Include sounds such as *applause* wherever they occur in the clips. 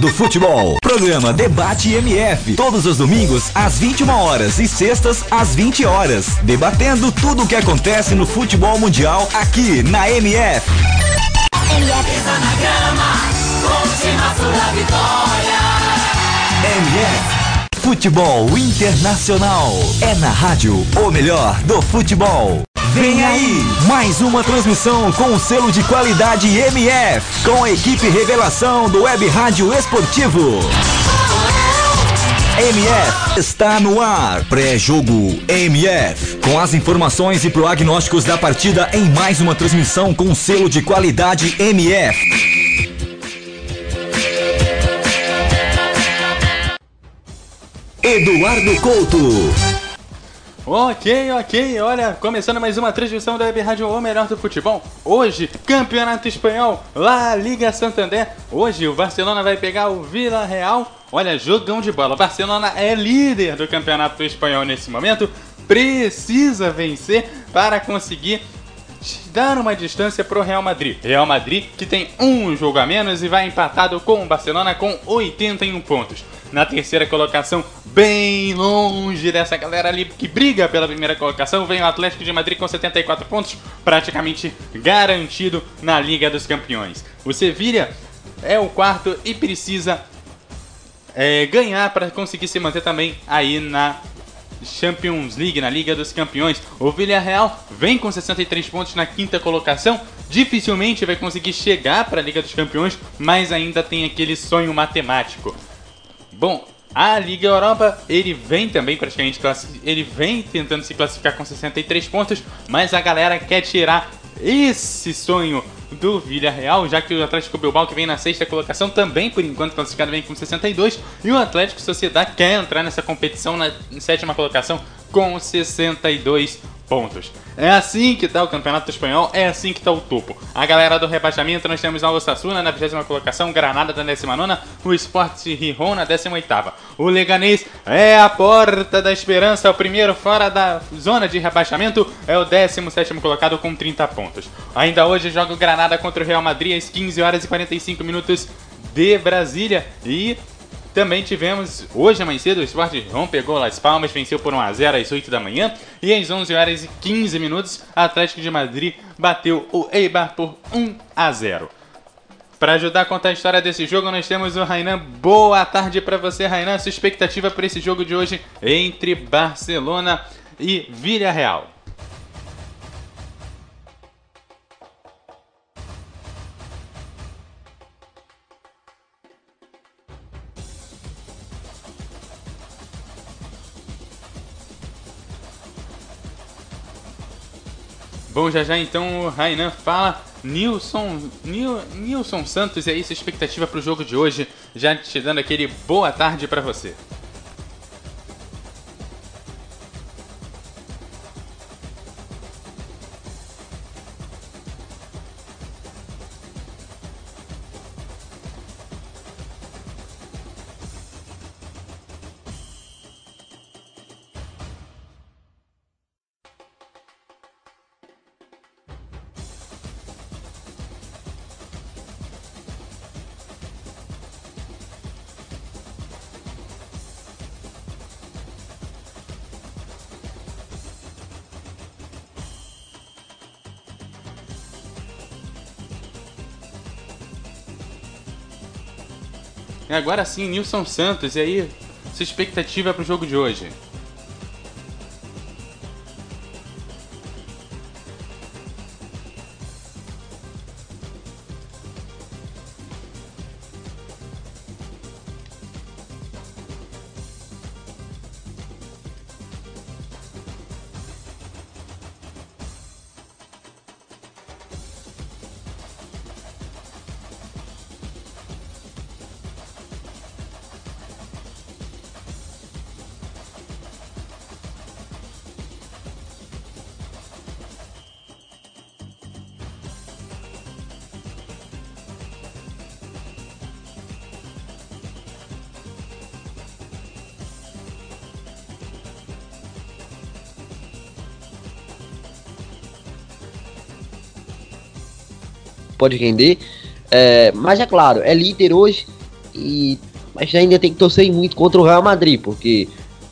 do futebol. Programa Debate MF. Todos os domingos às 21 horas e sextas às 20 horas. Debatendo tudo o que acontece no futebol mundial aqui na MF. MF. na grama, vitória. MF. Futebol Internacional. É na rádio o melhor do futebol. Vem aí, mais uma transmissão com o selo de qualidade MF, com a equipe revelação do Web Rádio Esportivo. MF está no ar. Pré-jogo MF. Com as informações e prognósticos da partida em mais uma transmissão com o selo de qualidade MF. Eduardo Couto. Ok, ok, olha, começando mais uma transmissão da Web Rádio O Melhor do Futebol. Hoje, Campeonato Espanhol, La Liga Santander. Hoje o Barcelona vai pegar o Vila Real. Olha, jogão de bola. O Barcelona é líder do Campeonato Espanhol nesse momento. Precisa vencer para conseguir dar uma distância para o Real Madrid. Real Madrid que tem um jogo a menos e vai empatado com o Barcelona com 81 pontos na terceira colocação, bem longe dessa galera ali que briga pela primeira colocação, vem o Atlético de Madrid com 74 pontos, praticamente garantido na Liga dos Campeões. O Sevilha é o quarto e precisa é, ganhar para conseguir se manter também aí na Champions League, na Liga dos Campeões. O Villarreal vem com 63 pontos na quinta colocação. Dificilmente vai conseguir chegar para a Liga dos Campeões, mas ainda tem aquele sonho matemático. Bom, a Liga Europa, ele vem também praticamente ele vem tentando se classificar com 63 pontos, mas a galera quer tirar esse sonho do Villarreal, já que o Atlético Bilbao, que vem na sexta colocação, também por enquanto classificado vem com 62, e o Atlético Sociedade quer entrar nessa competição na sétima colocação com 62 pontos. É assim que tá o Campeonato Espanhol, é assim que tá o topo. A galera do rebaixamento, nós temos a Osasuna na 20 colocação, Granada na 19 o Sport Rihon na 18 O Leganês é a porta da esperança, o primeiro fora da zona de rebaixamento, é o 17 colocado com 30 pontos. Ainda hoje joga o Granada contra o Real Madrid às 15 horas e 45 minutos de Brasília e também tivemos hoje mais cedo o Sport Ron pegou Las Palmas, venceu por 1x0 às 8 da manhã. E às 11 horas e 15 minutos, Atlético de Madrid bateu o Eibar por 1x0. Para ajudar a contar a história desse jogo, nós temos o Rainan. Boa tarde para você, Rainan. Sua expectativa para esse jogo de hoje entre Barcelona e Villarreal. Bom, já já então o Rainan fala. Nilson, Nil, Nilson Santos, e aí sua expectativa para o jogo de hoje? Já te dando aquele boa tarde para você. Agora sim, Nilson Santos, e aí, sua expectativa para o jogo de hoje? Pode render. É, mas é claro, é líder hoje E mas ainda tem que torcer muito contra o Real Madrid, porque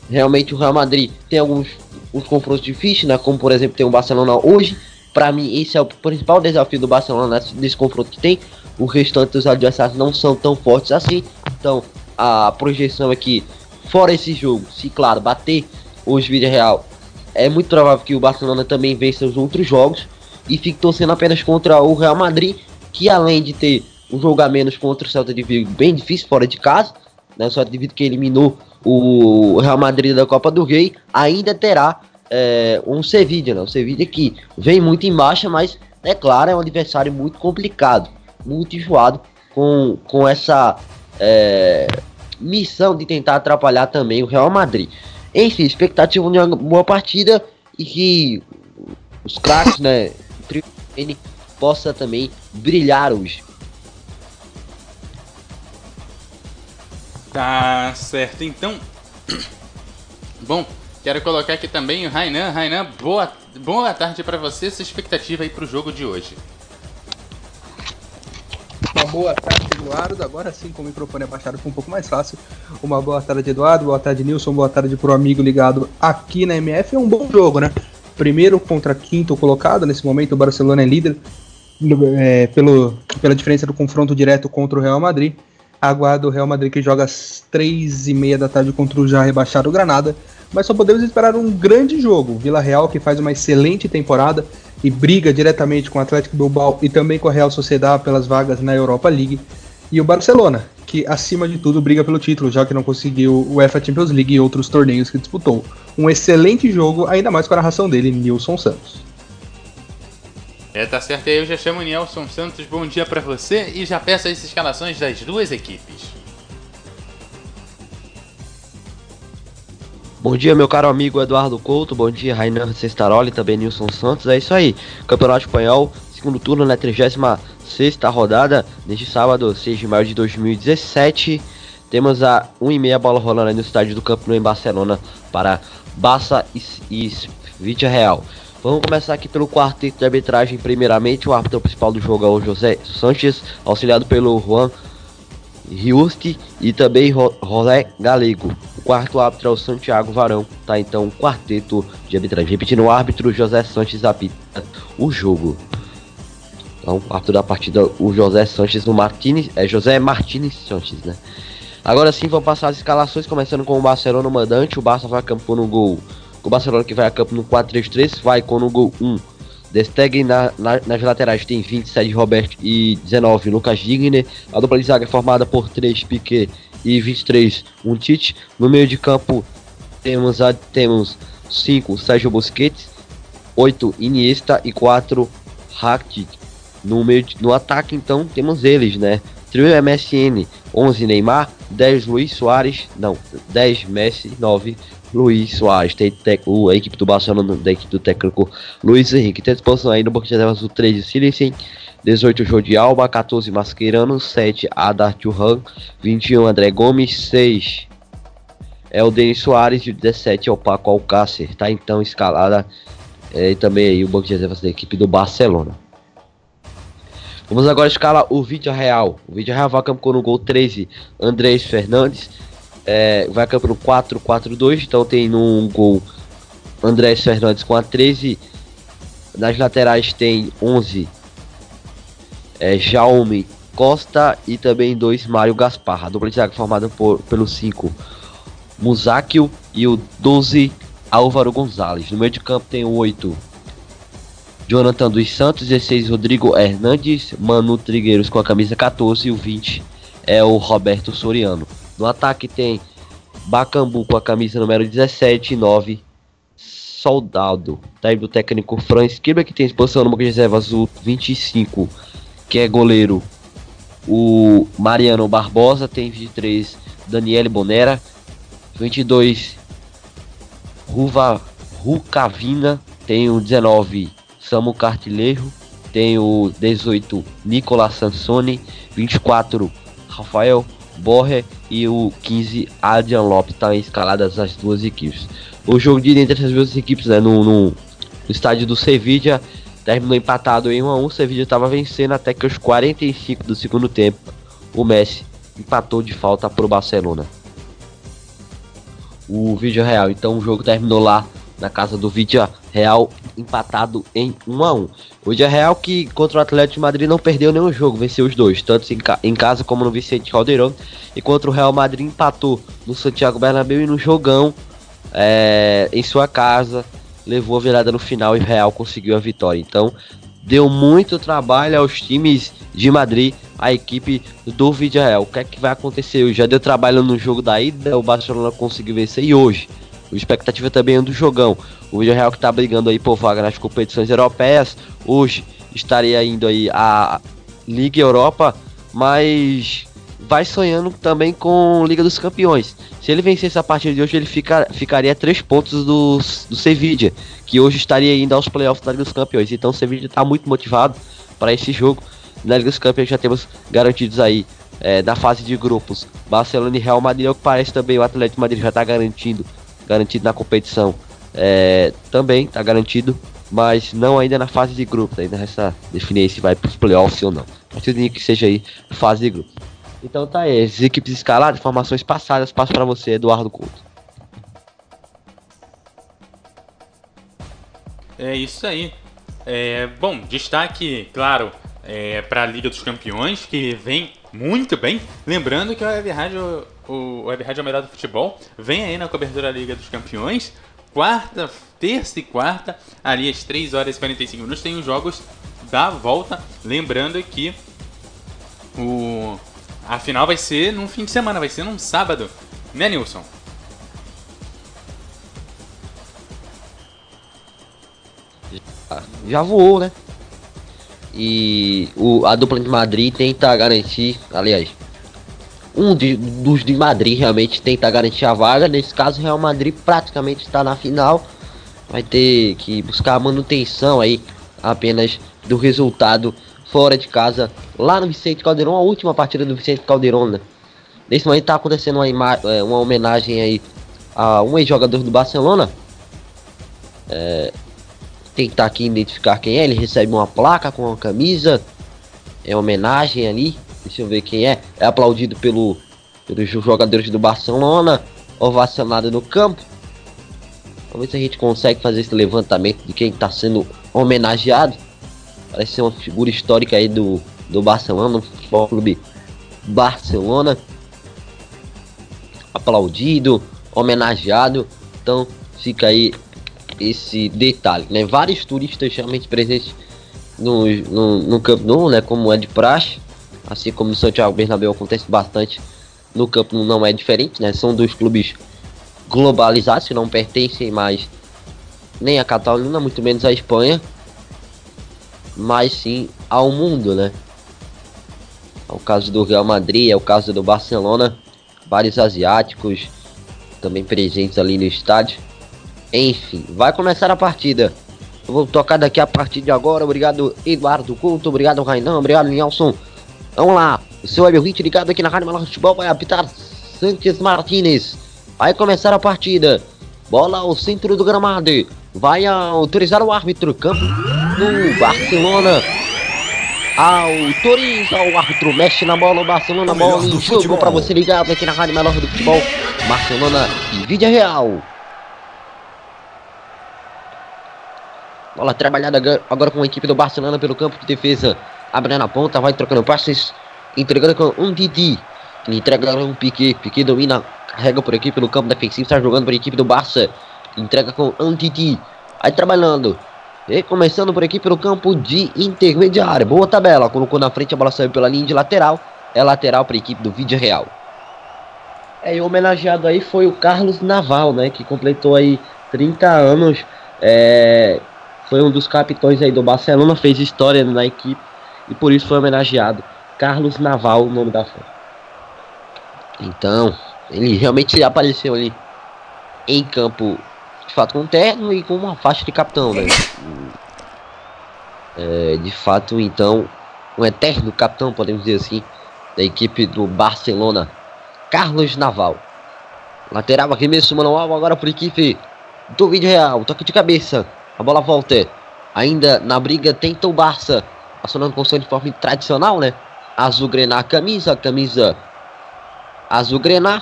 realmente o Real Madrid tem alguns uns confrontos difíceis, né? Como por exemplo tem o Barcelona hoje. Para mim esse é o principal desafio do Barcelona nesse, confronto que tem. O restante dos adversários não são tão fortes assim. Então a projeção é que fora esse jogo, se claro bater hoje Vídeo Real, é muito provável que o Barcelona também vença os outros jogos e fique torcendo apenas contra o Real Madrid, que além de ter um jogo a menos contra o Celta de Vigo bem difícil fora de casa, né? Só devido que eliminou o Real Madrid da Copa do Rei, ainda terá é, um Sevilla, né? O Sevilla que vem muito em baixa, mas é claro, é um adversário muito complicado, muito enjoado com, com essa é, missão de tentar atrapalhar também o Real Madrid. Enfim, expectativa de uma boa partida e que os craques, né, ele possa também brilhar hoje. Tá certo, então. *clears throat* Bom, quero colocar aqui também o Rainan. Rainan, boa, boa tarde para você. Sua expectativa aí pro jogo de hoje. Uma boa tarde, Eduardo. Agora sim, com o microfone abaixado, fica um pouco mais fácil. Uma boa tarde, Eduardo. Boa tarde, Nilson. Boa tarde pro amigo ligado aqui na MF. É um bom jogo, né? Primeiro contra quinto colocado. Nesse momento, o Barcelona é líder é, pelo, pela diferença do confronto direto contra o Real Madrid aguarda o Real Madrid que joga às três e meia da tarde contra o já rebaixado Granada. Mas só podemos esperar um grande jogo. Vila Real que faz uma excelente temporada e briga diretamente com o Atlético Bilbao e também com a Real Sociedad pelas vagas na Europa League. E o Barcelona, que acima de tudo briga pelo título, já que não conseguiu o UEFA Champions League e outros torneios que disputou. Um excelente jogo, ainda mais com a narração dele, Nilson Santos. É, tá certo. Aí eu já chamo o Nelson Santos. Bom dia para você e já peço as escalações das duas equipes. Bom dia, meu caro amigo Eduardo Couto. Bom dia, Rainan Cestaroli, também Nilson Santos. É isso aí. Campeonato Espanhol, segundo turno na 36 rodada, neste sábado, 6 de maio de 2017. Temos a 1h30 bola rolando no estádio do Campo Nou em Barcelona para Barça e, Vídea Real. Vamos começar aqui pelo quarteto de arbitragem. Primeiramente, o árbitro principal do jogo é o José Sanches, auxiliado pelo Juan Riusti e também Rolé Galego. O quarto árbitro é o Santiago Varão. Tá então o quarteto de arbitragem. Repetindo, o árbitro José Sanches apita o jogo. Então, o árbitro da partida, o José Sanches no Martins, é José Martins Sanches, né? Agora sim, vamos passar as escalações, começando com o Barcelona mandante. O Barça vai a campo no gol o Barcelona que vai a campo no 4-3-3, vai com no gol 1. Destegen na, na, nas laterais tem 27 Roberto e 19 Lucas Digner. A dupla de zaga é formada por 3 Piquet e 23 Untite. No meio de campo temos temos 5 Sérgio Busquets, 8 Iniesta e 4 Rakitic. No meio de, no ataque então temos eles, né? Trio MSN, 11 Neymar, 10 Luiz Soares, não, 10 Messi, 9 Luiz Soares, tem a equipe do Barcelona, da equipe do técnico Luiz Henrique. Tem disposição aí no banco de reservas o 3 de Silicen, 18 Jordi Alba, 14 Mascherano, 7 Adar Churran, 21 André Gomes, 6 é o Denis Soares e o 17 é o Paco Alcácer. Tá então escalada é, e também aí o banco de reservas da equipe do Barcelona. Vamos agora escalar o vídeo real. O vídeo real vai campo no gol 13, Andrés Fernandes é, vai campo no 4-4-2, então tem no gol André Fernandes com a 13. Nas laterais tem 11 é, Jaume Costa e também dois Mário Gaspar. A dupla de zaga formada por, pelo 5 Musakio e o 12 Álvaro Gonzalez. No meio de campo tem o 8 Jonathan dos Santos, 16 Rodrigo Hernandes, Manu Trigueiros com a camisa 14 e o 20 é o Roberto Soriano. No ataque tem Bacambu com a camisa número 17 e 9. Soldado. Daí do técnico Franz Kirber que tem exposição no banco de reservas o 25, que é goleiro. O Mariano Barbosa tem 23, Daniele Bonera. 22, Ruva Rucavina. Tem o 19, Samu Cartilejo. Tem o 18, Nicolas Sansoni. 24, Rafael Borre e o 15 Adrian Lopes estão escaladas as duas equipes. O jogo de entre essas duas equipes né, no, no, estádio do Sevilla terminou empatado em 1 a 1. O Sevilla estava vencendo até que os 45 do segundo tempo o Messi empatou de falta pro Barcelona. O vídeo real, então o jogo terminou lá na casa do Vídeo Real, empatado em 1 a 1. O Vídeo Real que contra o Atlético de Madrid não perdeu nenhum jogo, venceu os dois, tanto em, ca em casa como no Vicente Caldeirão. E contra o Real Madrid empatou no Santiago Bernabéu e no jogão é, em sua casa, levou a virada no final e o Real conseguiu a vitória. Então, deu muito trabalho aos times de Madrid, a equipe do Villarreal. O que é que vai acontecer? Já deu trabalho no jogo da ida, o Barcelona conseguiu vencer e hoje. A expectativa também é do jogão. O Villarreal que está brigando aí por vaga nas competições europeias, hoje estaria indo aí a Liga Europa, mas vai sonhando também com Liga dos Campeões. Se ele vencesse a partida de hoje, ele fica, ficaria a 3 pontos do, do Sevilla, que hoje estaria indo aos playoffs da Liga dos Campeões. Então o Sevilla está muito motivado para esse jogo. Na Liga dos Campeões já temos garantidos aí é, na fase de grupos Barcelona e Real Madrid, é o que parece também o Atlético Madrid já está garantindo, garantido na competição. É, também está garantido, mas não ainda na fase de grupos. Ainda resta definir se vai para os playoffs ou não. A partir do que seja aí fase de grupos. Então tá aí, as equipes escaladas, informações passadas, passo para você, Eduardo Couto. É isso aí. É, bom, destaque, claro, é, para a Liga dos Campeões, que vem muito bem. Lembrando que o Web Rádio, o Web Rádio é o melhor do futebol, vem aí na cobertura da Liga dos Campeões. Quarta, terça e quarta, ali às 3 horas e 45 minutos, tem os jogos da volta. Lembrando que o a final vai ser num fim de semana, vai ser num sábado. Né, Nilson? Já voou, né? E o, a dupla de Madrid tenta garantir, aliás, um de, dos de Madrid realmente tenta garantir a vaga. Nesse caso, o Real Madrid praticamente está na final. Vai ter que buscar a manutenção aí apenas do resultado fora de casa, lá no Vicente Caldeirão, a última partida do Vicente Caldeirão, né? Nesse momento tá acontecendo uma, é, uma homenagem aí a um ex-jogador do Barcelona. É, tentar aqui identificar quem é, ele recebe uma placa com uma camisa, é homenagem ali, deixa eu ver quem é, é aplaudido pelo, pelos jogadores do Barcelona, ovacionado no campo. Vamos ver se a gente consegue fazer esse levantamento de quem está sendo homenageado. Parece ser uma figura histórica aí do, do Barcelona, do Futebol Clube Barcelona. Aplaudido, homenageado. Então fica aí esse detalhe, né? Vários turistas realmente presentes no, no, no Camp Nou, né? Como é de praxe. Assim como no Santiago Bernabéu acontece bastante. No Camp Nou não é diferente, né? São dois clubes globalizados que não pertencem mais nem a Catalunha, muito menos a Espanha mas sim ao mundo, né? É o caso do Real Madrid, é o caso do Barcelona, vários asiáticos também presentes ali no estádio. Enfim, vai começar a partida. Eu vou tocar daqui a partir de agora. Obrigado, Eduardo Couto. Obrigado, Rainan. Obrigado, Nelson. Vamos lá. O seu web hit ligado aqui na Rádio Malão Futebol vai apitar Santos Martinez. Vai começar a partida. Bola ao centro do gramado. Vai autorizar o árbitro. Campo do Barcelona. Autoriza o árbitro, mexe na bola, o Barcelona, bola em jogo para você ligado aqui na Rádio Melhor do Futebol. Barcelona e Vídea Real. Bola trabalhada agora com a equipe do Barcelona pelo campo de defesa. Abre na ponta, vai trocando passes, entregando com um Didi. Entrega um Piquet, Piquet domina, carrega por aqui pelo campo defensivo, está jogando para a equipe do Barça. Entrega com um Didi. Aí trabalhando, e começando por aqui pelo campo de intermediário. Boa tabela. Colocou na frente, a bola saiu pela linha de lateral. É lateral para a equipe do Vídeo Real. É, e o homenageado aí foi o Carlos Naval, né? Que completou aí 30 anos. É, foi um dos capitões aí do Barcelona, fez história na equipe. E por isso foi homenageado. Carlos Naval, o nome da fã. Então, ele realmente apareceu ali em campo de fato com um terno e com uma faixa de capitão, né? *laughs* É, de fato, então, um eterno capitão, podemos dizer assim, da equipe do Barcelona, Carlos Naval. Lateral arremesso manual agora por equipe do Vídeo Real. Toque de cabeça. A bola volta. Ainda na briga tenta o Barça. Acionando com de forma tradicional, né? Azul grená camisa. Camisa azul grená,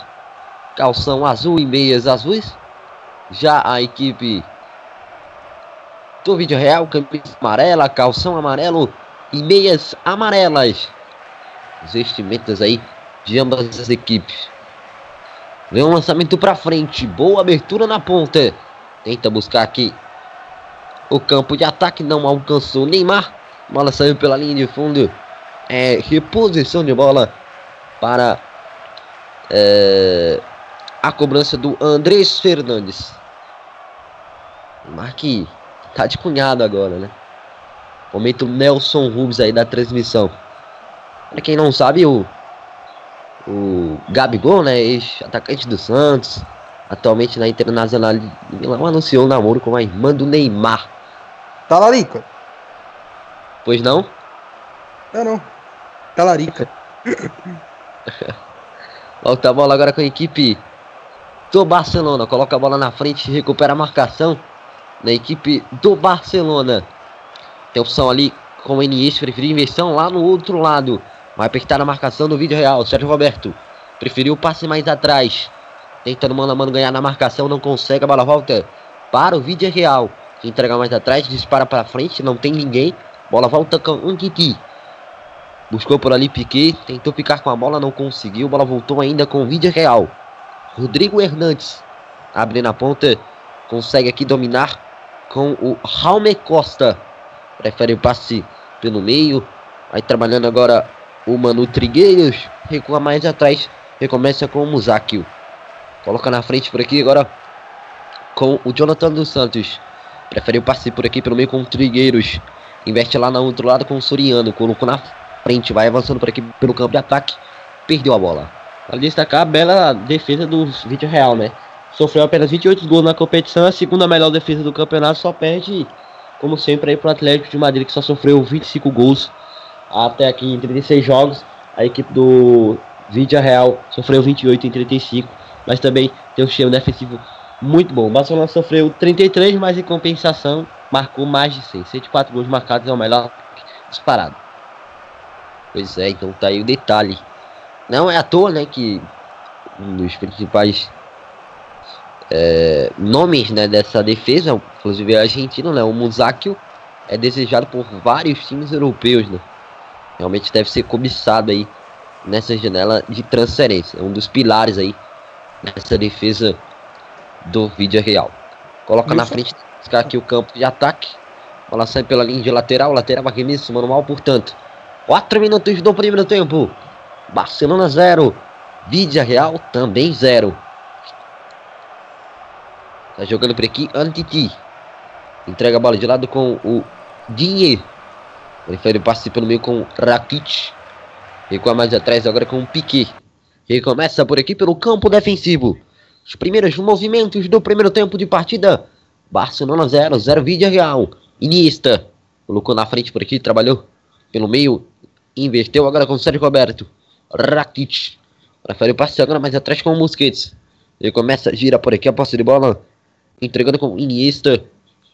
calção azul e meias azuis. Já a equipe do vídeo real, camisa amarela, calção amarelo e meias amarelas. Os vestimentas aí de ambas as equipes. Vem um lançamento para frente, boa abertura na ponta. Tenta buscar aqui o campo de ataque, não alcançou Neymar. Bola saiu pela linha de fundo. É reposição de bola para é, a cobrança do Andrés Fernandes. Marque tá de cunhado agora, né? Momento Nelson Rubens aí da transmissão. Para quem não sabe, o, o Gabigol, né? Ex-atacante do Santos, atualmente na Internacional Milão, anunciou um namoro com a irmã do Neymar. Talarica. Pois não? Não, não. Talarica. *laughs* Volta a bola agora com a equipe do Barcelona. Coloca a bola na frente, recupera a marcação na equipe do Barcelona. Tem opção ali com o Iniesta, preferiu inversão lá no outro lado. Vai apertar a marcação do vídeo real. Sérgio Roberto preferiu o passe mais atrás. Tentando mano a mano ganhar na marcação, não consegue. A bola volta para o vídeo real. Entrega mais atrás, dispara para frente, não tem ninguém. Bola volta com um Titi. Buscou por ali Piquet, tentou picar com a bola, não conseguiu. Bola voltou ainda com o vídeo real. Rodrigo Hernandes abre na ponta, consegue aqui dominar com o Raume Costa. Prefere o passe pelo meio. Vai trabalhando agora o Manu Trigueiros. Recua mais atrás. Recomeça com o Musakio. Coloca na frente por aqui agora com o Jonathan dos Santos. Prefere o passe por aqui pelo meio com o Trigueiros. Investe lá no outro lado com o Soriano. Colocou na frente. Vai avançando por aqui pelo campo de ataque. Perdeu a bola. Para destacar a bela defesa do vídeo real, né? Sofreu apenas 28 gols na competição. A segunda melhor defesa do campeonato. Só perde, como sempre, aí para o Atlético de Madrid, que só sofreu 25 gols até aqui em 36 jogos. A equipe do Vídeo Real sofreu 28 em 35. Mas também tem um cheio defensivo muito bom. O Barcelona sofreu 33, mas em compensação marcou mais de 100. 104 gols marcados é o melhor disparado. Pois é, então tá aí o detalhe. Não é à toa, né, que um dos principais é, nomes né, dessa defesa, inclusive é argentino, né, o Musacchio, é desejado por vários times europeus, né? Realmente deve ser cobiçado aí nessa janela de transferência. É um dos pilares aí nessa defesa do vídeo real. Coloca na frente, aqui o campo de ataque. Bola sai pela linha de lateral, lateral arremesso manual, portanto. 4 minutos do primeiro tempo. Barcelona 0. Vídea Real também 0. Tá jogando por aqui Antiti. Entrega a bola de lado com o Dinhe. Prefere o passe pelo meio com Rakic. Recua mais atrás agora com o Piquet. Recomeça por aqui pelo campo defensivo. Os primeiros movimentos do primeiro tempo de partida. Barcelona 0, 0 Vídea Real. Iniesta. Colocou na frente por aqui, trabalhou pelo meio. Inverteu agora com o Sérgio Roberto. Rakitic. Prefere o passe agora mais atrás com o Busquets. Ele começa, gira por aqui a posse de bola. Entregando com Iniesta.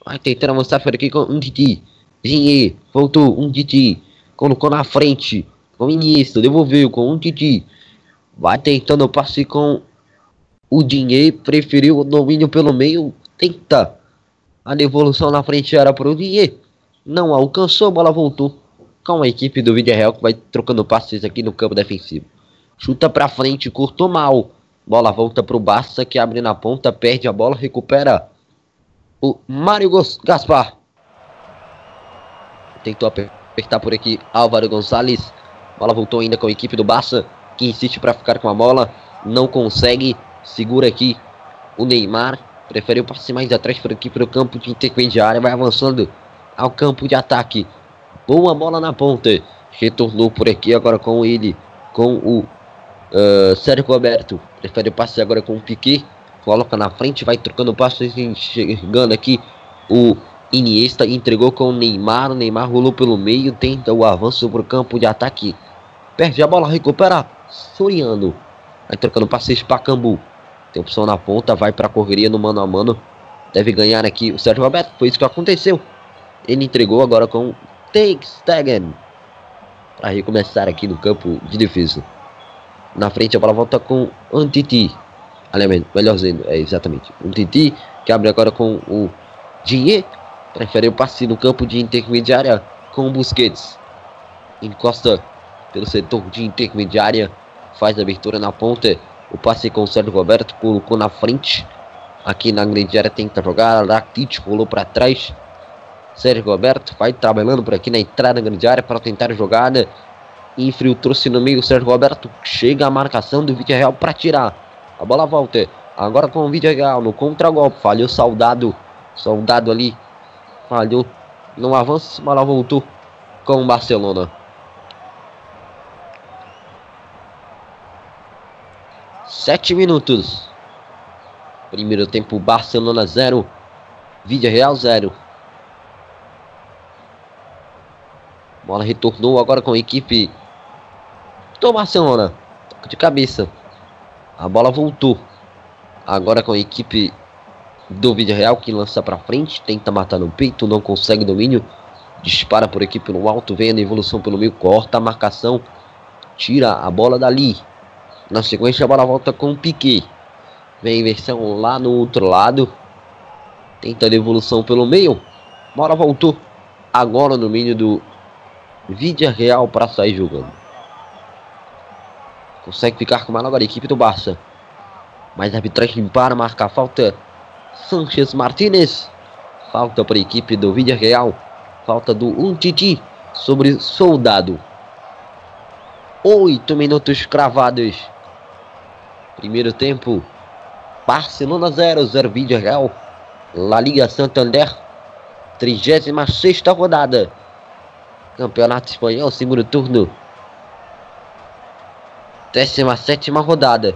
Vai tentando avançar por aqui com um Titi. Ginhe. Voltou um Titi. Colocou na frente com Iniesta. Devolveu com um Titi. Vai tentando o passe com o Dinheiro. Preferiu o domínio pelo meio. Tenta. A devolução na frente era para o Dinheiro. Não alcançou. A bola voltou com a equipe do Real que vai trocando passes aqui no campo defensivo. Chuta para frente, cortou mal. Bola volta para o Barça que abre na ponta, perde a bola, recupera o Mário Gaspar. Tentou apertar por aqui Álvaro Gonçalves. Bola voltou ainda com a equipe do Barça que insiste para ficar com a bola, não consegue. Segura aqui o Neymar. Preferiu passe mais atrás por aqui para o campo de intermediária, vai avançando ao campo de ataque. Boa bola na ponta. Retornou por aqui agora com ele. Com o uh, Sérgio Roberto. Prefere passe agora com o Piquet. Coloca na frente, vai trocando passos, enxergando aqui o Iniesta. Entregou com o Neymar. O Neymar rolou pelo meio. Tenta o avanço para o campo de ataque. Perde a bola, recupera. Soriano. Vai trocando passes para Cambu. Tem opção na ponta, vai para a correria no mano a mano. Deve ganhar aqui o Sérgio Roberto. Foi isso que aconteceu. Ele entregou agora com Take Stegen. Para recomeçar aqui no campo de defesa. Na frente a bola volta com Antiti. Aliás, melhor dizendo, é exatamente. Antiti que abre agora com o Dinhe. Prefere o passe no campo de intermediária com o Busquets. Encosta pelo setor de intermediária. Faz a abertura na ponta. O passe com o Sérgio Roberto colocou na frente. Aqui na grande área tenta jogar. Rakitic rolou para trás. Sérgio Roberto vai trabalhando por aqui na entrada da grande área para tentar a jogada. Infiltrou-se no meio. Sérgio Roberto chega a marcação do Vídeo Real para tirar. A bola volta. Agora com o Vídeo Real no contra-golpe. Falhou Soldado. Soldado ali. Falhou no avanço. A bola voltou com o Barcelona. Sete minutos. Primeiro tempo, Barcelona 0. Vídeo Real 0. Bola retornou agora com a equipe do Barcelona. Toque de cabeça. A bola voltou. Agora com a equipe do Vídeo Real que lança para frente. Tenta matar no peito. Não consegue domínio. Dispara por aqui pelo alto. Vem a evolução pelo meio. Corta a marcação. Tira a bola dali. Na sequência a bola volta com o Piquet. Vem inversão lá no outro lado. Tenta a devolução pelo meio. Bola voltou. Agora no domínio do Vídea Real para sair jogando. Consegue ficar com a agora a equipe do Barça. Mas a arbitragem para marcar falta. Sanchez Martinez. Falta para a equipe do Vídea Real. Falta do Untiti sobre Soldado. Oito minutos cravados. Primeiro tempo. Barcelona 0, 0 Vídeo Real. La Liga Santander. 36 rodada. Campeonato Espanhol, segundo turno. 17 rodada.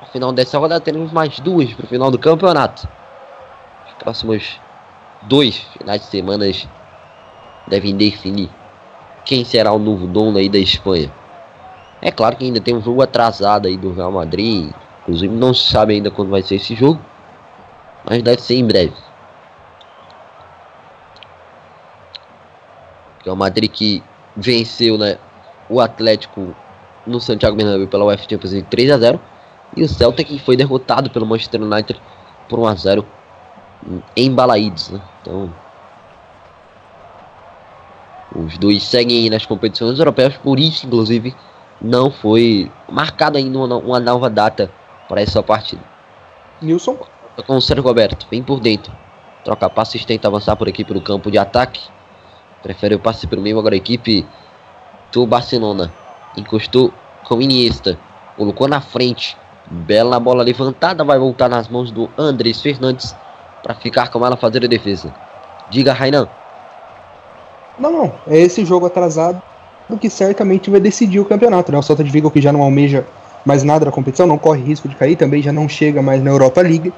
No final dessa rodada teremos mais duas para o final do campeonato. Os próximos dois finais de semana devem definir quem será o novo dono aí da Espanha. É claro que ainda tem um jogo atrasado aí do Real Madrid Inclusive não se sabe ainda quando vai ser esse jogo. Mas deve ser em breve. Que é o Madrid que venceu né, o Atlético no Santiago Bernabéu pela UEFA Champions League 3 a 0 e o Celtic que foi derrotado pelo Manchester United por 1 a 0 em Balaídos, né? Então os dois seguem nas competições europeias, por isso inclusive não foi marcada ainda uma, uma nova data para essa partida. Nilson. Com o Sérgio Roberto, vem por dentro. Troca passes, tenta avançar por aqui pelo campo de ataque. Prefere o passe pelo meio, agora a equipe do Barcelona. Encostou com Iniesta. Colocou na frente. Bela bola levantada, vai voltar nas mãos do Andrés Fernandes para ficar com ela fazer a defesa. Diga, Rainan. Não, não. É esse jogo atrasado que certamente vai decidir o campeonato. Né? O Celta de Vigo que já não almeja mais nada da competição, não corre risco de cair, também já não chega mais na Europa League.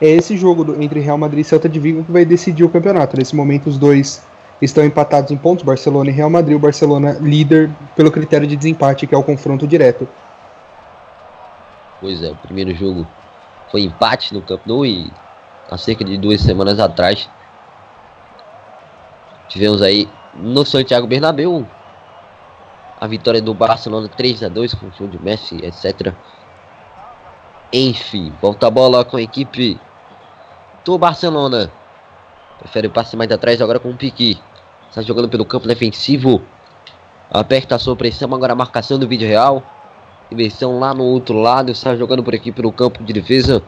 É esse jogo do, entre Real Madrid e Celta de Vigo que vai decidir o campeonato. Nesse momento, os dois estão empatados em pontos, Barcelona e Real Madrid. O Barcelona líder pelo critério de desempate, que é o confronto direto. Pois é, o primeiro jogo foi empate no Camp Nou e há cerca de duas semanas atrás tivemos aí no Santiago Bernabéu a vitória do Barcelona 3 a 2 com o show de Messi, etc. Enfim, volta a bola com a equipe do Barcelona. Prefere o passe mais atrás agora com o Piqui. Está jogando pelo campo defensivo. Aperta a sua pressão, agora a marcação do vídeo real. Inversão lá no outro lado. Está jogando por aqui pelo campo de defesa.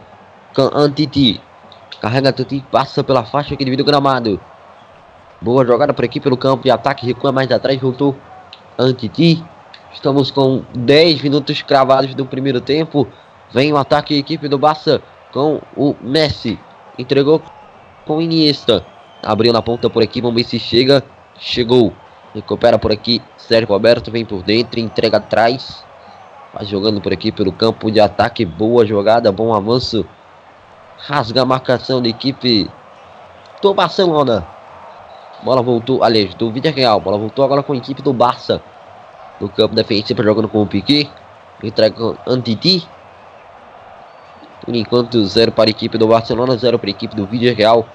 Antiti. Carrega Antiti, passa pela faixa aqui devido gramado. Boa jogada por aqui pelo campo de ataque. Recua mais atrás, voltou Antiti. Estamos com 10 minutos cravados do primeiro tempo. Vem o ataque da equipe do Barça com o Messi. Entregou com Iniesta. Abriu na ponta por aqui, se chega. Chegou. Recupera por aqui. Sérgio Roberto vem por dentro, entrega atrás. Vai jogando por aqui pelo campo de ataque. Boa jogada, bom avanço. Rasga a marcação da equipe do Barcelona. Bola voltou, aliás, do Vídeo Real. Bola voltou agora com a equipe do Barça. No campo defensivo jogando com o Piquet. Entrega com Antiti. Por enquanto, 0 para a equipe do Barcelona, 0 para a equipe do Vídeo Real.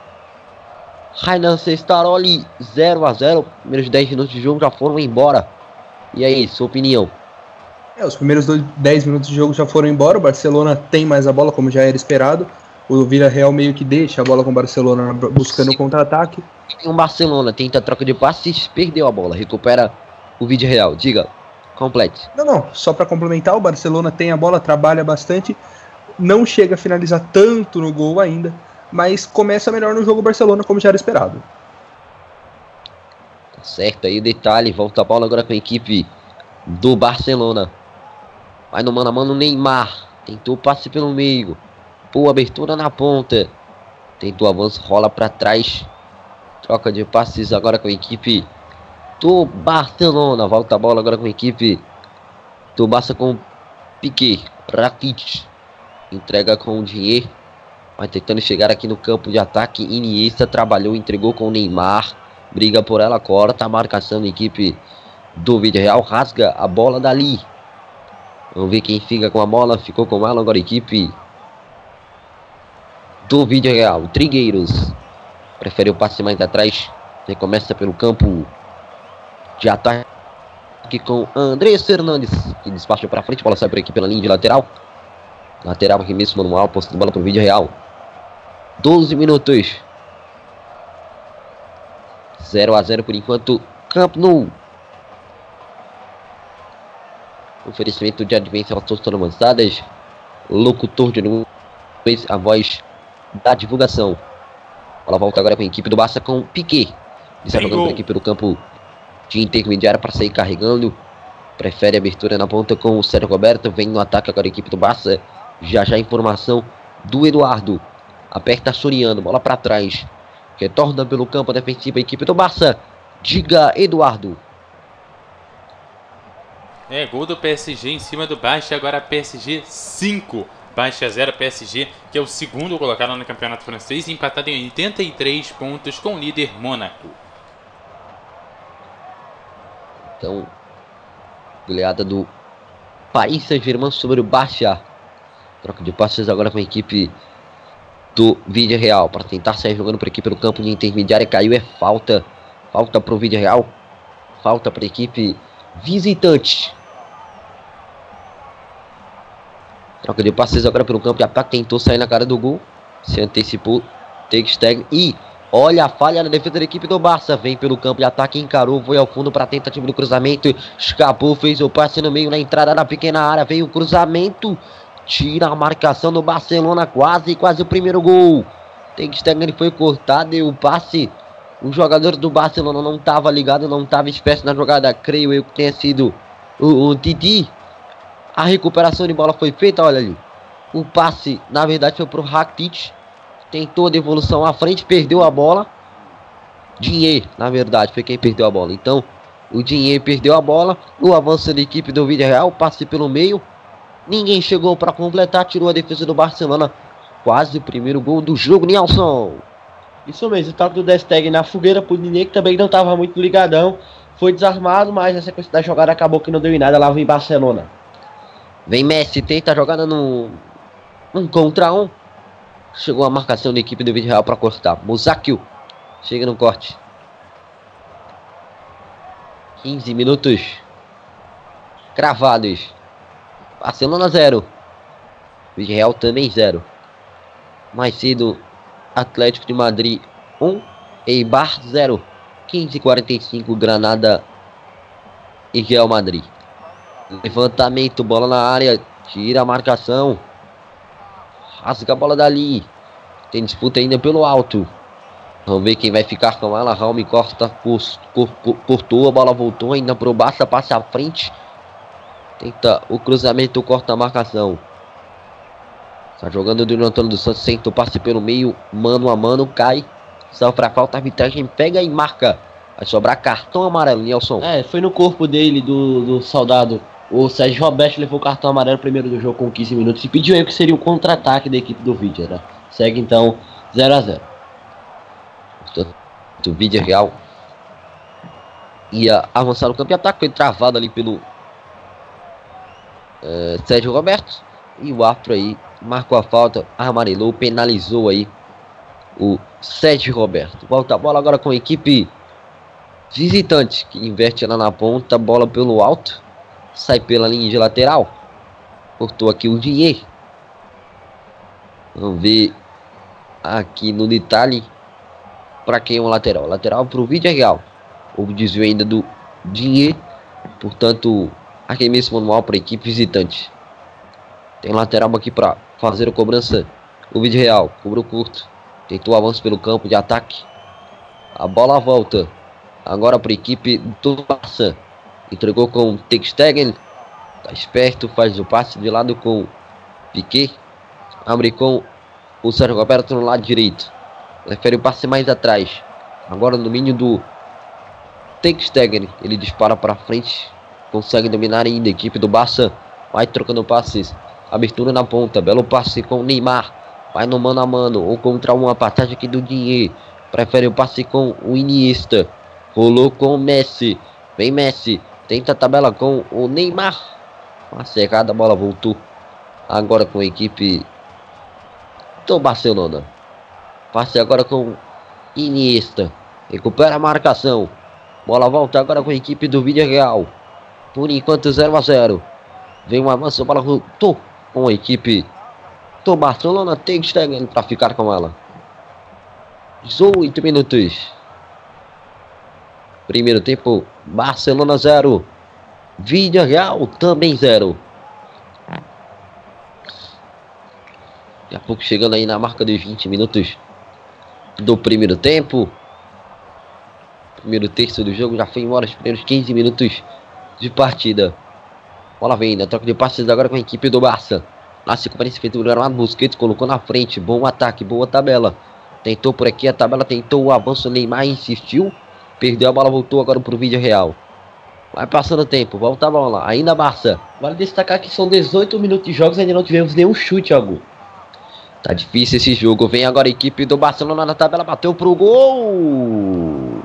Rainan Sestaroli, 0 a 0 Primeiros 10 minutos de jogo já foram embora. E aí, sua opinião? É, os primeiros 10 minutos de jogo já foram embora, o Barcelona tem mais a bola, como já era esperado. O Villarreal meio que deixa a bola com o Barcelona buscando o contra-ataque. O Barcelona tenta a troca de passes, perdeu a bola, recupera o vídeo real. Diga, complete. Não, não, só para complementar, o Barcelona tem a bola, trabalha bastante, não chega a finalizar tanto no gol ainda, mas começa melhor no jogo o Barcelona, como já era esperado. Tá certo aí, detalhe, volta a bola agora com a equipe do Barcelona. Vai no mano a mano Neymar. Tentou passe pelo meio. Boa abertura na ponta. Tentou avanço, rola para trás. Troca de passes agora com a equipe do Barcelona. Volta a bola agora com a equipe do Barça com Piquet. Rakitic. Entrega com o dinheiro. Vai tentando chegar aqui no campo de ataque. Iniesta trabalhou, entregou com o Neymar. Briga por ela, corta a marcação da equipe do Vídeo Real. Rasga a bola dali. Vamos ver quem fica com a bola. Ficou com ela agora a equipe do Vídeo Real. Trigueiros. Prefere o passe mais atrás. Ele começa pelo campo de ataque com Andrés Fernandes. Que despacha para frente. Bola sai por aqui pela linha de lateral. Lateral arremesso manual. Posto de bola para o Vídeo Real. 12 minutos. 0 a 0 por enquanto. Camp Nou. Oferecimento de advência elas todas avançadas. Locutor de nuvens, a voz da divulgação. Ela volta agora com a equipe do Barça com Piquet. Está jogando para a equipe do campo de intermediária para sair carregando. Prefere abertura na ponta com o Sérgio Roberto. Vem no ataque agora a equipe do Barça. Já já informação do Eduardo. Aperta Soriano, bola para trás. Retorna pelo campo defensivo a equipe do Barça. Diga, Eduardo. É, gol do PSG em cima do Baixa, agora PSG 5. Baixa 0 PSG, que é o segundo colocado no campeonato francês, empatado em 83 pontos com o líder Mônaco. Então, goleada do Paris Saint-Germain sobre o Baixa. Troca de passes agora com a equipe do Vídeo Real para tentar sair jogando para a equipe no campo de intermediária. Caiu, é falta. Falta para o Vídeo Real. Falta para a equipe visitante. Troca de passes agora pelo campo de ataque. Tentou sair na cara do gol. Se antecipou. Tegsteg. E olha a falha na defesa da equipe do Barça. Vem pelo campo de ataque. Encarou. Foi ao fundo para a tentativa do cruzamento. Escapou. Fez o passe no meio. Na entrada da pequena área. Veio o cruzamento. Tira a marcação do Barcelona. Quase, quase o primeiro gol. Tegstegen foi cortado. E o passe o jogador do Barcelona não estava ligado, não estava esperto na jogada, creio eu que tenha sido o, o Titi. A recuperação de bola foi feita, olha ali. O passe, na verdade, foi para o Rakitic. Tentou a devolução à frente, perdeu a bola. Dinheiro, na verdade, foi quem perdeu a bola. Então, o Dinheiro perdeu a bola. O avanço da equipe do Vídeo Real, passe pelo meio. Ninguém chegou para completar, tirou a defesa do Barcelona. Quase o primeiro gol do jogo, Nelson. Isso mesmo, o toque do Desteg na fogueira pro Nine, que também não estava muito ligadão. Foi desarmado, mas na sequência da jogada acabou que não deu em nada lá em Barcelona. Vem Messi, tenta jogada no. Um contra um. Chegou a marcação da equipe do Real para cortar. Musakio chega no corte. 15 minutos cravados. Barcelona 0. Vídeo Real também 0. Mais cedo Atlético de Madrid 1, Eibar 0, 15:45 Granada e Real Madrid. Levantamento, bola na área, tira a marcação. Rasga a bola dali. Tem disputa ainda pelo alto. Vamos ver quem vai ficar com ela. Raul Costa cortou, a bola voltou ainda pro Barça, passa à frente. Tenta o cruzamento, corta a marcação. Tá jogando do Antônio dos Santos, senta o passe pelo meio, mano a mano, cai. Sofre a falta, a arbitragem pega e marca. Vai sobrar cartão amarelo, Nelson. É, foi no corpo dele, do, do soldado. O Sérgio Roberto levou o cartão amarelo primeiro do jogo com 15 minutos e pediu aí que seria o contra-ataque da equipe do Vídeo, né? Segue então 0 a 0 O Vídeo Real ia avançar no campo de ataque, foi travado ali pelo uh, Sérgio Roberto. E o árbitro aí marcou a falta, amarelou, penalizou aí o Sérgio Roberto. Volta a bola agora com a equipe visitante, que inverte lá na ponta, bola pelo alto. Sai pela linha de lateral. Cortou aqui o dinheiro. Vamos ver aqui no detalhe para quem é o lateral. Lateral para o vídeo real. O desvio ainda do dinheiro. Portanto, arremesso manual para a equipe visitante. Tem lateral aqui para fazer a cobrança. O vídeo real. Cobrou curto. Tentou avanço pelo campo de ataque. A bola volta. Agora para a equipe do Barça. Entregou com Textegen. Tá esperto. Faz o passe de lado com Piquet. Abre com o Sérgio Roberto no lado direito. Prefere o passe mais atrás. Agora no domínio do Textegen. Ele dispara para frente. Consegue dominar ainda a equipe do Barça. Vai trocando passes. Abertura na ponta. Belo passe com Neymar. Vai no mano a mano. Ou contra uma passagem aqui do Dinheiro. Prefere o passe com o Iniesta. Rolou com o Messi. Vem Messi. Tenta a tabela com o Neymar. Uma a bola voltou. Agora com a equipe do Barcelona. Passe agora com Iniesta. Recupera a marcação. Bola volta agora com a equipe do Vídeo Real. Por enquanto 0 a 0. Vem um avanço, a bola voltou com a equipe do Barcelona. Tem estar para ficar com ela. 18 minutos. Primeiro tempo, Barcelona 0. Vídeo Real também 0. Daqui a pouco chegando aí na marca dos 20 minutos do primeiro tempo. Primeiro terço do jogo já foi embora os primeiros 15 minutos de partida. Bola vem, na troca de passes agora com a equipe do Barça. Na sequência feito o Granado Busquets, colocou na frente. Bom ataque, boa tabela. Tentou por aqui a tabela, tentou o avanço. Neymar insistiu. Perdeu a bola, voltou agora pro vídeo real. Vai passando o tempo, volta a bola. Ainda Barça. Vale destacar que são 18 minutos de jogos e ainda não tivemos nenhum chute, algo. Tá difícil esse jogo. Vem agora a equipe do Barcelona na tabela, bateu pro gol.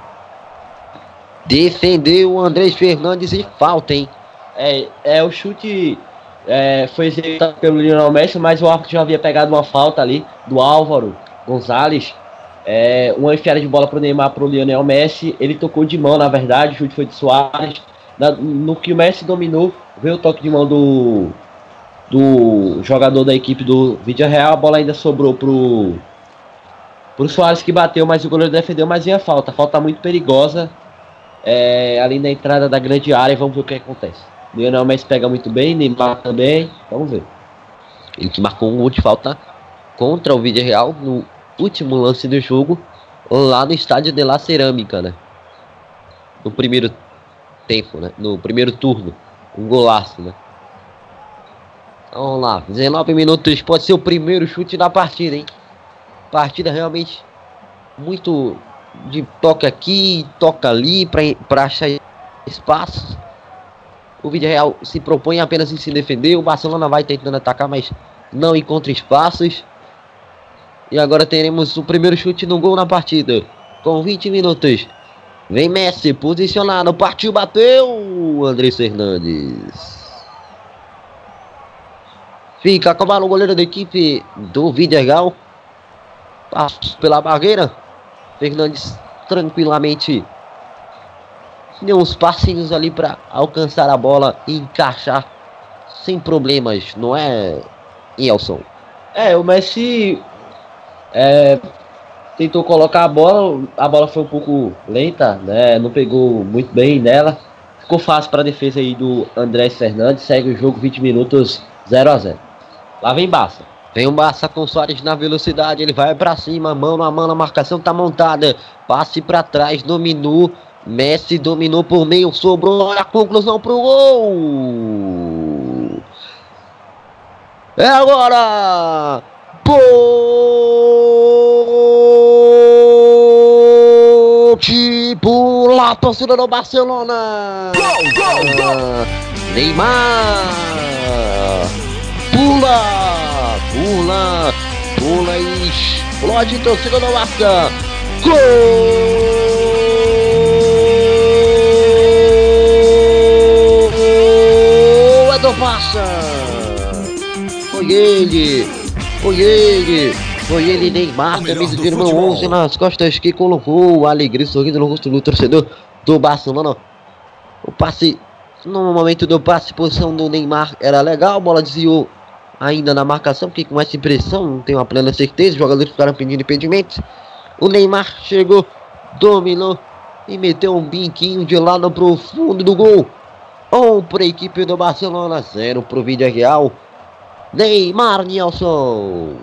Defendeu o Andrés Fernandes e falta, hein? É, é o chute é, foi executado pelo Lionel Messi, mas o árbitro já havia pegado uma falta ali do Álvaro Gonzalez. É, uma enfiada de bola pro Neymar pro Lionel Messi. Ele tocou de mão, na verdade, o chute foi de Soares. Na, no que o Messi dominou, veio o toque de mão do, do jogador da equipe do Vídeo Real. A bola ainda sobrou pro, pro Soares que bateu, mas o goleiro defendeu, mas vinha falta. Falta muito perigosa é, ali na entrada da grande área. Vamos ver o que acontece. Lionel Messi pega muito bem, Neymar também. Vamos ver. Ele que marcou um gol de falta contra o Vídeo Real no último lance do jogo, lá no estádio de La Cerâmica, né? No primeiro tempo, né? No primeiro turno. Um golaço, né? Vamos lá, 19 minutos, pode ser o primeiro chute da partida, hein? Partida realmente muito de toca aqui, toca ali para achar espaço. O Vídeo Real se propõe apenas em se defender. O Barcelona vai tentando atacar, mas não encontra espaços. E agora teremos o primeiro chute no gol na partida. Com 20 minutos. Vem Messi, posicionado, partiu, bateu. André Fernandes. Fica com o goleiro da equipe do Vidigal. Passa pela barreira. Fernandes tranquilamente deu uns passinhos ali para alcançar a bola e encaixar sem problemas, não é, Elson? É, o Messi é, tentou colocar a bola, a bola foi um pouco lenta, né? Não pegou muito bem nela. Ficou fácil para a defesa aí do André Fernandes. Segue o jogo 20 minutos 0 a 0. Lá vem Barça. Vem o Barça com Soares na velocidade, ele vai para cima, mão na mão, a marcação tá montada. Passe para trás, dominou. Messi dominou por meio, sobrou a conclusão pro gol. É agora! Pula a torcida do Barcelona. Gol, gol, gol. Neymar pula, pula, pula e explode a torcida do Barça. Gol é do Barça. Foi ele, foi ele, foi ele Neymar, camisa de número 11 nas costas que colocou a alegria sorrindo no rosto do torcedor do Barcelona. O passe No momento do passe, posição do Neymar era legal, a bola desviou ainda na marcação, porque com essa impressão, não tenho uma plena certeza, os jogadores ficaram pedindo impedimento. O Neymar chegou, dominou e meteu um biquinho de lado pro fundo do gol. Um para a equipe do Barcelona, zero pro Vídeo Real. Neymar Nilson.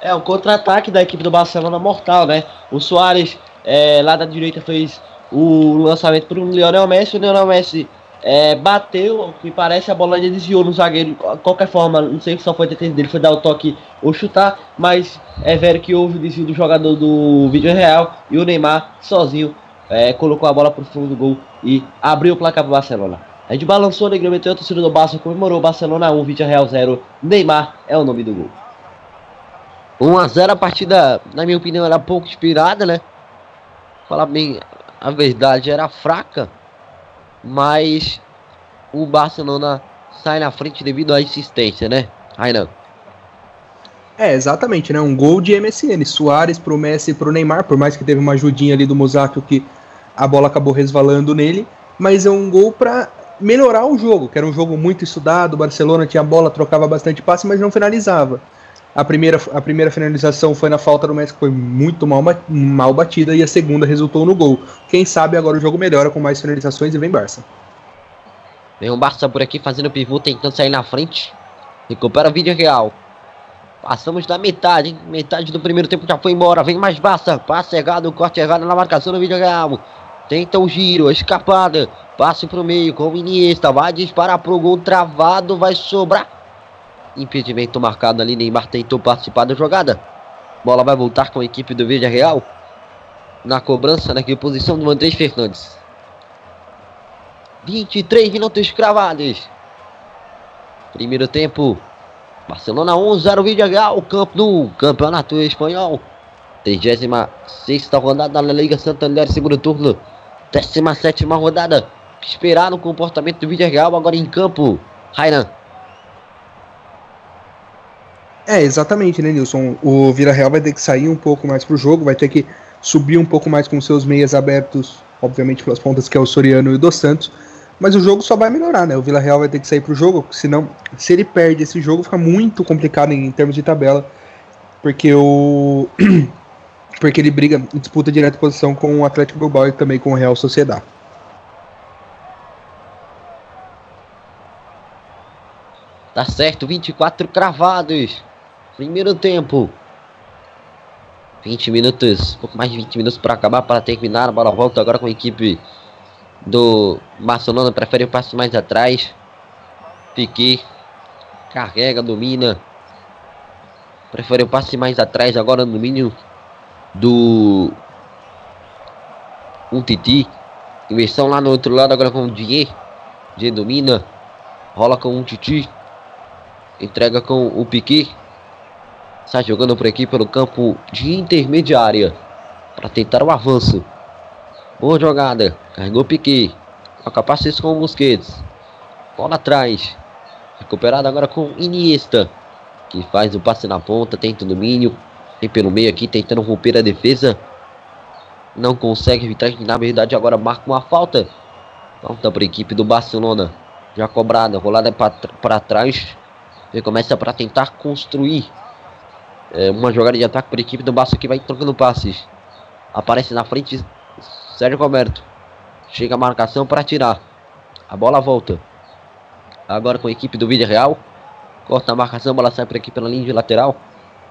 É um contra-ataque da equipe do Barcelona mortal, né? O Soares é, lá da direita fez o lançamento para o Lionel Messi. O Lionel Messi é, bateu, me parece, a bola desviou no zagueiro. De qualquer forma, não sei se só foi detenção dele, foi dar o toque ou chutar, mas é velho que houve o desvio do jogador do vídeo real e o Neymar sozinho é, colocou a bola para o fundo do gol e abriu o placar para o Barcelona. A gente balançou, né, meteu a torcida do Barça, comemorou Barcelona 1, vídeo real 0. Neymar é o nome do gol. 1 a 0 a partida, na minha opinião, era pouco inspirada, né? Falar bem, a verdade era fraca, mas o Barcelona sai na frente devido à insistência, né? Rainan. É, exatamente, né? Um gol de MSN. Soares pro Messi e pro Neymar, por mais que teve uma ajudinha ali do Musacchio que a bola acabou resvalando nele, mas é um gol para melhorar o jogo, que era um jogo muito estudado, o Barcelona tinha bola, trocava bastante passe, mas não finalizava. A primeira, a primeira finalização foi na falta do Messi, que foi muito mal, mal batida, e a segunda resultou no gol. Quem sabe agora o jogo melhora com mais finalizações e vem Barça. Vem o Barça por aqui fazendo pivô, tentando sair na frente. Recupera o vídeo real. Passamos da metade, hein? Metade do primeiro tempo já foi embora. Vem mais Barça. Passe errado, corte errado na marcação do vídeo real. Tenta o giro, a escapada. Passe pro meio com o Iniesta. Vai disparar pro gol travado. Vai sobrar. Impedimento marcado ali. Neymar tentou participar da jogada. Bola vai voltar com a equipe do Verde Real. Na cobrança, naquela posição do Andrés Fernandes. 23 minutos cravados. Primeiro tempo. Barcelona 1, 0 Verde Real. Campo do Campeonato Espanhol. 36 rodada da Liga Santander, segundo turno. 17 rodada. Esperar no comportamento do Vídeo Real agora em campo. Rainan. É, exatamente, né, Nilson? O Vila Real vai ter que sair um pouco mais pro jogo, vai ter que subir um pouco mais com seus meias abertos, obviamente pelas pontas que é o Soriano e o Dos Santos. Mas o jogo só vai melhorar, né? O Vila Real vai ter que sair pro jogo, senão, se ele perde esse jogo, fica muito complicado em, em termos de tabela. Porque o. *clears throat* porque ele briga disputa direta posição com o Atlético Bilbao e também com o Real Sociedade. Tá certo, 24 cravados. Primeiro tempo. 20 minutos, pouco mais de 20 minutos para acabar, para terminar. A bola volta agora com a equipe do Barcelona. Prefere o passo mais atrás. Piquet carrega, domina. Prefere o passe mais atrás agora no domínio do um Titi. Inversão lá no outro lado agora com o Dier. Dier domina. Rola com um Titi. Entrega com o Piquet. Está jogando por aqui pelo campo de intermediária. Para tentar o avanço. Boa jogada. Carregou o Piquet. Toca passes com o Busquets. Bola atrás. Recuperado agora com Iniesta. Que faz o passe na ponta. Tenta o domínio. Vem pelo meio aqui tentando romper a defesa. Não consegue evitar na verdade agora marca uma falta. Falta para a equipe do Barcelona. Já cobrada. Rolada para trás. Ele começa para tentar construir é, uma jogada de ataque para a equipe do Barça que vai trocando passes. Aparece na frente Sérgio Roberto. Chega a marcação para tirar. A bola volta. Agora com a equipe do Vídeo Real. Corta a marcação, bola sai para aqui pela linha de lateral.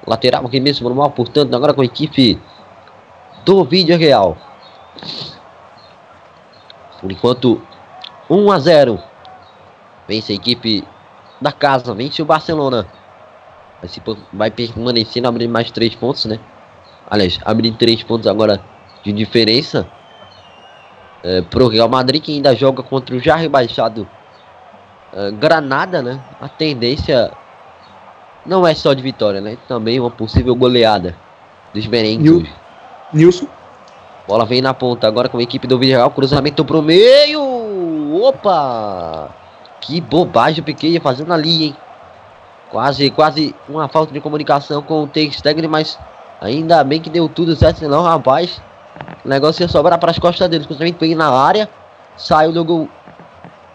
Lateral aqui mesmo normal, portanto, agora com a equipe do Vídeo Real. Por enquanto, 1 a 0. Vence a equipe da casa, vence o Barcelona. Vai, se, vai permanecendo, abrir mais 3 pontos, né? Aliás, abrir 3 pontos agora de diferença. É, pro Real Madrid, que ainda joga contra o já rebaixado é, Granada, né? A tendência não é só de vitória, né? Também uma possível goleada dos merengues. Nilson. Bola vem na ponta agora com a equipe do Villarreal. Cruzamento pro meio. Opa! Que bobagem o Piquet fazendo ali, hein? Quase, quase uma falta de comunicação com o Ter mas ainda bem que deu tudo certo, senão, rapaz, o negócio ia sobrar para as costas deles. Cruzamento vem na área, saiu do gol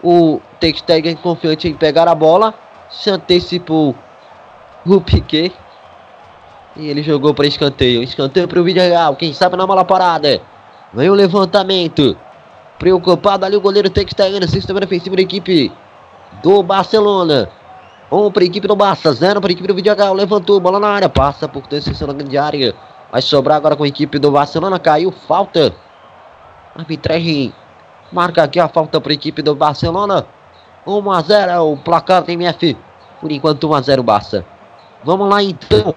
O Textegen confiante em pegar a bola. Se antecipou o Piquet. E ele jogou para escanteio. Escanteio para o vídeo real. Quem sabe na bola parada. Vem o levantamento. Preocupado ali o goleiro Textegen no sistema defensivo da equipe do Barcelona. Um para a equipe do Barça, zero para a equipe do Vidigal. Levantou, bola na área, passa por decisão na grande área. Vai sobrar agora com a equipe do Barcelona. Caiu, falta. Arbitragem marca aqui a falta para a equipe do Barcelona. 1 a 0 é o placar do MF. Por enquanto 1 a 0 Barça. Vamos lá então.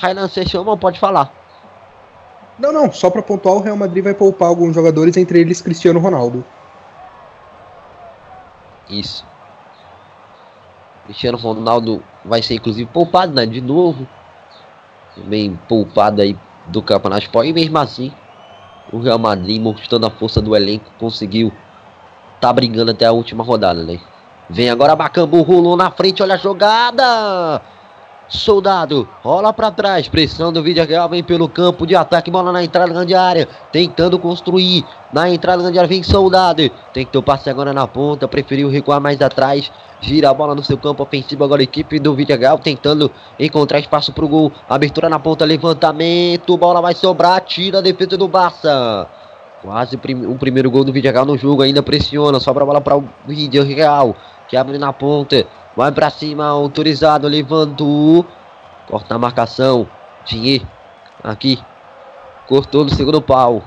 Rainan, chama pode falar? Não, não, só para pontuar, o Real Madrid vai poupar alguns jogadores, entre eles Cristiano Ronaldo. Isso. Cristiano Ronaldo vai ser inclusive poupado, né? De novo. Também poupado aí do Campeonato. E mesmo assim, o Real Madrid, mostrando a força do elenco, conseguiu tá brigando até a última rodada, né? Vem agora Bacambu, rolou na frente, olha a jogada! Soldado, rola para trás, pressão do Vidigal, vem pelo campo de ataque, bola na entrada grande área, tentando construir, na entrada grande área vem Soldado, tem que ter o passe agora na ponta, preferiu recuar mais atrás, gira a bola no seu campo ofensivo, agora a equipe do Vidigal tentando encontrar espaço para o gol, abertura na ponta, levantamento, bola vai sobrar, tira a defesa do Barça. Quase prim um primeiro gol do Vidigal no jogo, ainda pressiona, sobra a bola para o Vidigal, que abre na ponta, Vai pra cima, autorizado, levantou. Corta a marcação. Dinheiro. Aqui. Cortou no segundo pau.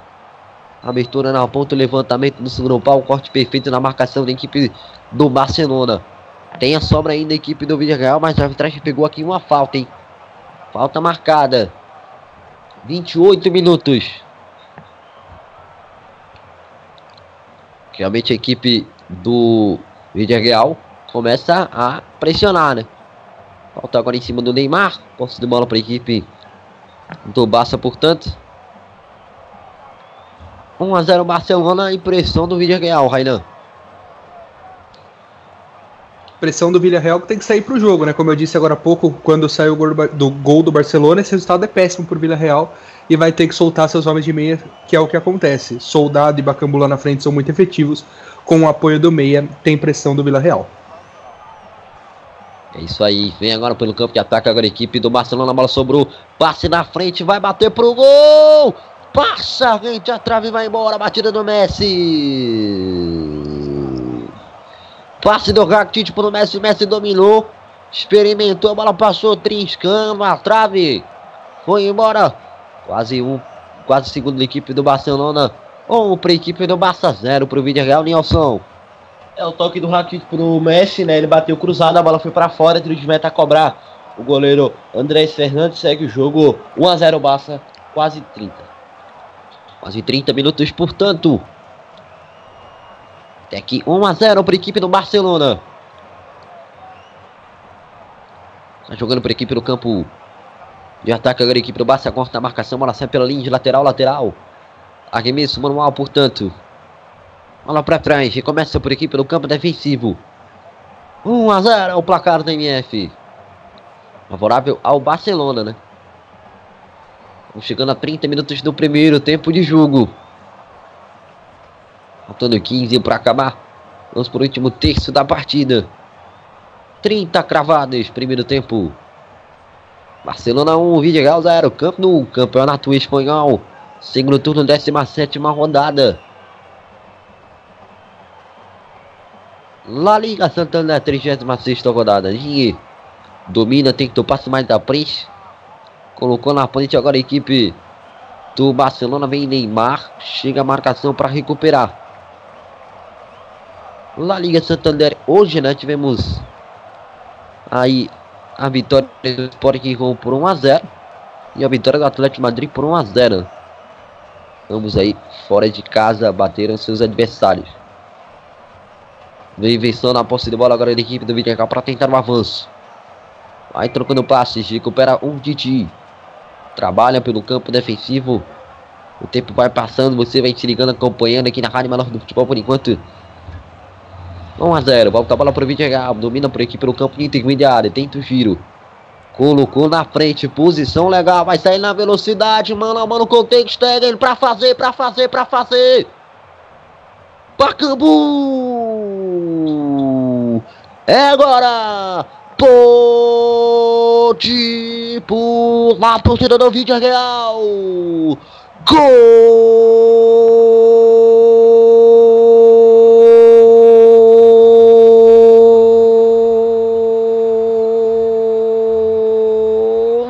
Abertura na ponta, levantamento no segundo pau. Corte perfeito na marcação da equipe do Barcelona. Tem a sobra ainda da equipe do Villarreal, mas a arbitragem pegou aqui uma falta, hein? Falta marcada. 28 minutos. Realmente a equipe do Villarreal começa a pressionar, né? Falta agora em cima do Neymar. Posse de bola para a equipe do Barça, portanto. 1 a 0 Barcelona, impressão do Villarreal, Rainan. Pressão do Villarreal que tem que sair para o jogo, né? Como eu disse agora há pouco, quando saiu o gol do, gol do Barcelona, esse resultado é péssimo para o Villarreal e vai ter que soltar seus homens de meia, que é o que acontece. Soldado e Bacambula na frente são muito efetivos. Com o apoio do meia, tem pressão do Villarreal. É isso aí, vem agora pelo campo de ataque agora a equipe do Barcelona, a bola sobrou, passe na frente, vai bater pro gol! Passa, gente, a trave vai embora, batida do Messi. Passe do Rakitic pro Messi, Messi dominou, experimentou, a bola passou. Triscando a trave, foi embora. Quase um, quase segundo da equipe do Barcelona, um para a equipe do Barça, zero para o Real Nilson. É o toque do Rakitic pro Messi, né? Ele bateu cruzado, a bola foi para fora, tiro de meta a cobrar. O goleiro Andrés Fernandes segue o jogo 1 a 0 Barça, quase 30. Quase 30 minutos, portanto. Até aqui 1 a 0 para a equipe do Barcelona. Tá jogando a equipe do campo de ataque agora a equipe do Barça corta a marcação, bola sai pela linha de lateral, lateral. Arremesso manual, portanto. Bola para trás. E começa por aqui pelo campo defensivo. 1 a 0 é o placar do MF. Favorável ao Barcelona, né? Estamos chegando a 30 minutos do primeiro tempo de jogo. Faltando 15 para acabar. Vamos para o último terço da partida. 30 cravadas, primeiro tempo. Barcelona 1, Vidigal 0. Campo no Campeonato Espanhol. Segundo turno, 17 rodada. La Liga Santander, 36 rodada. Dinheiro domina, tem que passe mais da frente. Colocou na frente agora a equipe do Barcelona. Vem Neymar. Chega a marcação para recuperar. La Liga Santander. Hoje, né? Tivemos aí a vitória do Sport que por 1 a 0 e a vitória do Atlético Madrid por 1 a 0. Ambos aí fora de casa bateram seus adversários. Vem vencendo a posse de bola agora da equipe do Vidigal para tentar um avanço. Vai trocando passes, recupera um Didi. Trabalha pelo campo defensivo. O tempo vai passando, você vai se ligando, acompanhando aqui na Rádio Menor do Futebol por enquanto. 1 a 0, volta a bola para o Vidigal, domina por aqui pelo campo intermediário, tenta o giro. Colocou na frente, posição legal, vai sair na velocidade, mano a mano com o Stegen para fazer, para fazer, para fazer. Bacambu! É agora! Pode pular a torcida do Vídeo Real! Gol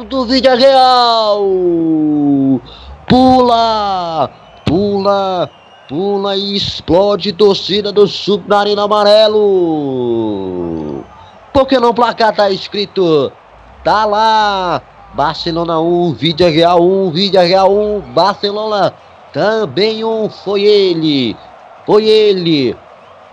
do Vídeo Real! Pula! Pula! Pula e explode torcida do Submarino Amarelo! Porque no placar tá escrito, tá lá, Barcelona 1, Vídeo Real 1, Vídeo Real 1, Barcelona também um, foi ele, foi ele,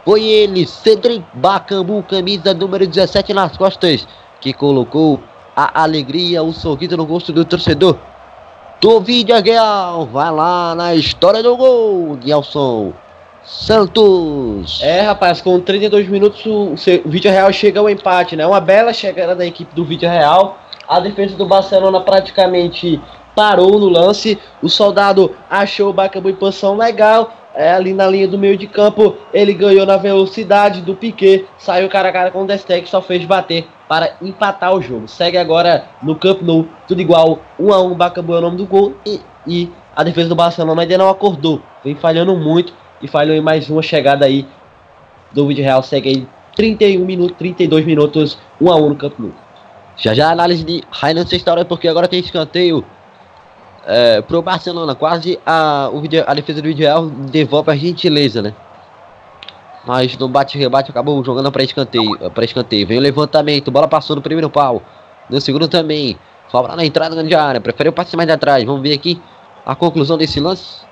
foi ele, Cedric Bacambu, camisa número 17 nas costas, que colocou a alegria, o sorriso no rosto do torcedor do Vídeo Real, vai lá na história do gol, Nelson. Santos. É, rapaz, com 32 minutos o, Vídeo Real chega ao empate, né? Uma bela chegada da equipe do Vídeo Real. A defesa do Barcelona praticamente parou no lance. O soldado achou o Bacabu em posição legal. É, ali na linha do meio de campo, ele ganhou na velocidade do Piquet, saiu cara a cara com o Destec, só fez bater para empatar o jogo. Segue agora no Camp Nou, tudo igual, 1 a 1 Bacabu é o nome do gol e, e a defesa do Barcelona ainda não acordou, vem falhando muito e falhou em mais uma chegada aí do vídeo real. Segue aí 31 minutos, 32 minutos, 1 a 1 no Camp Nou. Já já a análise de Rainan Sexta porque agora tem escanteio é, pro Barcelona. Quase a, o vídeo, a defesa do vídeo real devolve a gentileza, né? Mas no bate-rebate acabou jogando para escanteio, para escanteio. Vem o levantamento, bola passou no primeiro pau. No segundo também. Sobra na entrada grande área. Preferiu passe mais atrás. Vamos ver aqui a conclusão desse lance.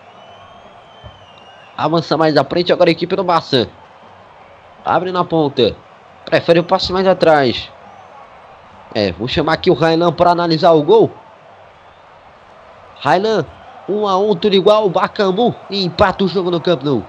Avança mais à frente agora a equipe do Barça. Abre na ponta. Prefere o passe mais atrás. É, vou chamar aqui o Rainan para analisar o gol. Rainan, 1 um a 1 um, tudo igual, Bacambu e empata o jogo no campo não.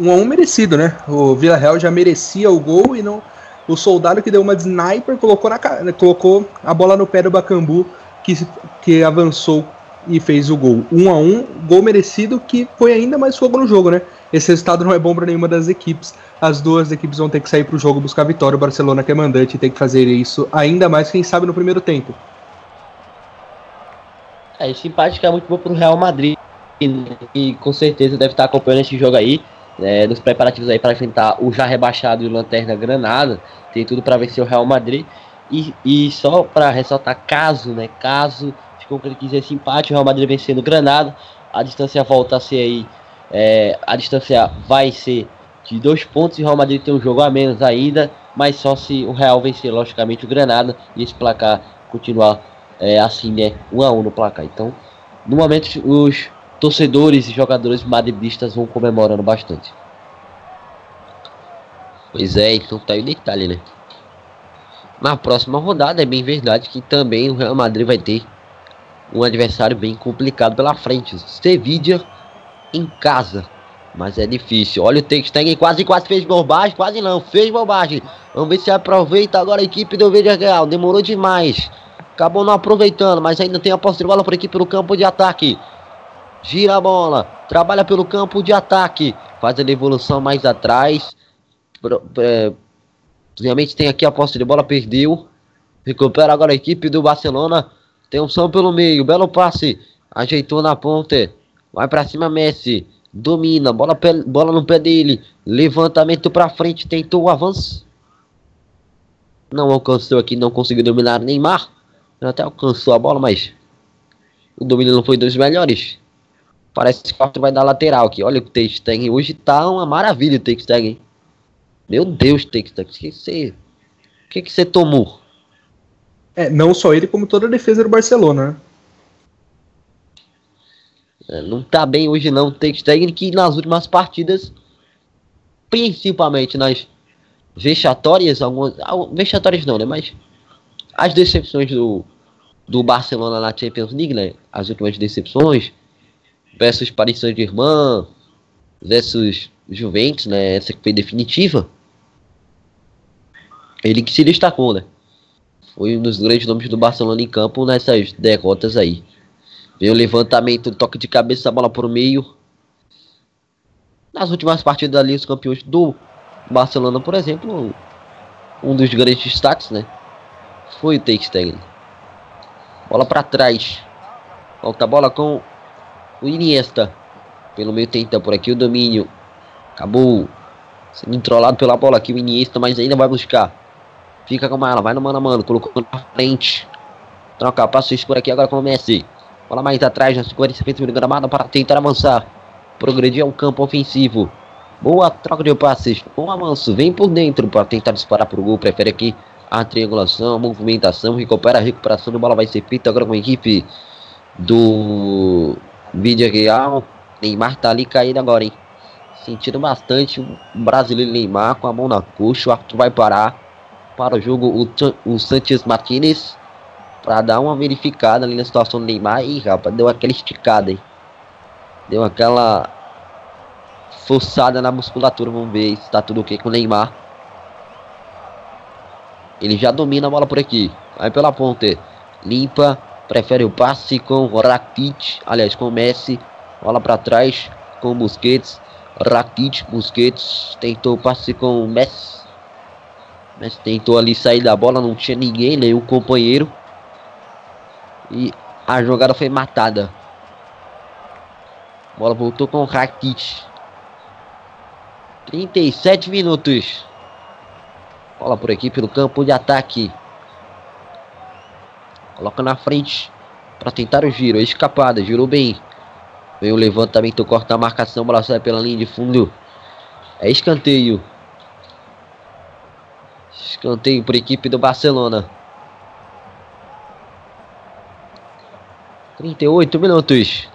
1 um a 1 um merecido, né? O Vila Real já merecia o gol e não o soldado que deu uma de sniper colocou, na, colocou a bola no pé do Bacambu que, que avançou e fez o gol. 1 um a 1 um, gol merecido que foi ainda mais fogo no jogo, né? Esse resultado não é bom para nenhuma das equipes. As duas equipes vão ter que sair para o jogo buscar vitória. O Barcelona, que é mandante, tem que fazer isso ainda mais, quem sabe, no primeiro tempo. É, esse empate que é muito bom para o Real Madrid. E com certeza deve estar acompanhando esse jogo aí. É, nos preparativos aí para enfrentar o já rebaixado e o Lanterna Granada. Tem tudo para vencer o Real Madrid. E, e só para ressaltar, caso, né? Caso se concretize esse empate, o Real Madrid vencendo o Granada, a distância volta a ser aí. É, a distância vai ser de dois pontos e o Real Madrid tem um jogo a menos ainda, mas só se o Real vencer, logicamente, o Granada e esse placar continuar é, assim, né? Um a um no placar. Então, no momento, os torcedores e jogadores madridistas vão comemorando bastante. Pois é, então tá aí o detalhe, né? Na próxima rodada é bem verdade que também o Real Madrid vai ter um adversário bem complicado pela frente. Sevilla em casa. Mas é difícil. Olha o Texteng quase quase fez bobagem. Quase não, fez bobagem. Vamos ver se aproveita agora a equipe do Vídeo Real. Demorou demais. Acabou não aproveitando, mas ainda tem a posse de bola para a equipe no campo de ataque. Gira a bola, trabalha pelo campo de ataque, faz a devolução mais atrás. É, realmente tem aqui a posse de bola, perdeu. Recupera agora a equipe do Barcelona. Tem um som pelo meio, belo passe. Ajeitou na ponta. Vai para cima Messi. Domina, bola, bola no pé dele. Levantamento para frente, tentou o avanço. Não alcançou aqui, não conseguiu dominar Neymar. Até alcançou a bola, mas o domínio não foi dos melhores. Parece que o vai dar lateral aqui. Olha o Texteg. Hoje tá uma maravilha o Texteg, Meu Deus, Texteg. O que você... Que, que tomou? É, não só ele, como toda a defesa do Barcelona, né? É, não tá bem hoje não. Tem que nas últimas partidas, principalmente nas vexatórias, algumas. Vexatórias não, né? Mas as decepções do, do Barcelona na Champions League, né? As últimas decepções, versus Paris Saint-Germain, versus Juventus, né? Essa que foi definitiva. Ele que se destacou, né? Foi um dos grandes nomes do Barcelona em campo nessas derrotas aí. Veio o levantamento, toque de cabeça, a bola por meio. Nas últimas partidas ali, os campeões do Barcelona, por exemplo, um dos grandes destaques, né? Foi o Teixeira. Bola para trás. Volta a bola com o Iniesta. Pelo meio tenta por aqui o domínio. Acabou sendo entrolado pela bola aqui o Iniesta, mas ainda vai buscar. Fica com ela, vai no mano a mano, colocou na frente. Troca passos por aqui agora com o Messi. Bola mais atrás, nas 40 centímetros do gramado para tentar avançar. Progredir ao campo ofensivo. Boa troca de passes. Bom avanço. Vem por dentro para tentar disparar para o gol. Prefere aqui a triangulação, a movimentação. Recupera a recuperação de bola. Vai ser feita agora com a equipe do Vídeo Real. Neymar tá ali caído agora, hein? Sentindo bastante o brasileiro Neymar com a mão na coxa. O árbitro vai parar para o jogo o, o Sanchez Martinez para dar uma verificada ali na situação do Neymar. E rapaz, deu aquela esticada, hein? Deu aquela forçada na musculatura. Vamos ver se tá tudo ok com o Neymar. Ele já domina a bola por aqui. Vai pela ponte. Limpa. Prefere o passe com Rakitic. Aliás, com Messi. Bola para trás com Busquets. Rakitic, Busquets. Tentou o passe com Messi. Messi tentou ali sair da bola. Não tinha ninguém, nenhum companheiro. E a jogada foi matada. Bola voltou com o Rakitic. 37 minutos. Bola por aqui pelo campo de ataque. Coloca na frente para tentar o giro. Escapada, girou bem. Vem o levantamento, corta a marcação. Bola sai pela linha de fundo. É escanteio. Escanteio a equipe do Barcelona. 38 minutos.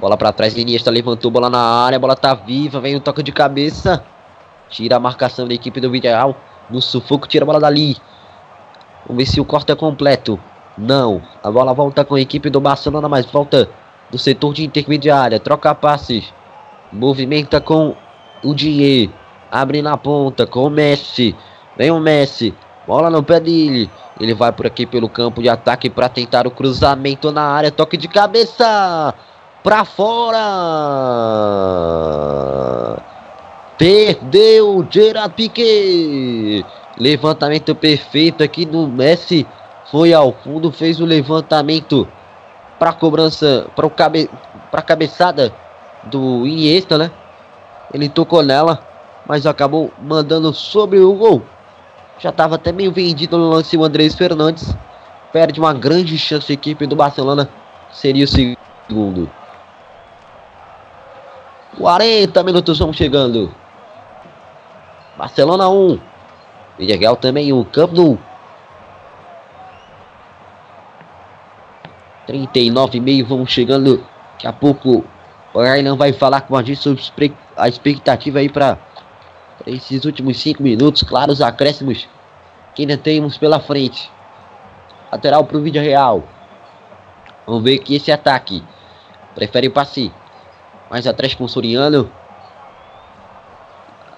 Bola para trás, Iniesta levantou, bola na área, bola tá viva, vem um toque de cabeça. Tira a marcação da equipe do Villarreal. No sufoco, tira a bola dali. Vamos ver se o corte é completo. Não. A bola volta com a equipe do Barcelona, mas volta do setor de intermediária. Troca passes. Movimenta com o Dier. Abre na ponta com o Messi. Vem o Messi. Bola no pé dele. Ele vai por aqui pelo campo de ataque para tentar o cruzamento na área. Toque de cabeça. Para fora. Perdeu Gerard Piquet. Levantamento perfeito aqui do Messi. Foi ao fundo, fez o levantamento para cobrança, para cabe, para cabeçada do Iniesta, né? Ele tocou nela, mas acabou mandando sobre o gol. Já estava até meio vendido no lance o Andrés Fernandes. Perde uma grande chance a equipe do Barcelona. Seria o segundo. 40 minutos vão chegando. Barcelona 1. Villarreal também o Campo do 39 e meio vão chegando. Daqui a pouco o Ryan vai falar com a gente sobre a expectativa aí para esses últimos 5 minutos. Claro, os acréscimos que ainda temos pela frente. Lateral para o vídeo real. Vamos ver que esse ataque prefere passe mais atrás com o Soriano.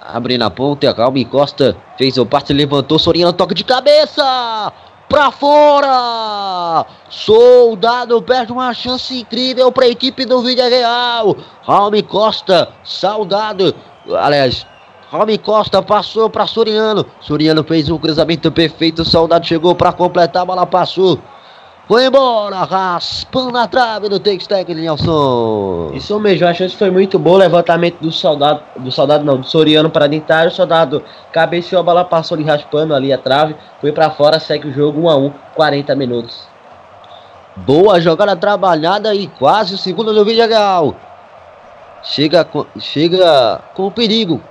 Abre na ponta, Calma Costa fez o passe, levantou, Soriano toca de cabeça! Pra fora! Soldado perde uma chance incrível para a equipe do Vídeo Real. Raul Costa, saudado. Aliás, Raul Costa passou para Soriano. Soriano fez um cruzamento perfeito. Saudado chegou para completar. A bola passou. Foi embora, raspando a trave do take stack Nelson. Isso mesmo, a chance foi muito boa. Levantamento do soldado, do soldado não, do Soriano para dentro. O soldado cabeceou a bola, passou ali raspando ali a trave. Foi para fora, segue o jogo 1 a 1 40 minutos. Boa jogada trabalhada e quase o segundo do vídeo legal. Chega chega com perigo.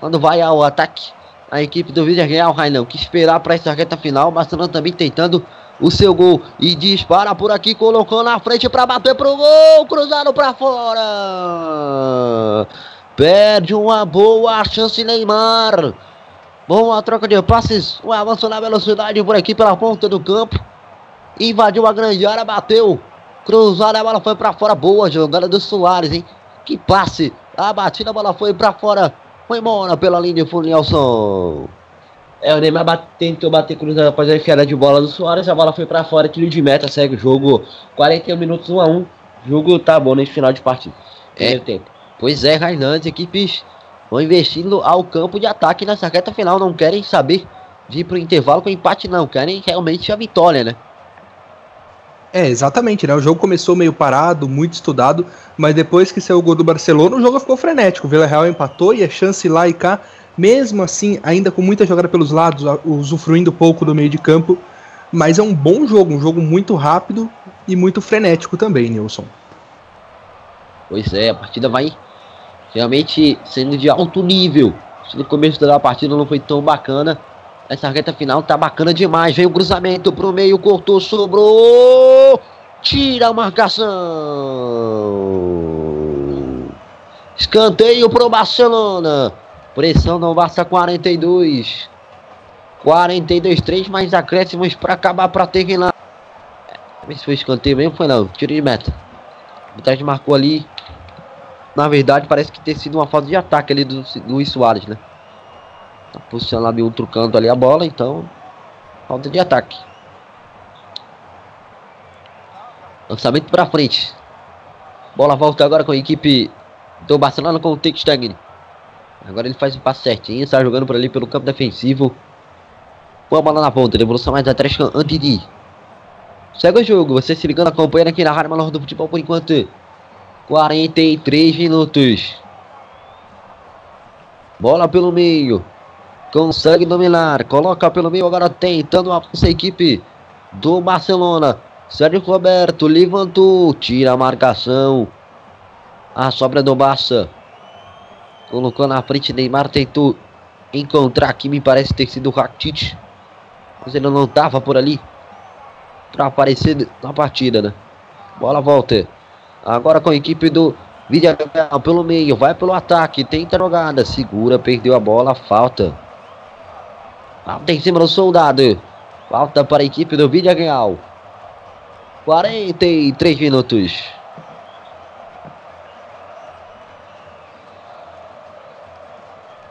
Quando vai ao ataque, a equipe do Vídeo Real, Rainão, que esperar para essa reta final. Barcelona também tentando o seu gol e dispara por aqui, colocou na frente para bater pro gol, cruzado para fora. Perde uma boa chance Neymar. Boa troca de passes, o avanço na velocidade por aqui pela ponta do campo. Invadiu a grande área, bateu. Cruzada, a bola foi para fora. Boa jogada do Soares, hein? Que passe. A batida, a bola foi para fora. Foi embora pela linha de fundo, Nelson. É, o Neymar bate, tentou bater cruzado após a enfiada de bola do Soares, a bola foi para fora, tiro de meta, segue o jogo 41 minutos 1 a 1. O jogo tá bom nesse final de partida. É, tempo. Pois é, Rainan, equipes vão investindo ao campo de ataque nessa reta final. Não querem saber de ir pro intervalo com empate, não. Querem realmente a vitória, né? É, exatamente, né? O jogo começou meio parado, muito estudado, mas depois que saiu o gol do Barcelona, o jogo ficou frenético. O Villarreal empatou e a chance lá e cá, mesmo assim, ainda com muita jogada pelos lados, usufruindo pouco do meio de campo, mas é um bom jogo, um jogo muito rápido e muito frenético também, Nilson. Pois é, a partida vai realmente sendo de alto nível. No começo da partida não foi tão bacana, essa reta final tá bacana demais. Vem o cruzamento pro meio, cortou, sobrou. Tira a marcação. Escanteio pro Barcelona. Pressão não basta 42. 42, 3 mais acréscimos para acabar para terminar. Se foi escanteio mesmo, foi não. Tiro de meta. O Tite marcou ali. Na verdade, parece que ter sido uma falta de ataque ali do Luiz Soares, né? Tá posicionado em outro canto ali a bola, então falta de ataque. Lançamento para frente. Bola volta agora com a equipe do Barcelona com o Tech Agora ele faz o passe certinho, está jogando por ali pelo campo defensivo. Boa bola na ponta, devolução mais atrás antes de Segue o jogo, você se ligando, acompanhando aqui na Rádio Maior do Futebol por enquanto. 43 minutos. Bola pelo meio. Consegue dominar. Coloca pelo meio agora tentando a nossa equipe do Barcelona. Sérgio Roberto levantou. Tira a marcação. A sobra do Barça. Colocou na frente. Neymar tentou encontrar aqui. Me parece ter sido o Rakitic. Mas ele não estava por ali. Para aparecer na partida, né? Bola volta. Agora com a equipe do Villarreal pelo meio. Vai pelo ataque. Tenta jogada. Segura. Perdeu a bola. Falta. Falta em cima do soldado. Falta para a equipe do Real. 43 minutos.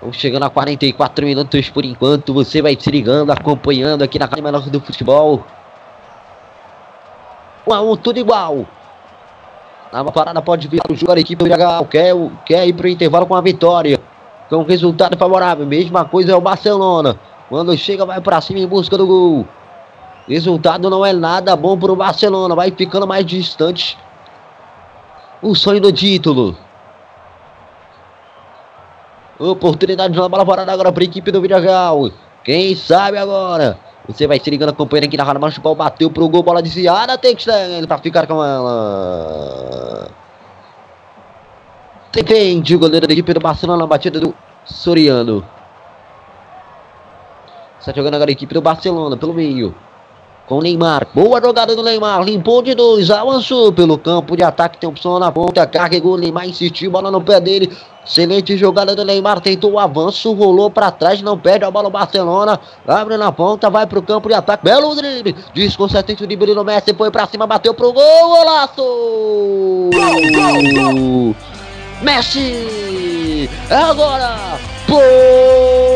Vamos chegando a 44 minutos por enquanto. Você vai se ligando, acompanhando aqui na Rádio Menor do Futebol. 1 a 1, tudo igual. Na parada pode vir o jogo a equipe do Real. Quer, quer ir para o intervalo com a vitória. Com resultado favorável. Mesma coisa é o Barcelona. Quando chega, vai para cima em busca do gol. Resultado não é nada bom para o Barcelona. Vai ficando mais distante. O sonho do título. Oportunidade de uma bola parada agora para a equipe do Villarreal. Quem sabe agora? Você vai se ligando, acompanhando aqui na Rádio Machucal. Bateu pro gol, bola desviada. Tem que ele para ficar com ela. Defende o goleiro da equipe do Barcelona na batida do Soriano. Está jogando agora a equipe do Barcelona pelo meio. Com o Neymar. Boa jogada do Neymar. Limpou de dois. Avançou pelo campo de ataque. Tem opção na ponta. Carregou o Neymar. Insistiu. Bola no pé dele. Excelente jogada do Neymar. Tentou o avanço. Rolou para trás. Não perde a bola o Barcelona. Abre na ponta. Vai pro campo de ataque. Belo drible. Desconcertante o drible do Messi. Foi para cima. Bateu pro gol. Golaço. Gol, gol, gol. Messi. Agora. Pô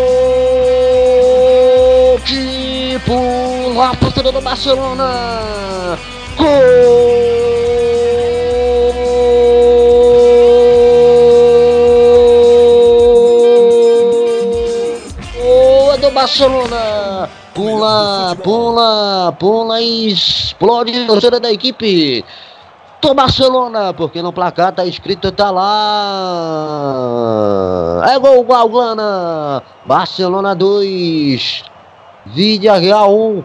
pula a torcida do Barcelona. Gol! Barcelona. Pula, pula, pula e explode a torcida da equipe do Barcelona, porque no placar tá escrito, tá lá. É gol, Galglana. Barcelona 2, Vídea Real 1.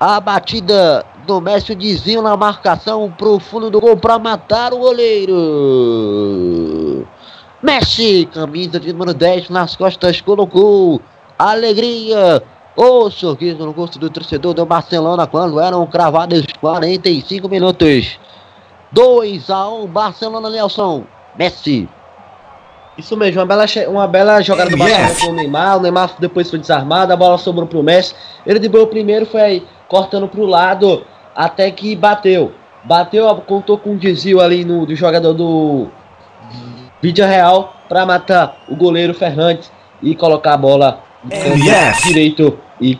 A batida do Messi, desvio na marcação pro fundo do gol para matar o goleiro. Messi, camisa de número 10 nas costas, colocou alegria. O sorriso no rosto do torcedor do Barcelona quando eram cravados 45 minutos. 2 a 1 Barcelona Nelson. Messi. Isso mesmo, uma bela, uma bela jogada do Barcelona com o Neymar. O Neymar depois foi desarmado, a bola sobrou pro Messi. Ele driblou primeiro, foi aí, cortando pro lado, até que bateu. Bateu, contou com um desvio ali no, do jogador do Vídeo Real para matar o goleiro Fernandes e colocar a bola no direito e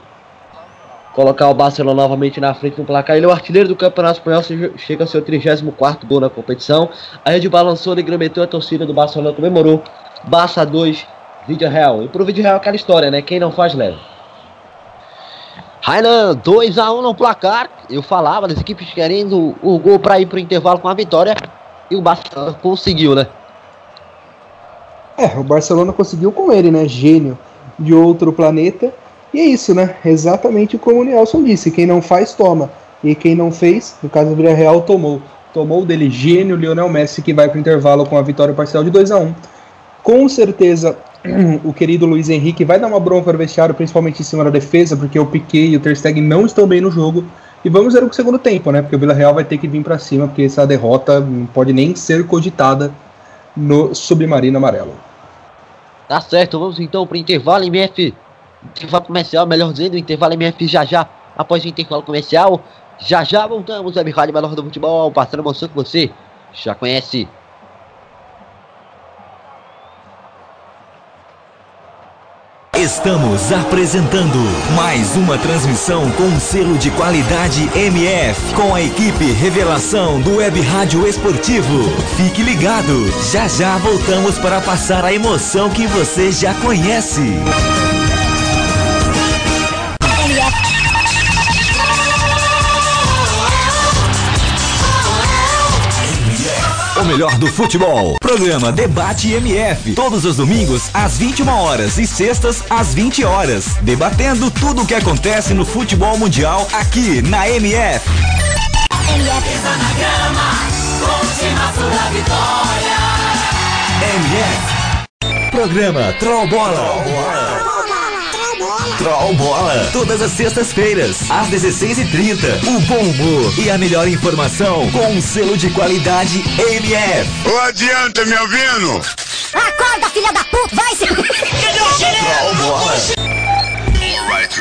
colocar o Barcelona novamente na frente no placar. Ele é o artilheiro do Campeonato Espanhol, chega ao seu 34 gol na competição. A rede balançou, negrementou a torcida do Barcelona, comemorou Barça 2, vídeo real. E pro vídeo real aquela história, né? Quem não faz, leva. Rainan, 2x1 um no placar. Eu falava das equipes querendo o gol para ir pro intervalo com a vitória. E o Barça conseguiu, né? É, o Barcelona conseguiu com ele, né? Gênio de outro planeta. E é isso, né? Exatamente como o Nelson disse: quem não faz, toma. E quem não fez, no caso do Villarreal, tomou. Tomou dele gênio Lionel Messi, que vai para o intervalo com a vitória parcial de 2 a 1 Com certeza, *clears throat* o querido Luiz Henrique vai dar uma bronca no vestiário, principalmente em cima da defesa, porque o Piquet e o Ter Stegen não estão bem no jogo. E vamos ver o segundo tempo, né? Porque o Villarreal vai ter que vir para cima, porque essa derrota não pode nem ser cogitada no submarino amarelo. Tá certo, vamos então para o intervalo MF. Intervalo comercial, melhor dizendo, intervalo MF já já após o intervalo comercial. Já já voltamos, Web Rádio Melhor do Futebol, passando emoção que você já conhece. Estamos apresentando mais uma transmissão com selo de qualidade MF, com a equipe Revelação do Web Rádio Esportivo. Fique ligado, já já voltamos para passar a emoção que você já conhece. O melhor do futebol. Programa Debate MF. Todos os domingos às 21 horas e sextas às 20 horas. Debatendo tudo o que acontece no futebol mundial aqui na MF. MF. na grama, sua vitória. MF. Programa Troll Bola. Troll Bola. Todas as sextas-feiras, às 16h30. O bom humor e a melhor informação com um selo de qualidade MF. Ô, adianta, me ouvindo? Acorda, filha da puta, vai se. Troll Bola.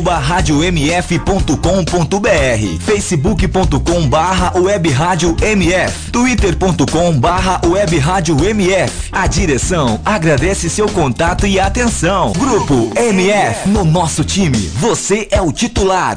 radiomf.com.br facebook.com barra web rádio mf twitter.com barra web rádio mf A direção agradece seu contato e atenção. Grupo MF, no nosso time, você é o titular.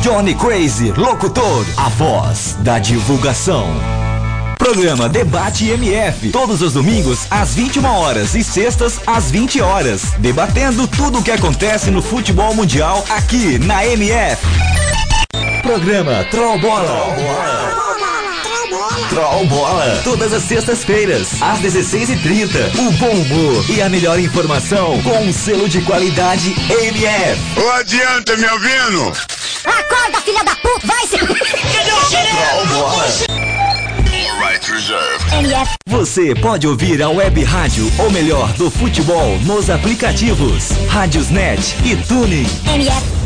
Johnny Crazy, locutor, a voz da divulgação. Programa Debate MF, todos os domingos às 21 horas e sextas às 20 horas, debatendo tudo o que acontece no futebol mundial aqui na MF. Programa Troll Bola. Troll Bola. Todas as sextas-feiras, às 16h30. O bom humor e a melhor informação com um selo de qualidade MF. Ô, adianta, me ouvindo? Acorda, filha da puta, vai se. Troll Bola. MF. Você pode ouvir a web rádio, ou melhor, do futebol, nos aplicativos Rádiosnet e Tuning. MF.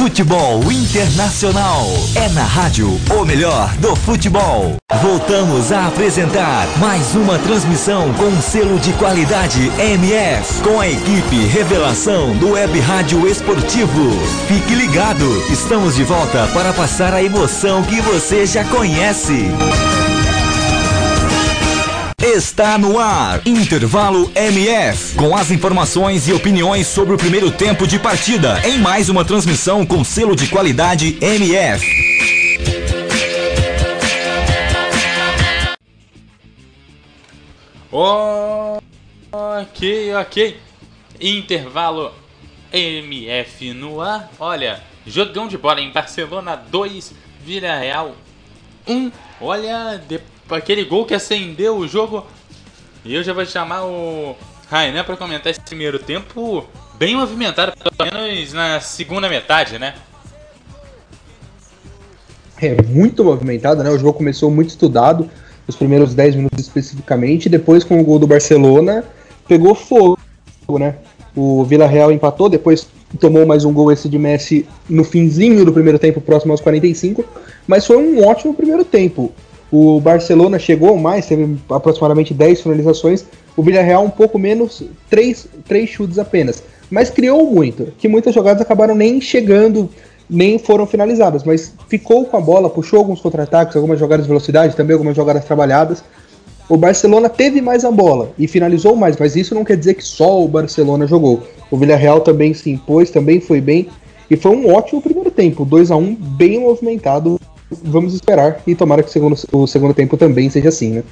Futebol Internacional. É na rádio o melhor do futebol. Voltamos a apresentar mais uma transmissão com selo de qualidade MF. Com a equipe Revelação do Web Rádio Esportivo. Fique ligado, estamos de volta para passar a emoção que você já conhece. Está no ar, Intervalo MF, com as informações e opiniões sobre o primeiro tempo de partida, em mais uma transmissão com selo de qualidade MF. Ok, ok. Intervalo MF no ar. Olha, jogão de bola em Barcelona 2, Vila Real 1. Olha, de- aquele gol que acendeu o jogo. E eu já vou chamar o Rainan para comentar esse primeiro tempo bem movimentado, pelo menos na segunda metade, né? É muito movimentado, né? O jogo começou muito estudado, os primeiros 10 minutos especificamente, depois com o gol do Barcelona, pegou fogo, né? O Villarreal empatou, depois tomou mais um gol esse de Messi no finzinho do primeiro tempo, próximo aos 45, mas foi um ótimo primeiro tempo. O Barcelona chegou mais, teve aproximadamente 10 finalizações, o Villarreal um pouco menos, 3, três chutes apenas. Mas criou muito, que muitas jogadas acabaram nem chegando, nem foram finalizadas, mas ficou com a bola, puxou alguns contra-ataques, algumas jogadas de velocidade, também algumas jogadas trabalhadas. O Barcelona teve mais a bola e finalizou mais, mas isso não quer dizer que só o Barcelona jogou. O Villarreal também se impôs, também foi bem e foi um ótimo primeiro tempo, 2 a 1 bem movimentado. Vamos esperar e tomara que o segundo, o segundo tempo também seja assim, né?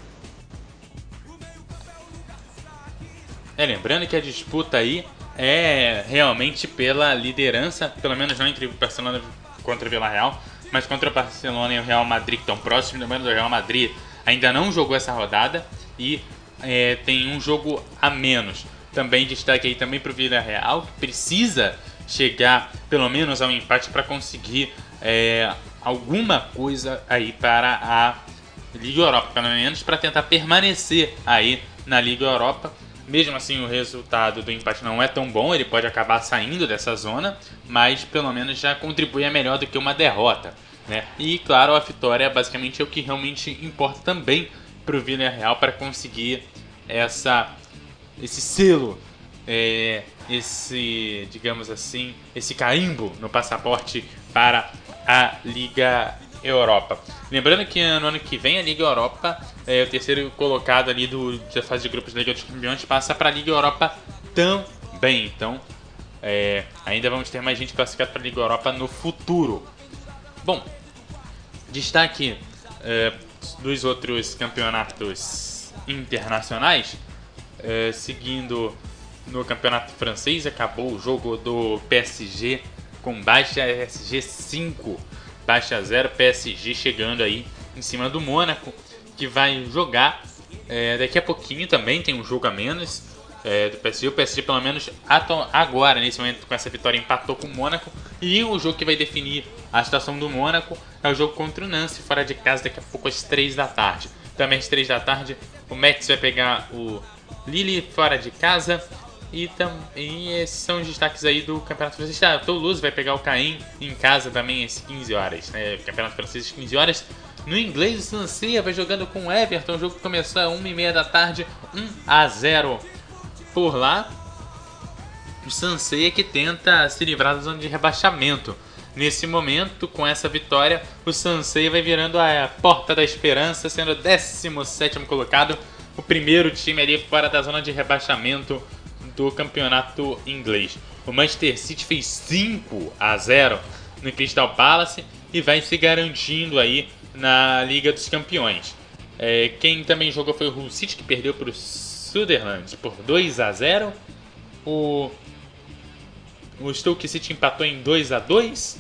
É, lembrando que a disputa aí é realmente pela liderança, pelo menos não entre Barcelona contra o Villarreal, mas contra o Barcelona e o Real Madrid que estão próximos. Que o Real Madrid ainda não jogou essa rodada e é, tem um jogo a menos. Também destaque aí também para o Villarreal, que precisa chegar pelo menos ao empate para conseguir é, alguma coisa aí para a Liga Europa, pelo menos para tentar permanecer aí na Liga Europa. Mesmo assim, o resultado do empate não é tão bom, ele pode acabar saindo dessa zona, mas pelo menos já contribui a melhor do que uma derrota. Né? E claro, a vitória basicamente é o que realmente importa também para o Villarreal para conseguir essa, esse selo, é, esse, digamos assim, esse carimbo no passaporte para a Liga Europa. Lembrando que no ano que vem a Liga Europa, é, o terceiro colocado ali do, da fase de grupos da Liga dos Campeões passa para a Liga Europa também. Então, é, ainda vamos ter mais gente classificada para a Liga Europa no futuro. Bom, destaque é, dos outros campeonatos internacionais, é, seguindo no campeonato francês, acabou o jogo do PSG com baixa PSG 5 baixa 0, PSG chegando aí em cima do Mônaco, que vai jogar é, daqui a pouquinho também, tem um jogo a menos é, do PSG. O PSG, pelo menos agora, nesse momento, com essa vitória, empatou com o Mônaco. E o jogo que vai definir a situação do Mônaco é o jogo contra o Nancy, fora de casa, daqui a pouco às 3 da tarde. Também às 3 da tarde, o Metz vai pegar o Lille fora de casa. E, tam, e esses são os destaques aí do Campeonato Francês. Ah, Toulouse vai pegar o Caen em casa também às 15 horas. Né? Campeonato Francês às 15 horas. No inglês, o Sancia vai jogando com o Everton. O jogo começou às 1h30 da tarde, 1 a 0 por lá. O Sancia que tenta se livrar da zona de rebaixamento. Nesse momento, com essa vitória, o Sansei vai virando a porta da esperança, sendo o 17 colocado, o primeiro time ali fora da zona de rebaixamento do campeonato inglês. O Manchester City fez 5 a 0 no Crystal Palace e vai se garantindo aí na Liga dos Campeões. É, quem também jogou foi o Hull City, que perdeu para o Sunderland por 2 a 0 O, o Stoke City empatou em 2 a 2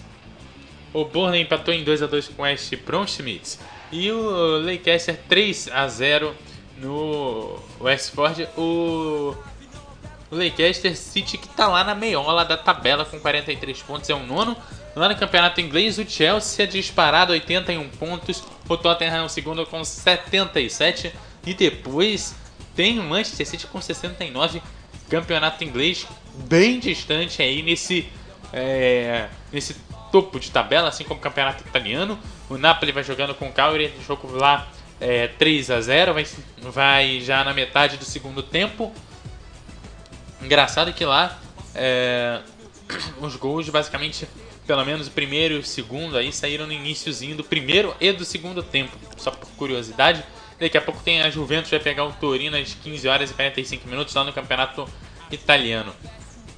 O Burnley empatou em 2 a 2 com o West Bromwich. E o Leicester 3 a 0 no Westford. O o Leicester City que está lá na meiola da tabela com 43 pontos, é o nono. Lá no campeonato inglês, o Chelsea é disparado 81 pontos, o Tottenham é o segundo com 77 e depois tem o Manchester City com 69. Campeonato inglês bem distante aí nesse, é, nesse topo de tabela, assim como o campeonato italiano. O Napoli vai jogando com o Cagliari, jogo lá é, 3 a 0 vai, vai já na metade do segundo tempo. Engraçado que lá é, *clears throat* os gols basicamente, pelo menos o primeiro e o segundo aí saíram no iníciozinho do primeiro e do segundo tempo, só por curiosidade. Daqui a pouco tem a Juventus vai pegar o Torino às 15 horas e 45 minutos lá no campeonato italiano.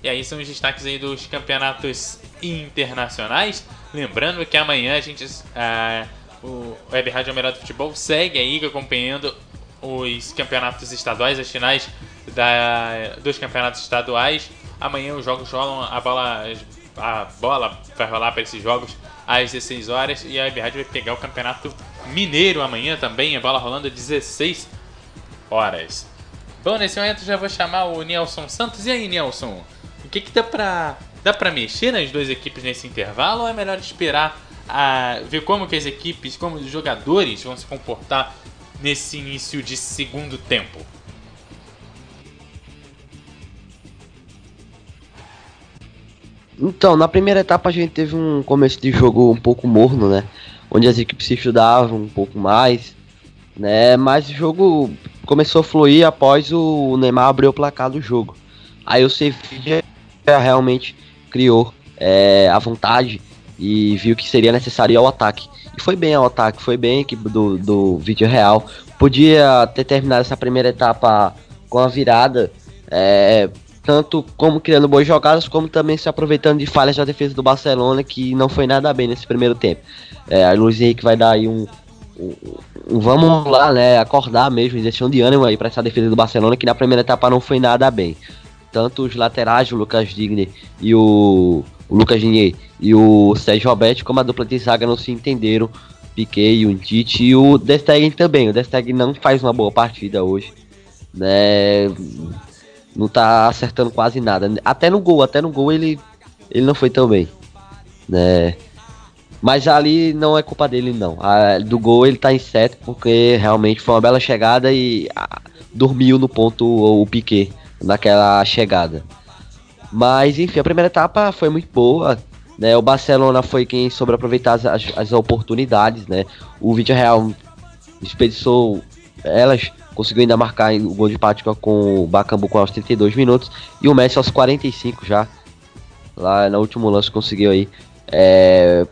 E aí são os destaques aí dos campeonatos internacionais. Lembrando que amanhã a gente, ah, o Web Rádio Melhor do Futebol segue aí acompanhando os campeonatos estaduais, as finais da, dos campeonatos estaduais. Amanhã os jogos rolam, a bola, a bola vai rolar para esses jogos às 16 horas e a Web vai pegar o campeonato mineiro amanhã também, a bola rolando às 16 horas. Bom, nesse momento já vou chamar o Nelson Santos. E aí, Nelson? O que, que dá pra. Dá pra mexer nas duas equipes nesse intervalo ou é melhor esperar a ver como que as equipes, como os jogadores vão se comportar nesse início de segundo tempo? Então, na primeira etapa a gente teve um começo de jogo um pouco morno, né? Onde as equipes se estudavam um pouco mais, né? Mas o jogo começou a fluir após o Neymar abrir o placar do jogo. Aí o Sevilla realmente criou é, a vontade e viu que seria necessário ir ao ataque. E foi bem ao ataque, foi bem a equipe do, do vídeo real. Podia ter terminado essa primeira etapa com a virada, é, tanto como criando boas jogadas, como também se aproveitando de falhas da defesa do Barcelona, que não foi nada bem nesse primeiro tempo. É, a Luiz Henrique vai dar aí um, um, um, vamos lá, né, acordar mesmo, injeção de ânimo aí para essa defesa do Barcelona, que na primeira etapa não foi nada bem. Tanto os laterais, o Lucas Digne e o, o Lucas Digne e o Sérgio Roberto, como a dupla de zaga não se entenderam. Piquet, o Tite e o Destegen também. O Destegen não faz uma boa partida hoje, né? Não tá acertando quase nada. Até no gol, até no gol ele, ele não foi tão bem, né? Mas ali não é culpa dele, não. A, do gol ele tá em sete, porque realmente foi uma bela chegada e a, dormiu no ponto o, o Piquet naquela chegada. Mas enfim, a primeira etapa foi muito boa. Né? O Barcelona foi quem soube aproveitar as, as, as oportunidades. Né? O Real desperdiçou elas, conseguiu ainda marcar o gol de empate com o Bacambu aos 32 minutos. E o Messi aos 45 já. Lá no último lance conseguiu aí. É,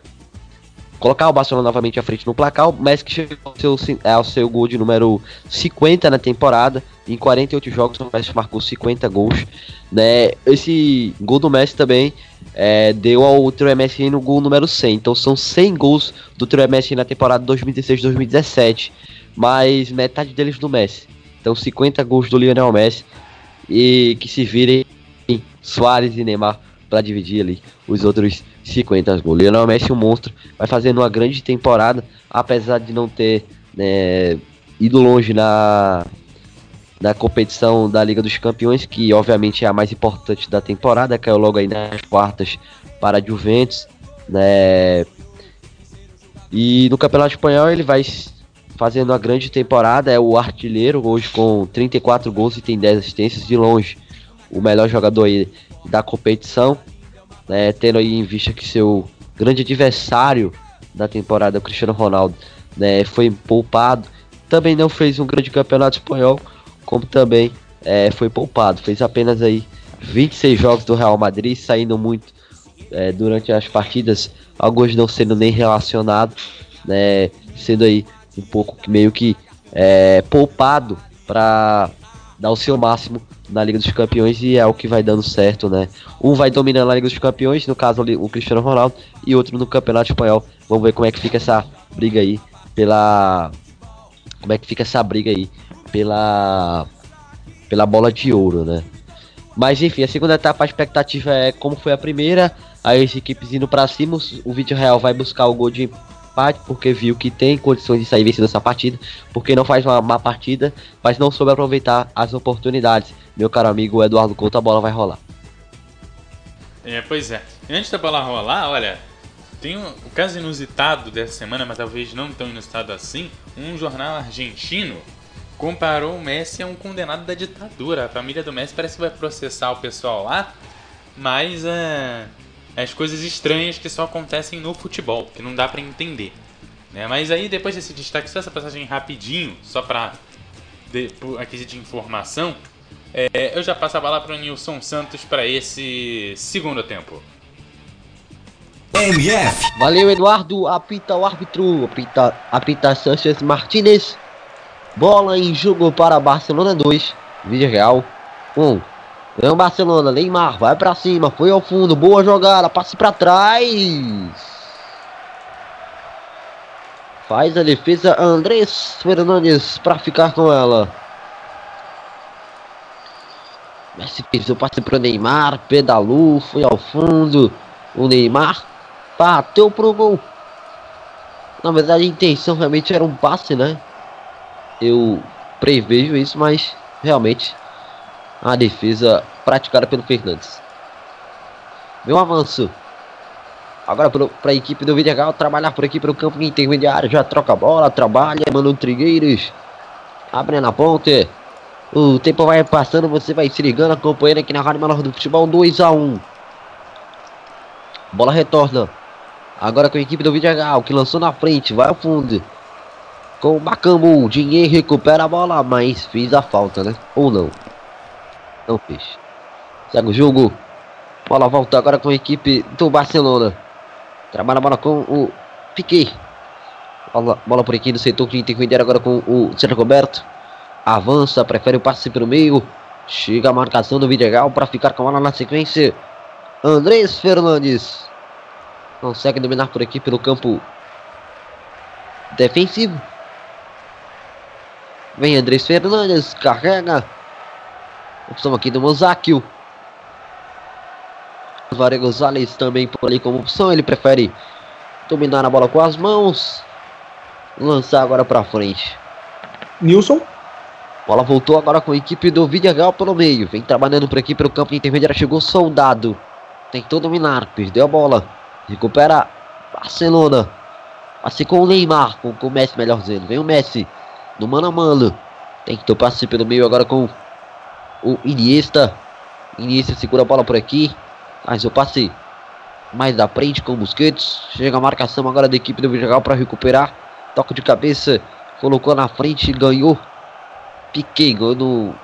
colocar o Barcelona novamente à frente no placar. O Messi que chegou ao seu, ao seu gol de número 50 na temporada. Em 48 jogos, o Messi marcou 50 gols. Né? Esse gol do Messi também é, deu ao Trio MSN no gol número 100. Então são 100 gols do Trio MSN na temporada 2016-2017. Mais metade deles do Messi. Então 50 gols do Lionel Messi. E que se virem Soares e Neymar para dividir ali os outros 50 gols. Lionel Messi, um monstro, vai fazendo uma grande temporada, apesar de não ter né, ido longe na, na competição da Liga dos Campeões, que obviamente é a mais importante da temporada, caiu logo aí nas quartas para a Juventus, né? E no Campeonato Espanhol ele vai fazendo uma grande temporada, é o artilheiro hoje com 34 gols e tem 10 assistências de longe, o melhor jogador aí da competição né, tendo aí em vista que seu grande adversário da temporada, o Cristiano Ronaldo, né, foi poupado. Também não fez um grande campeonato espanhol, como também é, foi poupado. Fez apenas aí 26 jogos do Real Madrid, saindo muito é, durante as partidas, alguns não sendo nem relacionados, né, sendo aí um pouco meio que é, poupado para dar o seu máximo na Liga dos Campeões e é o que vai dando certo, né? Um vai dominando a Liga dos Campeões, no caso o Cristiano Ronaldo, e outro no Campeonato Espanhol. Vamos ver como é que fica essa briga aí pela como é que fica essa briga aí pela pela bola de ouro, né? Mas enfim, a segunda etapa a expectativa é como foi a primeira, aí as equipes indo para cima, o Vídeo Real vai buscar o gol de empate, porque viu que tem condições de sair vencendo essa partida, porque não faz uma má partida, mas não soube aproveitar as oportunidades. Meu caro amigo Eduardo Couto, a bola vai rolar. É, pois é. Antes da bola rolar, olha, tem um, um caso inusitado dessa semana, mas talvez não tão inusitado assim. Um jornal argentino comparou o Messi a um condenado da ditadura. A família do Messi parece que vai processar o pessoal lá, mas é, as coisas estranhas que só acontecem no futebol, que não dá para entender. Né? Mas aí, depois desse destaque, só essa passagem rapidinho, só para aqui de informação, é, eu já passo a bola para o Nilson Santos para esse segundo tempo. MF. Valeu, Eduardo. Apita o árbitro. Apita, apita Sanchez Martinez. Bola em jogo para Barcelona 2. Vídeo Real 1. Vem o Barcelona. Neymar vai para cima. Foi ao fundo. Boa jogada. Passe para trás. Faz a defesa Andrés Fernandes para ficar com ela. Messi fez o passe para Neymar. Pedalou. Foi ao fundo. O Neymar bateu pro gol. Na verdade, a intenção realmente era um passe, né? Eu prevejo isso, mas realmente a defesa praticada pelo Fernandes. Meu avanço. Agora para a equipe do Vidigal trabalhar por aqui pelo campo intermediário. Já troca a bola, trabalha. Mano Trigueiros. Abre na ponte. O tempo vai passando, você vai se ligando, acompanhando aqui na Rádio Menor do Futebol 2 a 1 Bola retorna. Agora com a equipe do Vidigal, que lançou na frente, vai ao fundo. Com o Macambu, Dinheiro recupera a bola, mas fez a falta, né? Ou não? Não fez. Segue o jogo. Bola volta agora com a equipe do Barcelona. Trabalha a bola com o Piquet. Bola, bola por aqui no setor que intermediário agora com o Sérgio Roberto. Avança, prefere o passe pelo meio. Chega a marcação do Vidigal para ficar com a bola na sequência. Andrés Fernandes. Consegue dominar por aqui pelo campo defensivo. Vem Andrés Fernandes, carrega. Opção aqui do Mozáquio. Varego Gonzalez também por ali como opção. Ele prefere dominar a bola com as mãos. Lançar agora para frente. Nilson. Bola voltou agora com a equipe do Vidigal pelo meio. Vem trabalhando por aqui pelo campo intermediário. Chegou Soldado. Tentou dominar. Perdeu a bola. Recupera Barcelona. Passe com o Neymar. Com, com o Messi, melhor dizendo. Vem o Messi. No mano a mano. Tentou passe pelo meio agora com o Iniesta. Iniesta segura a bola por aqui. Mas o passe mais da frente com o Busquets. Chega a marcação agora da equipe do Villarreal para recuperar. Toque de cabeça. Colocou na frente. Ganhou. Ganhou no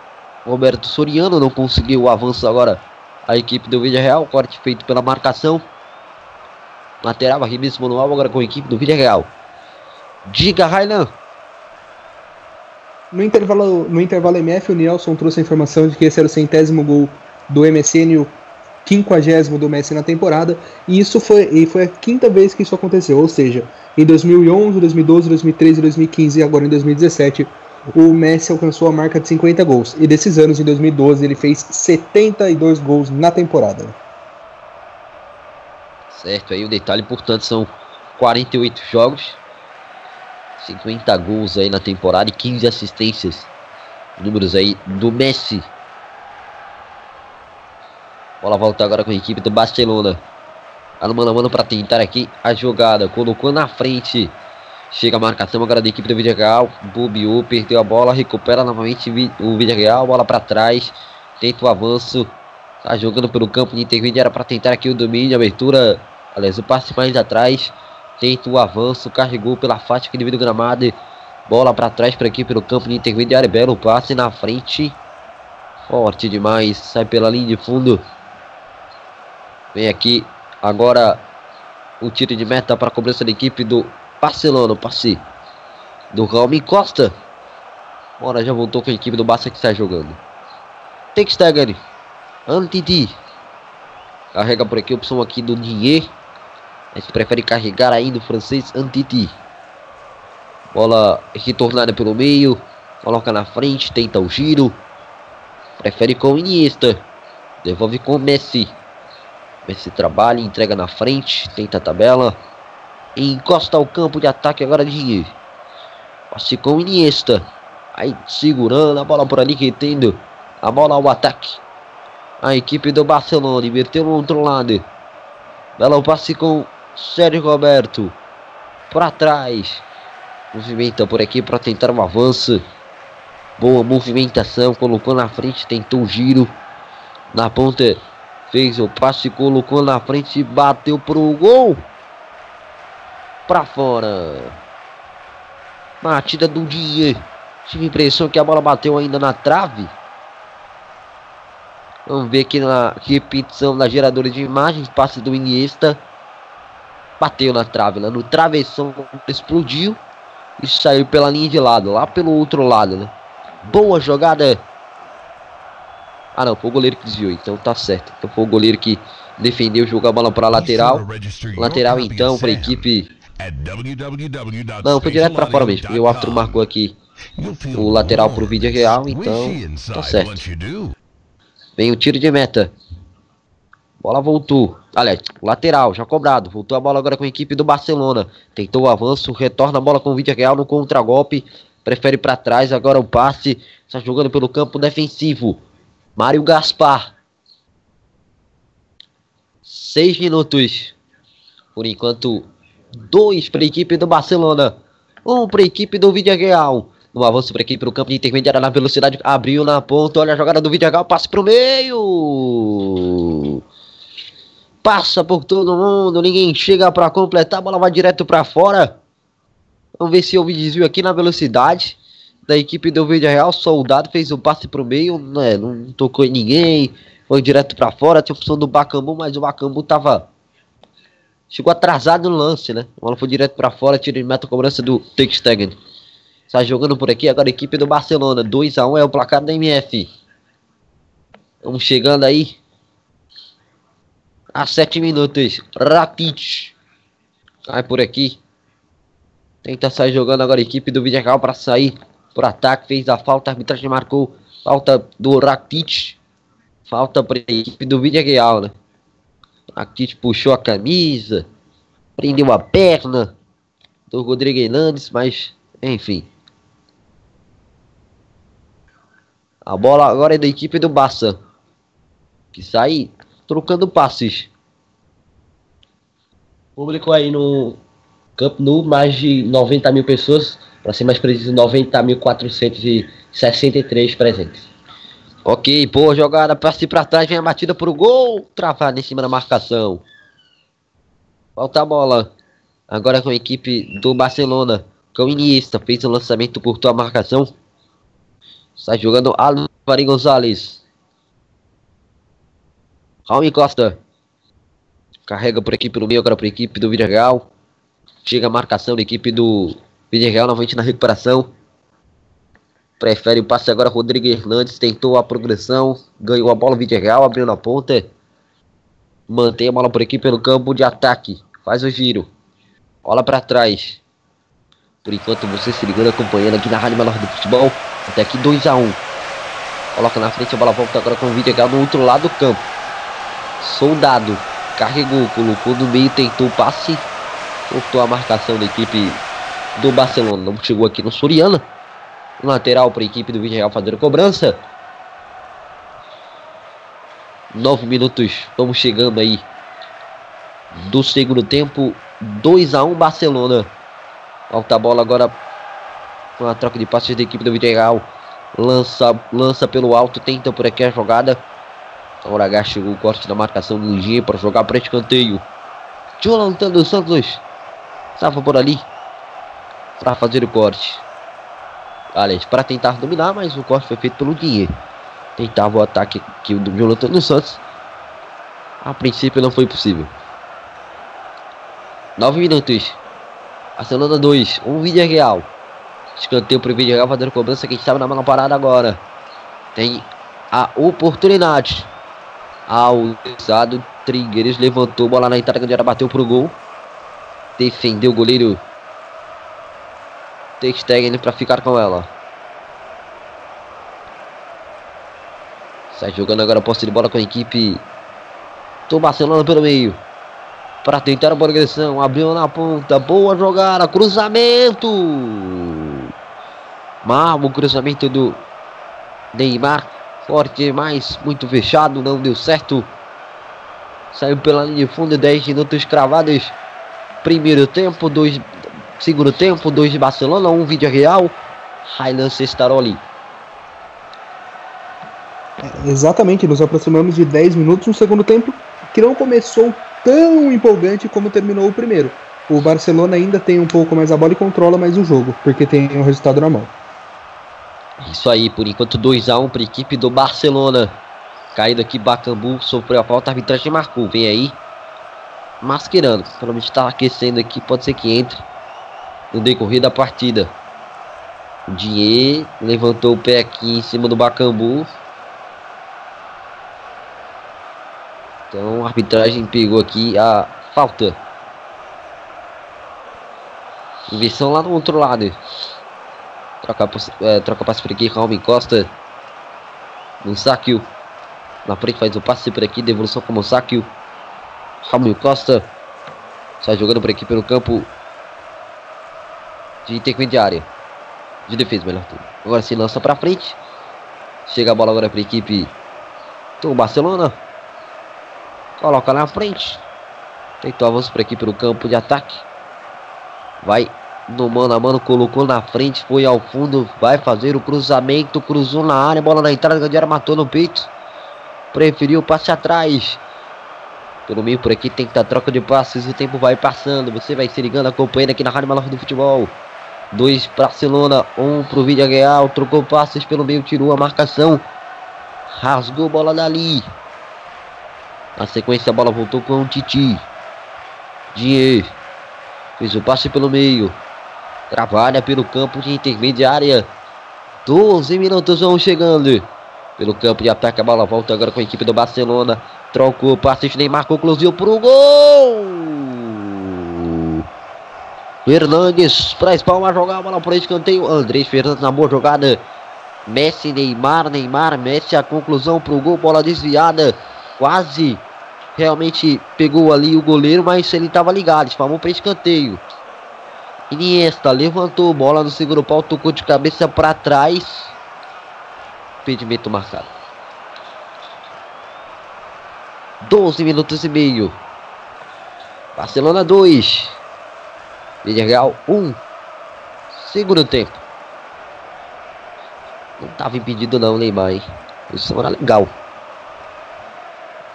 Roberto Soriano. Não conseguiu o avanço agora. A equipe do Villarreal. Corte feito pela marcação. Lateral, arremesso manual agora com a equipe do Villarreal. Diga, Rainan. No intervalo, no intervalo MF, o Nelson trouxe a informação de que esse era o centésimo gol do MSN, o quinquagésimo do Messi na temporada, e isso foi, e foi a quinta vez que isso aconteceu, ou seja, em 2011, 2012, 2013, 2015 e agora em 2017, o Messi alcançou a marca de 50 gols, e desses anos, em 2012, ele fez 72 gols na temporada. Certo, aí o detalhe, portanto, são 48 jogos, 50 gols aí na temporada e 15 assistências. Números aí do Messi. Bola volta agora com a equipe do Barcelona. Tá mano a mano para tentar aqui a jogada. Colocou na frente. Chega a marcação agora da equipe do Villarreal. Bobiou, perdeu a bola, recupera novamente o Villarreal. Bola para trás. Tenta o avanço. Tá jogando pelo campo de intermediária para tentar aqui o domínio, abertura. Aliás, o passe mais atrás. Tenta o avanço, carregou pela faixa aqui devido gramado. Bola para trás para aqui pelo campo de intermediário. Belo passe na frente. Forte demais. Sai pela linha de fundo. Vem aqui agora o tiro de meta para a cobrança da equipe do Barcelona. Passe do Raul Costa. Bora, já voltou com a equipe do Barça que está jogando. Tem que estar, Gani. Antiti. Carrega por aqui opção aqui do Dinheiro. Prefere carregar ainda o francês Antiti. Bola retornada pelo meio. Coloca na frente, tenta o giro. Prefere com Iniesta. Devolve com Messi. Messi trabalha, entrega na frente, tenta a tabela. Encosta ao campo de ataque agora de Passe com Iniesta. Aí segurando a bola por ali, que tendo a bola ao ataque. A equipe do Barcelona inverteu no outro lado. Belo passe com Sérgio Roberto. Para trás. Movimenta por aqui para tentar um avanço. Boa movimentação. Colocou na frente. Tentou o giro. Na ponta. Fez o passe, colocou na frente, bateu pro gol. Pra fora. Batida do dia. Tive a impressão que a bola bateu ainda na trave. Vamos ver aqui na repetição da geradora de imagens. Passe do Iniesta. Bateu na trave, lá no travessão, explodiu e saiu pela linha de lado, lá pelo outro lado, né? Boa jogada. Ah, não, foi o goleiro que desviou, então tá certo. Então foi o goleiro que defendeu, jogou a bola para lateral. Lateral então para equipe. Não, foi direto para fora mesmo. E o árbitro marcou aqui o lateral pro vídeo real, então tá certo. Vem o tiro de meta. Bola voltou. Aliás, lateral, já cobrado. Voltou a bola agora com a equipe do Barcelona. Tentou o avanço, retorna a bola com o vídeo real no contragolpe. Prefere para trás, agora o passe. Está jogando pelo campo defensivo. Mário Gaspar. Seis minutos. Por enquanto, dois para a equipe do Barcelona. Um para a equipe do Vídeo Real. No avanço para a equipe do campo de intermediária na velocidade. Abriu na ponta. Olha a jogada do Vídeo Real. Passe para o meio. Passa por todo mundo. Ninguém chega para completar. A bola vai direto para fora. Vamos ver se houve desvio aqui na velocidade da equipe do Vídeo Real. Soldado fez o um passe para o meio. Né, não tocou em ninguém. Foi direto para fora. Tinha opção do Bacambu, mas o Bacambu tava Chegou atrasado no lance, né? A bola foi direto para fora, tiro de meta cobrança do Stegen. Está jogando por aqui agora a equipe do Barcelona. 2 a 1 é o placar da MF. Vamos chegando aí. A 7 minutos. Rapid. Cai por aqui. Tenta sair jogando agora a equipe do Vidigal para sair por ataque. Fez a falta. A arbitragem marcou. Falta do Rakitic. Falta para a equipe do Vidigal, né? Rakitic puxou a camisa, prendeu a perna do Rodrigo Hernandes, mas enfim. A bola agora é da equipe do Barça, que sai trocando passes. Público aí no Camp Nou, mais de 90 mil pessoas, para ser mais preciso, 90.463 presentes. Ok, boa jogada, passe para trás, vem a batida pro gol, travada em cima da marcação. Volta a bola. Agora com a equipe do Barcelona, com o Iniesta, fez o lançamento, curtou a marcação. Está jogando Álvaro Gonzalez. Raul Costa. Carrega por aqui pelo meio, agora para a equipe do Villarreal. Chega a marcação da equipe do Villarreal novamente na recuperação. Prefere o passe agora. Rodrigo Hernandes tentou a progressão. Ganhou a bola. Vídeo real. Abriu na ponta. Mantém a bola por aqui pelo campo de ataque. Faz o giro. Bola para trás. Por enquanto você se ligando acompanhando aqui na Rádio Menor do Futebol. Até aqui 2 a 1 um. Coloca na frente a bola volta agora com o real no outro lado do campo. Soldado. Carregou, colocou no meio, tentou o passe. Cortou a marcação da equipe do Barcelona. Não chegou aqui no Soriana. Lateral para a equipe do Vídeo Real fazer a cobrança. Nove minutos. Vamos chegando aí. Do segundo tempo. 2 a 1 um, Barcelona. Falta a bola agora. Com a troca de passes da equipe do Vídeo Real. Lança, lança pelo alto. Tenta por aqui a jogada. Agora H chegou o corte da marcação do Ligier para jogar para escanteio. Jonathan dos Santos. Estava por ali. Para fazer o corte. Aliás, para tentar dominar, mas o corte foi feito pelo Dinheiro. Tentava o ataque aqui do Jonathan dos Santos. A princípio não foi possível. 9 minutos. Barcelona 2. Um vídeo real. Escanteio para o vídeo real fazendo cobrança. Quem estava na mão parada agora. Tem a oportunidade. Ao. Trigueiros levantou. Bola na entrada. Onde bateu para o gol. Defendeu o goleiro Ter Stegen para ficar com ela. Sai jogando agora a posse de bola com a equipe do Barcelona pelo meio. Para tentar a progressão. Abriu na ponta. Boa jogada. Cruzamento. Mal o cruzamento do Neymar. Forte demais. Muito fechado. Não deu certo. Saiu pela linha de fundo. 10 minutos cravados. Primeiro tempo. Dois Segundo tempo, 2 de Barcelona, 1 um vídeo real. Highland Cestaroli. Exatamente, nos aproximamos de 10 minutos, um segundo tempo que não começou tão empolgante como terminou o primeiro. O Barcelona ainda tem um pouco mais a bola e controla mais o jogo, porque tem o resultado na mão. Isso aí, por enquanto 2x1 para a equipe do Barcelona. Caído aqui, Bacambu sofreu a falta, a arbitragem marcou. Vem aí, masquerando. Provavelmente está aquecendo aqui, pode ser que entre no decorrer da partida. O Dinhe levantou o pé aqui em cima do Bacambu. Então a arbitragem pegou aqui a falta. Inversão lá no outro lado. Troca, é, troca passe por aqui, Raul Costa. No Sakio. Na frente faz o passe por aqui, devolução como Sakio. Raul Costa. Sai jogando por aqui pelo campo de intermediária. De defesa, melhor tudo. Agora se lança para frente. Chega a bola agora para a equipe do Barcelona. Coloca na frente. Tentou avanço por aqui pelo campo de ataque. Vai no mano a mano, colocou na frente, foi ao fundo, vai fazer o cruzamento, cruzou na área, bola na entrada, Gandiara matou no peito. Preferiu passe atrás. Pelo meio por aqui tem que dar troca de passes, o tempo vai passando. Você vai se ligando, acompanhando aqui na Rádio Malar do Futebol. Dois Barcelona, um pro Vídeo Real, trocou passes pelo meio, tirou a marcação. Rasgou a bola dali. Na sequência a bola voltou com o Titi. Dinheiro. Fez o passe pelo meio. Trabalha pelo campo de intermediária. 12 minutos vão chegando. Pelo campo de ataque, a bola volta agora com a equipe do Barcelona. Trocou, passe, Neymar concluiu pro gol. Fernandes para espalmar, jogar a bola por escanteio. Andrés Fernandes na boa jogada. Messi, Neymar, Neymar, Messi a conclusão pro gol, bola desviada. Quase realmente pegou ali o goleiro, mas ele estava ligado, espalmou para escanteio. Iniesta levantou bola no segundo pau, tocou de cabeça para trás. Impedimento marcado. 12 minutos e meio. Barcelona 2. Villarreal 1. Segundo tempo. Não estava impedido não, Neymar, hein? Isso era legal.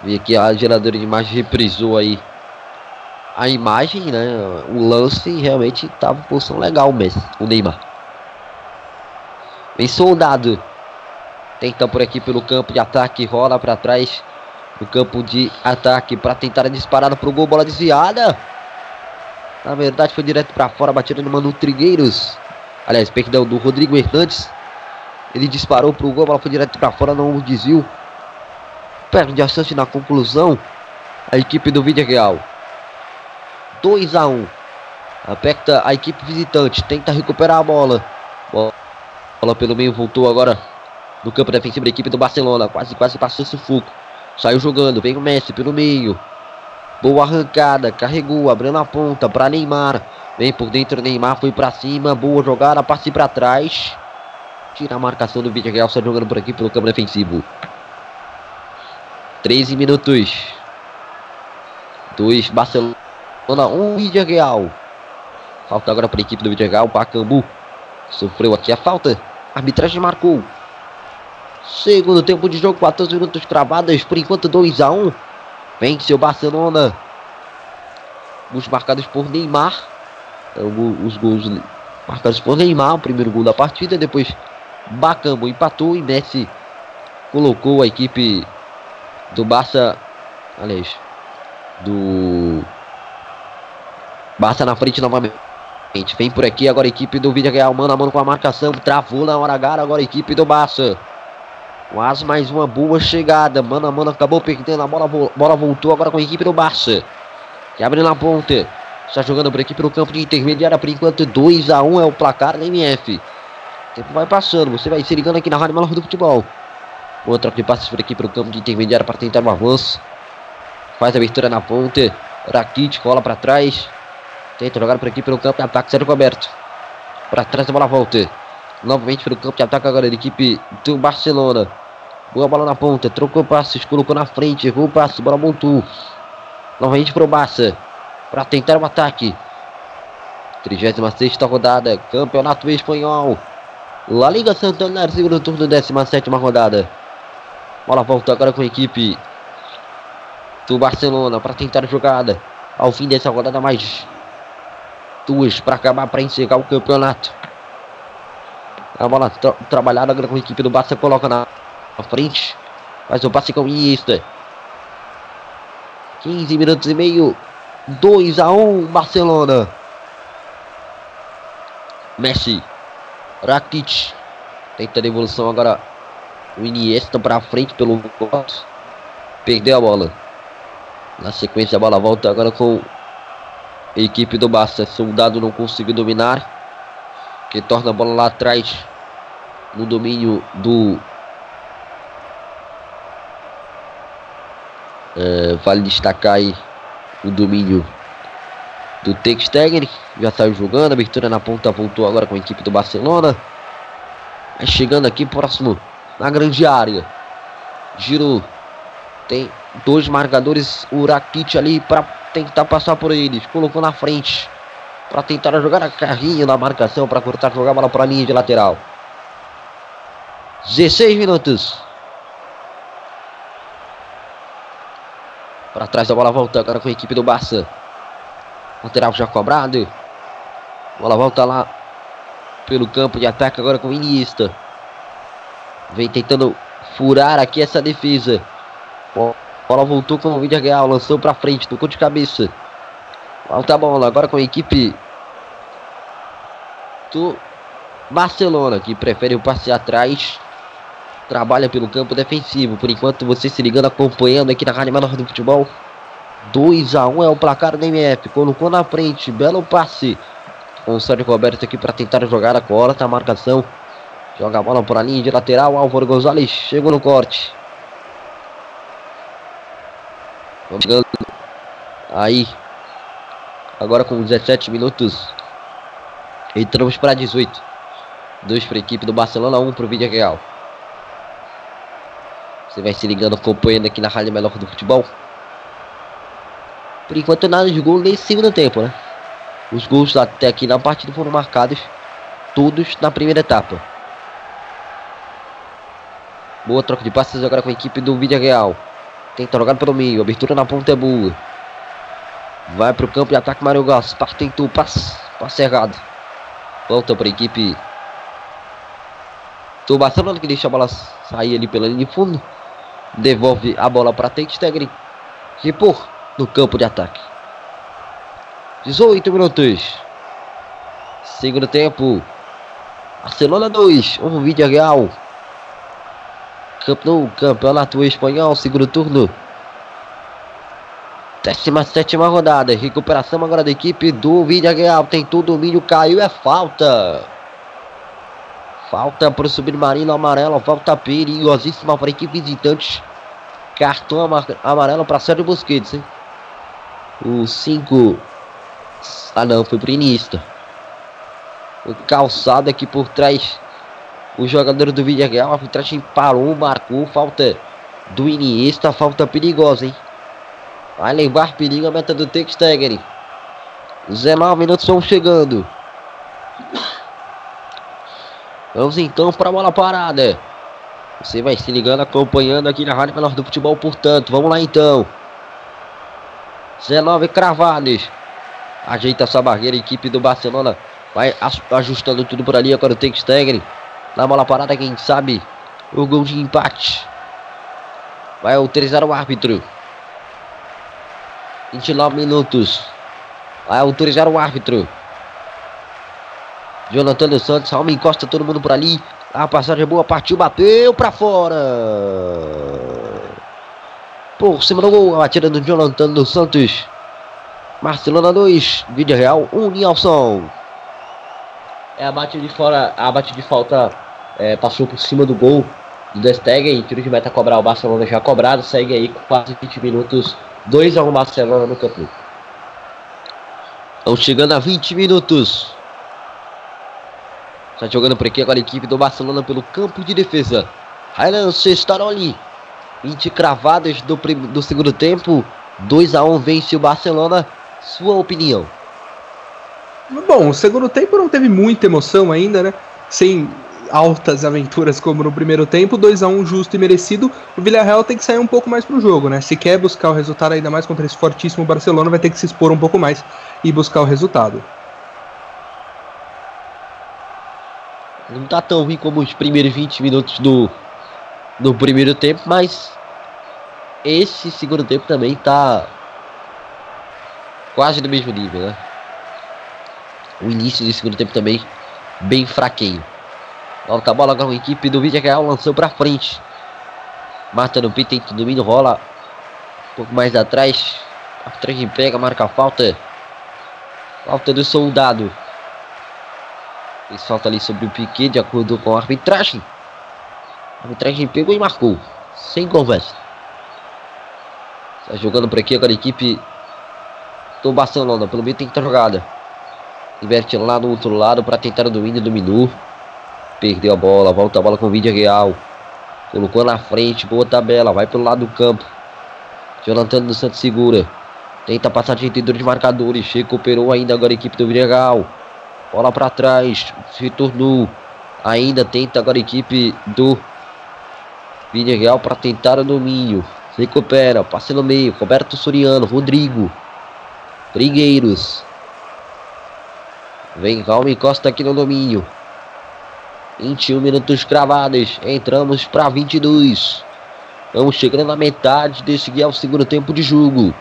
Vi que a geradora de imagem reprisou aí a imagem, né? O lance realmente estava em posição legal mesmo, o Neymar. Vem soldado. Tenta por aqui pelo campo de ataque, rola para trás. No campo de ataque para tentar a disparada pro gol, bola desviada. Na verdade foi direto para fora, batida no Manu Trigueiros. Aliás, perdão, do Rodrigo Hernandes. Ele disparou pro gol, a bola foi direto para fora, não desviou perde a chance na conclusão. A equipe do Vídeo Real. 2 a 1 Aperta a equipe visitante. Tenta recuperar a bola. Bola pelo meio. Voltou agora no campo defensivo da equipe do Barcelona. Quase, quase passou sufoco. Saiu jogando. Vem o Messi pelo meio. Boa arrancada. Carregou. Abriu na ponta para Neymar. Vem por dentro. Neymar foi para cima. Boa jogada. Passe para trás. Tira a marcação do Vídeo Real. Sai jogando por aqui pelo campo defensivo. 13 minutos. 2 Barcelona, 1 um, Vídeo Real. Falta agora para a equipe do Vídeo Real. Pacambu sofreu aqui a falta. Arbitragem marcou. Segundo tempo de jogo, 14 minutos cravadas. Por enquanto, 2 a 1 um. Vence o Barcelona. Os marcados por Neymar. É, os gols marcados por Neymar. O primeiro gol da partida. Depois, Bacambu empatou e Messi colocou a equipe do Barça, aliás, do Barça na frente novamente. Vem por aqui agora a equipe do Vídeo Real, mano a mano com a marcação, travou na hora H, agora a equipe do Barça. Quase mais uma boa chegada, mano a mano acabou perdendo a bola, bola voltou agora com a equipe do Barça. Que abre na ponta, está jogando por aqui pelo campo de intermediária, por enquanto 2 a 1 é o placar da MF. O tempo vai passando, você vai se ligando aqui na Rádio Maluco do Futebol. Outra que passa por aqui para o campo de intermediário para tentar um avanço. Faz a abertura na ponte. Rakit cola para trás. Tenta jogar por aqui pelo campo de ataque. Sérgio coberto. Para trás a bola volta. Novamente pelo campo de ataque agora da equipe do Barcelona. Boa bola na ponta. Trocou passes. Colocou na frente. Errou o passe. Bola montou. Novamente para o Barça. Para tentar o um ataque. 36 rodada. Campeonato Espanhol. La Liga Santander, segundo turno, 17 rodada. Bola volta agora com a equipe do Barcelona para tentar a jogada. Ao fim dessa rodada, mais duas para acabar, para encerrar o campeonato. A bola tra trabalhada agora com a equipe do Barça, coloca na frente. Faz o passe com Iniesta. 15 minutos e meio. 2 a 1 Barcelona. Messi. Rakitic. Tenta a devolução agora. O Iniesta para frente pelo Perdeu a bola. Na sequência a bola volta agora com equipe do Barça. Soldado não conseguiu dominar. Que torna a bola lá atrás. No domínio do É, vale destacar aí o domínio do Textegen, já saiu jogando, abertura na ponta, voltou agora com a equipe do Barcelona. Chegando aqui próximo na grande área. Giro tem dois marcadores, o Rakitic ali para tentar passar por eles, colocou na frente para tentar jogar a carrinho na marcação para cortar jogar a bola para a linha de lateral. 16 minutos. Para trás da bola volta agora com a equipe do Barça. Lateral já cobrado. Bola volta lá pelo campo de ataque agora com o Iniesta. Vem tentando furar aqui essa defesa. Bola voltou com o Vídeo Real, lançou para frente, tocou de cabeça. Volta a bola agora com a equipe do Barcelona, que prefere o passe atrás trabalha pelo campo defensivo. Por enquanto, você se ligando, acompanhando aqui na Rádio Menor do Futebol. 2 a 1 é o placar do MF. Colocou na frente, belo passe. Com o Sérgio Roberto aqui para tentar jogar a corta, a marcação. Joga a bola por a linha de lateral. Álvaro Gonzalez chegou no corte. Vamos chegando aí. Agora com 17 minutos. Entramos para 18. 2 para a equipe do Barcelona, 1 um para o Vídeo Real. Você vai se ligando, acompanhando aqui na Rádio Melhor do Futebol. Por enquanto nada de gol nesse segundo tempo, né? Os gols até aqui na partida foram marcados todos na primeira etapa. Boa troca de passes agora com a equipe do Vídeo Real. Tenta jogar pelo meio, abertura na ponta é boa. Vai para o campo de ataque Mário Gaspar, tentou passe, passe errado. Volta para a equipe do Barcelona que deixa a bola sair ali pela linha de fundo devolve a bola para Teixeira que por no campo de ataque. 18 minutos. Segundo tempo. Barcelona 2, um vídeo real. Campeão, campeonato espanhol, segundo turno. 17 rodada. Recuperação agora da equipe do Vídeo Real. Tentou domínio, caiu, é falta. Falta para o submarino amarelo. Falta perigosíssima para a equipe visitante. Cartão amarelo para Sérgio Busquets, hein? O 5. Ah, não, foi para Iniesta. O calçado aqui por trás. O jogador do Villarreal. A arbitragem parou, marcou. Falta do Iniesta. Falta perigosa, hein? Vai levar perigo a meta do Textegger. 19 minutos estão chegando. Vamos então para a bola parada. Você vai se ligando, acompanhando aqui na Rádio Menor do Futebol, portanto. Vamos lá então. 19 cravados. Ajeita essa barreira, equipe do Barcelona. Vai ajustando tudo por ali. Agora o Ten Stegen. Na bola parada, quem sabe o gol de empate. Vai autorizar o árbitro. 29 minutos. Vai autorizar o árbitro. Jonathan dos Santos, Alma encosta todo mundo por ali. A passagem é boa, partiu, bateu para fora. Por cima do gol, a batida do Jonathan dos Santos. Barcelona 2, Vídeo Real 1, um, Nilson. É a batida de fora, a batida de falta é, passou por cima do gol do Destegen. Tiro de meta cobrar o Barcelona já cobrado. Segue aí com quase 20 minutos. 2 a 1 Barcelona no campo. Estão chegando a 20 minutos. Está jogando por aqui agora a equipe do Barcelona pelo campo de defesa. Ryan Cestaroli. 20 cravadas do, do segundo tempo. 2 a 1 vence o Barcelona. Sua opinião? Bom, o segundo tempo não teve muita emoção ainda, né? Sem altas aventuras como no primeiro tempo, 2 a 1 justo e merecido. O Villarreal tem que sair um pouco mais pro jogo, né? Se quer buscar o resultado ainda mais contra esse fortíssimo Barcelona, vai ter que se expor um pouco mais e buscar o resultado. Não tá tão ruim como os primeiros 20 minutos do, do primeiro tempo, mas esse segundo tempo também tá quase no mesmo nível, né? O início do segundo tempo também bem fraquinho. Toca a bola agora a equipe do Vídeo Real lançou pra frente. Mata no peito, tenta domínio, rola um pouco mais atrás. Atrás pega, marca a falta. Falta do soldado. Fez falta ali sobre o Piquet, de acordo com a arbitragem. A arbitragem pegou e marcou. Sem conversa. Está jogando por aqui agora a equipe do Barcelona. Pelo meio tem que estar jogada. Inverte lá no outro lado para tentar o domínio. Dominou. Perdeu a bola. Volta a bola com o vídeo real. Colocou na frente. Boa tabela. Vai pelo lado do campo. Jonathan do Santos segura. Tenta passar de entendedor de marcadores. Recuperou ainda agora a equipe do Villarreal. Bola para trás. Retornou. Ainda tenta agora a equipe do Villarreal para tentar o domínio. Recupera. Passe no meio. Roberto Soriano. Rodrigo. Brigueiros. Vem calma encosta aqui no domínio. 21 minutos cravados. Entramos para 22. Vamos chegando na metade desse que é o segundo tempo de jogo.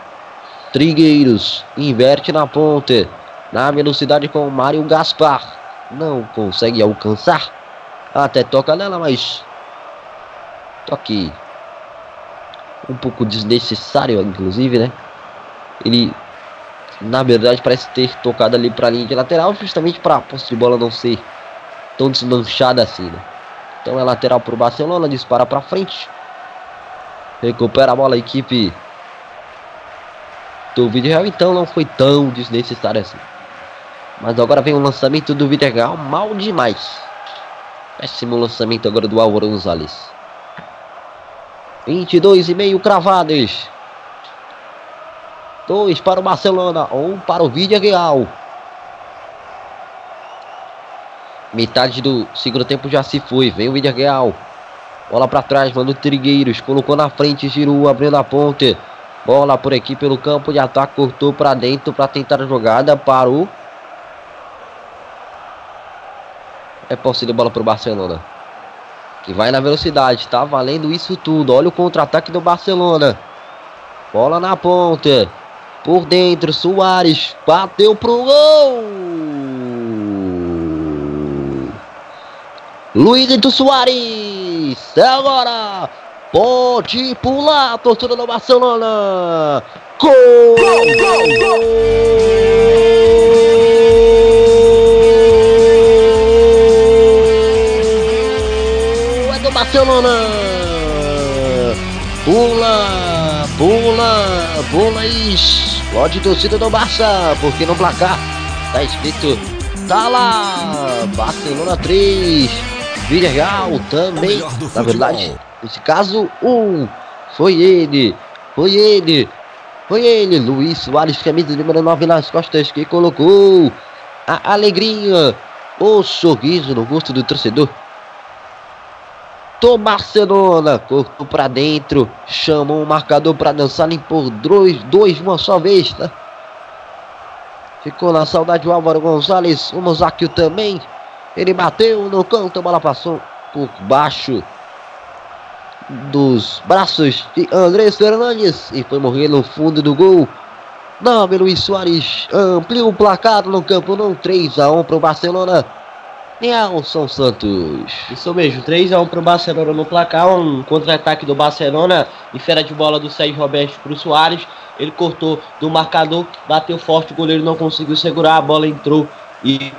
Trigueiros inverte na ponta. Na velocidade com o Mário Gaspar. Não consegue alcançar. Até toca nela, mas. Toque. Um pouco desnecessário, inclusive, né? Ele. Na verdade, parece ter tocado ali para a linha de lateral, justamente para a posse de bola não ser tão desmanchada assim, né? Então é lateral para o Barcelona, dispara para frente. Recupera a bola a equipe do Villarreal, então não foi tão desnecessário assim. Mas agora vem o lançamento do Villarreal, mal demais. Péssimo lançamento agora do Álvaro Gonzalez. 22 e meio cravados. Dois para o Barcelona, um para o Villarreal. Metade do segundo tempo já se foi. Vem o Villarreal. Bola para trás, mano Trigueiros. Colocou na frente, girou, abriu na ponte. Bola por aqui pelo campo de ataque. Cortou para dentro para tentar a jogada. Parou. É possível bola para o Barcelona. Que vai na velocidade. Tá valendo isso tudo. Olha o contra-ataque do Barcelona. Bola na ponta. Por dentro, Soares. Bateu pro gol. Luizito Soares. É agora. Pode pular, torcida do Barcelona. Gol! Gol, gol, gol! É do Barcelona. Pula, pula, pula e explode torcida do Barça, porque no placar tá escrito tá lá, Barcelona 3, Villarreal também, na verdade, nesse caso, um, foi ele, foi ele, foi ele, Luiz Soares, camisa número 9 nas costas, que colocou a alegria, o sorriso no rosto do torcedor do Barcelona. Cortou para dentro. Chamou o marcador para dançar. Limpou dois, dois uma só vez. Né? Ficou na saudade o Álvaro Gonzalez. O Mozáquio também. Ele bateu no canto. A bola passou por baixo dos braços de Andrés Fernandes. E foi morrer no fundo do gol. Nome Luiz Soares ampliou o placar no campo. Não 3 a 1 para o Barcelona. Nelson Santos. Isso mesmo, 3x1 pro Barcelona no placar, um contra-ataque do Barcelona e fera de bola do Sérgio Roberto pro Soares. Ele cortou do marcador, bateu forte, o goleiro não conseguiu segurar, a bola entrou e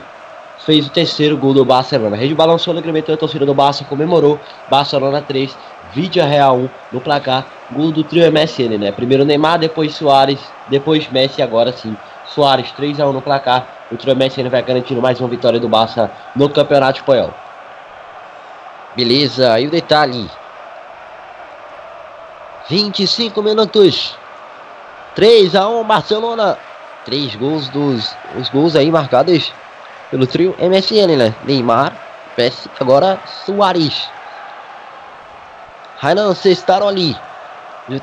fez o terceiro gol do Barcelona. A rede balançou alegremente, a torcida do Barça comemorou. Barcelona 3, Vídeo Real 1 no placar. Gol do trio MSN, né? Primeiro Neymar, depois Soares, depois Messi, agora sim. Soares 3x1 no placar. O trio MSN vai garantindo mais uma vitória do Barça no Campeonato Espanhol. Beleza, aí o detalhe. 25 minutos. 3 a 1 Barcelona. Três gols dos os gols aí marcados pelo trio MSN, né? Neymar, Messi, agora Soares. Rainan, vocês estaram ali.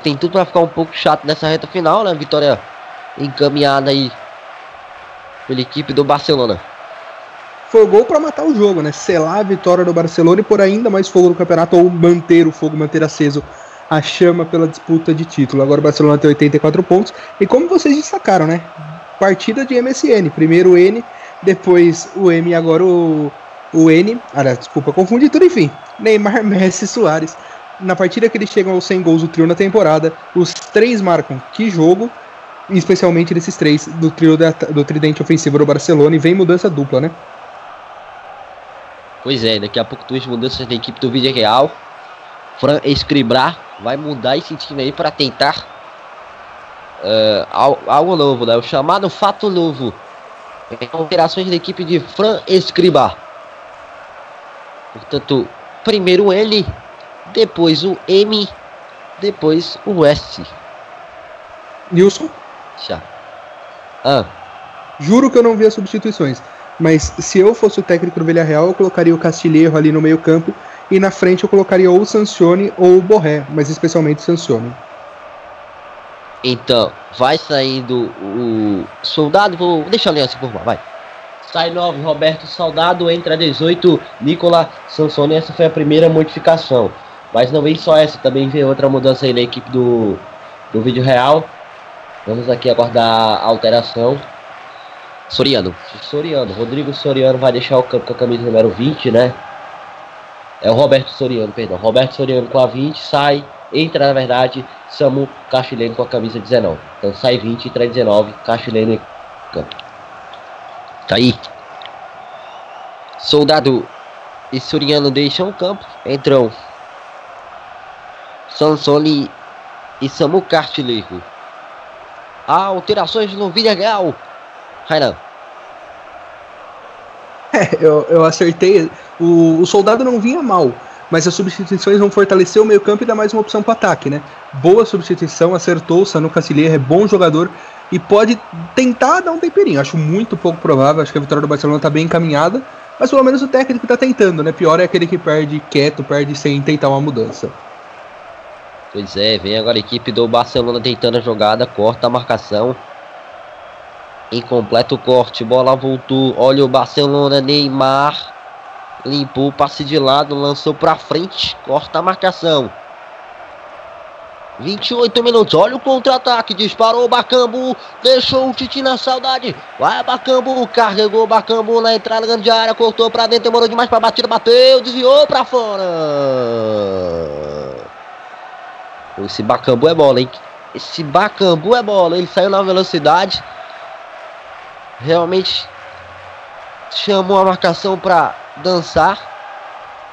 Tem tudo para ficar um pouco chato nessa reta final, né? Vitória encaminhada aí pela equipe do Barcelona. Foi o gol para matar o jogo, né? Selar a vitória do Barcelona e por ainda mais fogo no campeonato ou manter o fogo, manter aceso a chama pela disputa de título. Agora o Barcelona tem 84 pontos e como vocês destacaram, né? Partida de MSN, primeiro N, depois o M e agora o, o N. Ah, desculpa, confundi tudo, enfim. Neymar, *laughs* Messi, Soares na partida que eles chegam aos 100 gols do trio na temporada, os três marcam que jogo, especialmente desses três, do trio da, do tridente ofensivo do Barcelona, e vem mudança dupla, né? Pois é, daqui a pouco duas mudanças na equipe do Vídeo Real. Fran Escribrar vai mudar esse time aí para tentar uh, algo novo, né? O chamado fato novo. Alterações da equipe de Fran Escribá. Portanto, primeiro ele depois o M, depois o S. Nilson? Já. Ah. Juro que eu não vi as substituições. Mas se eu fosse o técnico do Villarreal, eu colocaria o Castilheiro ali no meio campo e na frente eu colocaria ou o Sancione ou o Borré, mas especialmente o Sancione. Então, vai saindo o soldado, vou deixar o Leão se formar, vai. Sai 9, Roberto Soldado, entra 18, Nicola Sansone, essa foi a primeira modificação. Mas não vem só essa, também vem outra mudança aí na equipe do, do vídeo real. Vamos aqui aguardar a alteração. Soriano. Soriano. Rodrigo Soriano vai deixar o campo com a camisa número 20, né? É o Roberto Soriano, perdão. Roberto Soriano com a 20 sai. Entra, na verdade, Samu Castileno com a camisa 19. Então sai 20 e entra 19. Castileno em campo. Tá aí. Soldado e Soriano deixam o campo. Entram Sansoni e Samu Cartileiro. Há alterações no Villarreal. Rainan. *laughs* É, eu, eu acertei. O, o soldado não vinha mal, mas as substituições vão fortalecer o meio campo e dar mais uma opção para ataque, né? Boa substituição, acertou. O Sanu Cacilheiro é bom jogador e pode tentar dar um temperinho. Acho muito pouco provável. Acho que a vitória do Barcelona está bem encaminhada, mas pelo menos o técnico está tentando, né? Pior é aquele que perde quieto, perde sem tentar uma mudança. Pois é, vem agora a equipe do Barcelona tentando a jogada, corta a marcação. Incompleto corte, bola voltou. Olha o Barcelona, Neymar. Limpou o passe de lado, lançou pra frente, corta a marcação. 28 minutos, olha o contra-ataque, disparou o Bacambu, deixou o Titi na saudade. Vai Bacambu, carregou o Bacambu na entrada grande área, cortou pra dentro, demorou demais pra batida, bateu, desviou pra fora. Esse Bacambu é bola, hein? Esse Bacambu é bola. Ele saiu na velocidade. Realmente chamou a marcação para dançar.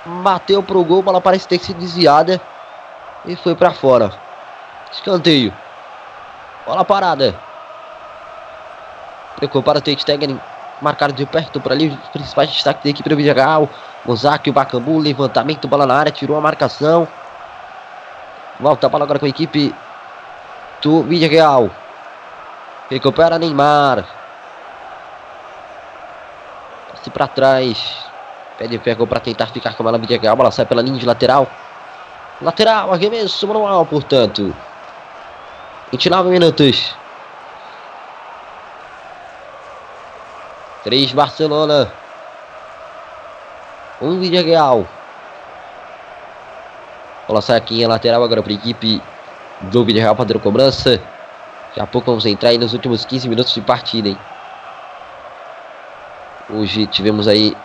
Bateu pro gol. Bola parece ter sido desviada. E foi para fora. Escanteio. Bola parada. Preocupado o Tate Stegen. Marcado de perto por ali. Os principais destaques da equipe do Vidigal. Mozart, o Bacambu. Levantamento, bola na área. Tirou a marcação. Volta a bola agora com a equipe do Vídeo Real. Recupera Neymar. Passe para trás. Pede ferro para tentar ficar com a bola. A bola sai pela linha de lateral. Lateral, arremesso manual, portanto. 29 minutos. 3 Barcelona. 1 um Real. Bola sai aqui em lateral agora para a equipe do fazer a cobrança. Daqui a pouco vamos entrar aí nos últimos 15 minutos de partida, hein? Hoje tivemos aí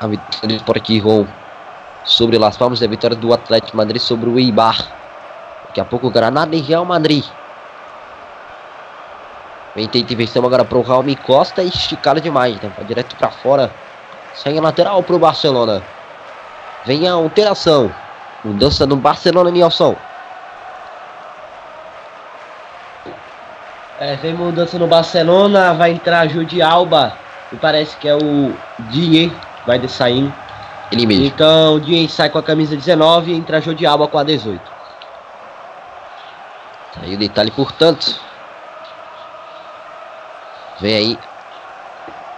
a vitória do Sport Ron sobre Las Palmas e a vitória do Atlético Madrid sobre o Eibar. Daqui a pouco Granada e Real Madrid. Vem ter intervenção agora para o Raul Costa esticado demais, né? Vai direto para fora. Sai lateral para o Barcelona. Vem a alteração. Mudança no Barcelona, Nilson. É, vem mudança no Barcelona, vai entrar Jude Alba, e parece que é o Dinhe, vai sair. Ele mesmo. Então o Dinhe sai com a camisa 19 e entra Jude Alba com a 18. Tá aí o detalhe, portanto. Vem aí.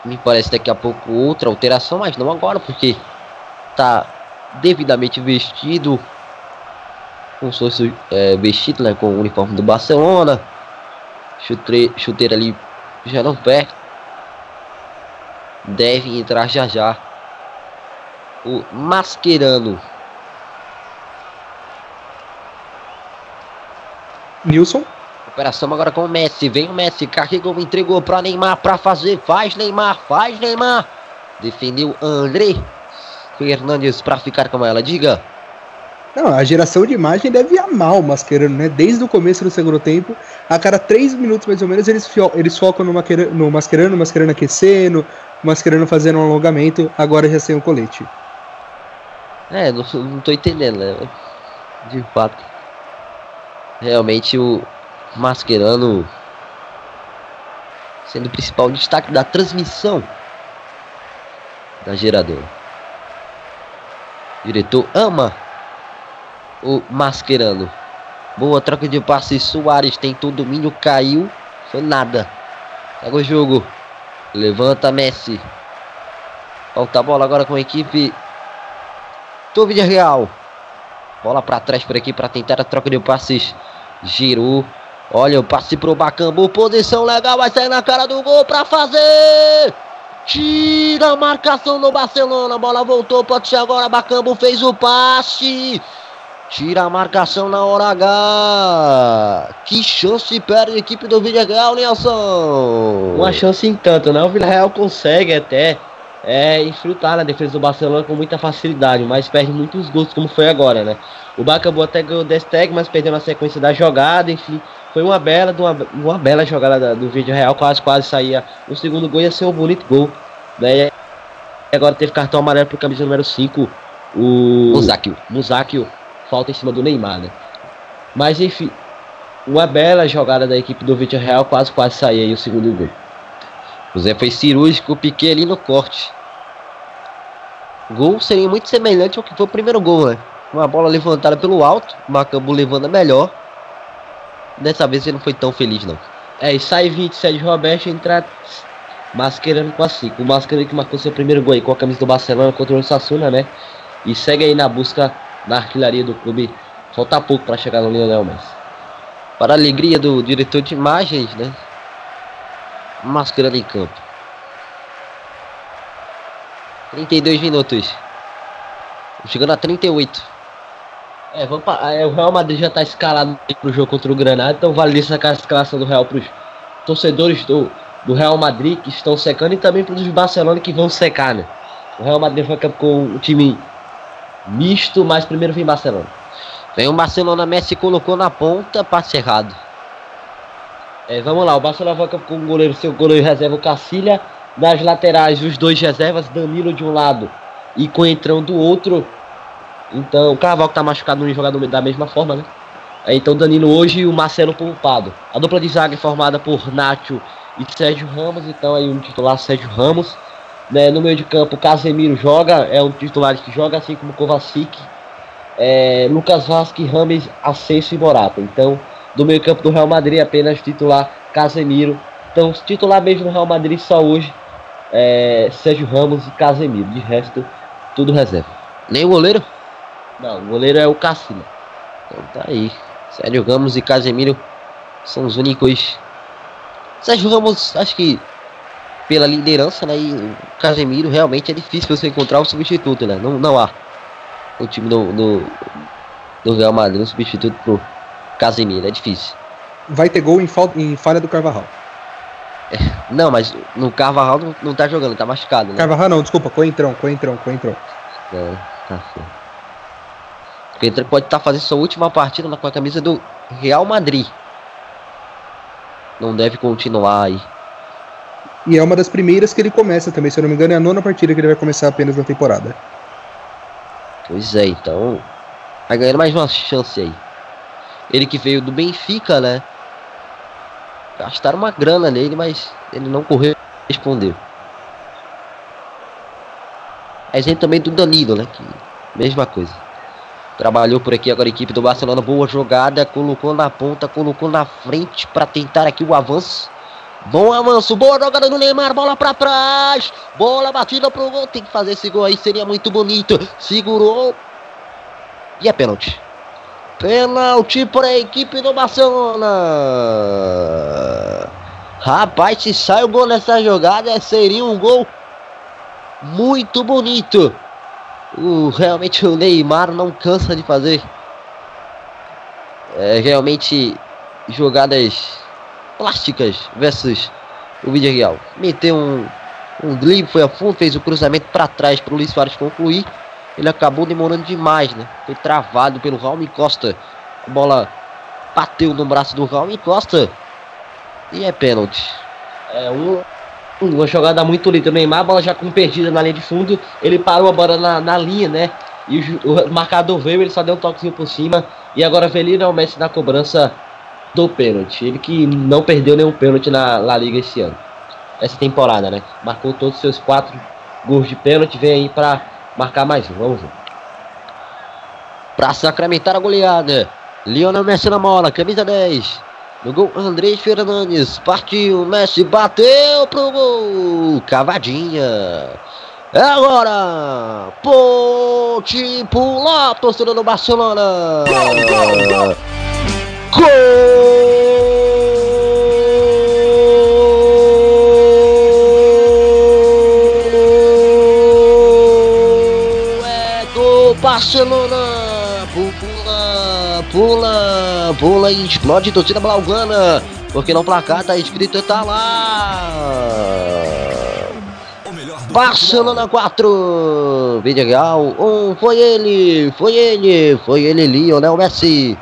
Me parece daqui a pouco outra alteração, mas não agora, porque tá devidamente vestido, com se fosse é, vestido né, com o uniforme do Barcelona, chuteira, chuteira ali já no pé, deve entrar já já o Mascherano. Nilson. Operação agora com o Messi. Vem o Messi, carregou, entregou para Neymar para fazer. Faz Neymar, faz Neymar. Defendeu André Fernandes para ficar com ela. Diga. Não, a geração de imagem deve amar o Mascherano, né? Desde o começo do segundo tempo, a cada três minutos mais ou menos, eles, eles focam no, Mascherano, no Mascherano, Mascherano aquecendo, Mascherano fazendo um alongamento, agora já sem o colete. É, não, não tô entendendo, né? De fato. Realmente o Mascherano sendo o principal destaque da transmissão da geradora. O diretor ama o Mascherano. Boa troca de passes. Soares tentou domínio, caiu. Foi nada. Pega o jogo. Levanta Messi. Falta a bola agora com a equipe do Vídeo Real. Bola para trás por aqui para tentar a troca de passes. Girou. Olha o passe pro Bacambu. Posição legal. Vai sair na cara do gol para fazer. Tira a marcação no Barcelona. Bola voltou. Pode ser agora. Bacambu fez o passe. Tira a marcação na hora H. Que chance perde a equipe do Villarreal, Nelson. Uma chance em tanto, né? O Villarreal consegue até é, infiltrar na defesa do Barcelona com muita facilidade, mas perde muitos gols, como foi agora, né? O Bacabou até ganhou o Desteg, mas perdeu na sequência da jogada, enfim. Foi uma bela, uma, uma bela jogada da, do vídeo real, quase quase saía o segundo gol, ia ser um bonito gol. Né? E agora teve cartão amarelo pro camisa número 5, o Musakio. Musakio falta em cima do Neymar, né? Mas enfim, uma bela jogada da equipe do Vídeo Real, quase quase saía aí o segundo gol. O Zé foi cirúrgico, o Piquet ali no corte. O gol seria muito semelhante ao que foi o primeiro gol, né? Uma bola levantada pelo alto, Macambu levando a melhor. Dessa vez ele não foi tão feliz, não. É, e sai 27 Roberto entra Mascherano com a 5. O Mascherano que marcou seu primeiro gol aí com a camisa do Barcelona contra o Sassuna, né? E segue aí na busca na artilharia do clube. Falta pouco para chegar no Lionel Messi. Para a alegria do diretor de imagens, né? Mascherano em campo. 32 minutos. Chegando a 38. É, vamos pra, é, o Real Madrid já está escalado para o jogo contra o Granada, então vale destacar a escalação do Real para os torcedores do, do Real Madrid que estão secando e também para os Barcelona que vão secar, né? O Real Madrid foi com o time misto, mas primeiro vem Barcelona. Vem o Barcelona, Messi colocou na ponta, passe errado. É, vamos lá, o Barcelona vai com o goleiro, seu goleiro reserva o Cacilha. Nas laterais, os dois reservas, Danilo de um lado e Coentrão do outro. Então, o Carvalho tá machucado não jogar da mesma forma, né? É, então, Danilo hoje e o Marcelo poupado. A dupla de zaga é formada por Nacho e Sérgio Ramos. Então, aí um titular Sérgio Ramos. Né, no meio de campo, Casemiro joga, é um titular que joga, assim como Kovacic. É, Lucas Vasque, Rames, Ascenso e Morata. Então, do meio campo do Real Madrid, apenas titular Casemiro. Então, titular mesmo do Real Madrid só hoje é, Sérgio Ramos e Casemiro. De resto, tudo reserva. Nem o goleiro? Não, o goleiro é o Cacilha. Então tá aí. Sérgio Ramos e Casemiro são os únicos. Sérgio Ramos, acho que pela liderança, né? E o Casemiro realmente é difícil você encontrar um substituto, né? Não, não há. O time do, do, do Real Madrid, um substituto pro Casemiro, é difícil. Vai ter gol em, falta, em falha do Carvajal. É, não, mas no Carvajal não, não tá jogando, tá machucado, né? Carvajal não, desculpa, Coentrão, Coentrão, Coentrão. É, tá certo. Coentrão pode estar tá fazendo sua última partida com a camisa do Real Madrid. Não deve continuar aí. E é uma das primeiras que ele começa também, se eu não me engano, é a nona partida que ele vai começar apenas na temporada. Pois é, então vai ganhando mais uma chance aí. Ele que veio do Benfica, né? Gastaram uma grana nele, mas ele não correu respondeu. Exemplo também do Danilo, né? Que, mesma coisa. Trabalhou por aqui agora a equipe do Barcelona. Boa jogada. Colocou na ponta, colocou na frente para tentar aqui o avanço. Bom avanço, boa jogada do Neymar, bola para trás. Bola batida pro gol. Tem que fazer esse gol aí, seria muito bonito. Segurou. E é pênalti. Pênalti para a equipe do Barcelona. Rapaz, se sai o gol nessa jogada, seria um gol muito bonito. O, realmente o Neymar não cansa de fazer. É, realmente jogadas plásticas versus o vídeo real. Meteu um, um drible, foi a fundo, fez o cruzamento para trás para o Luiz Soares concluir. Ele acabou demorando demais, né? Foi travado pelo Raul Costa. A bola bateu no braço do Raul Costa. E é pênalti. É um, uma jogada muito linda. O Neymar, a bola já com perdida na linha de fundo. Ele parou a bola na, na linha, né? E o, o, marcador veio, ele só deu um toquezinho por cima. E agora Velino é o Messi na cobrança do pênalti. Ele que não perdeu nenhum pênalti na Liga esse ano. Essa temporada, né? Marcou todos os seus quatro gols de pênalti. Vem aí para marcar mais um. Vamos ver. Para sacramentar a goleada. Lionel Messi na bola, camisa 10. No gol, Andrés Fernandes. Partiu, Messi bateu pro gol. Cavadinha. É agora! Ponte pula, torcedor do Barcelona! Gol! Gol! Gol! Gol! Barcelona! Pula, pula, pula e explode torcida blaugrana! Porque no placar tá escrito tá lá! Barcelona 4, Vidigal 1, um, foi ele, foi ele, foi ele, Lionel Messi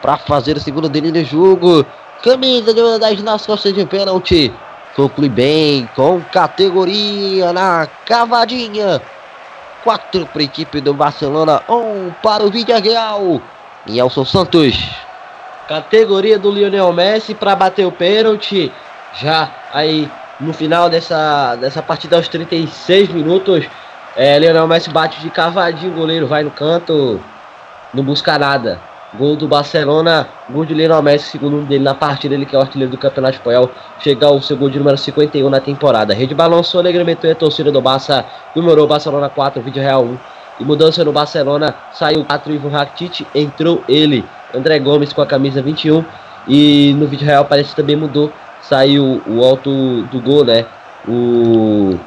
para fazer o segundo dele no jogo. Camisa de 10 nas costas de pênalti. Conclui bem, com categoria na cavadinha. 4 para a equipe do Barcelona, 1 um para o Villarreal. E Elson Santos. Categoria do Lionel Messi para bater o pênalti. Já aí no final dessa, dessa partida aos 36 minutos. É, Lionel Messi bate de cavadinho, o goleiro vai no canto, não busca nada. Gol do Barcelona, gol de Lionel Messi, segundo dele na partida, ele que é o artilheiro do Campeonato Espanhol, chega ao seu gol de número 51 na temporada. Rede balançou alegremente a torcida do Barça, comemorou Barcelona 4, vídeo real 1. E mudança no Barcelona, saiu 4 Ivo Rakitic, entrou ele, André Gomes com a camisa 21. E no vídeo real parece que também mudou, saiu o alto do gol, né? O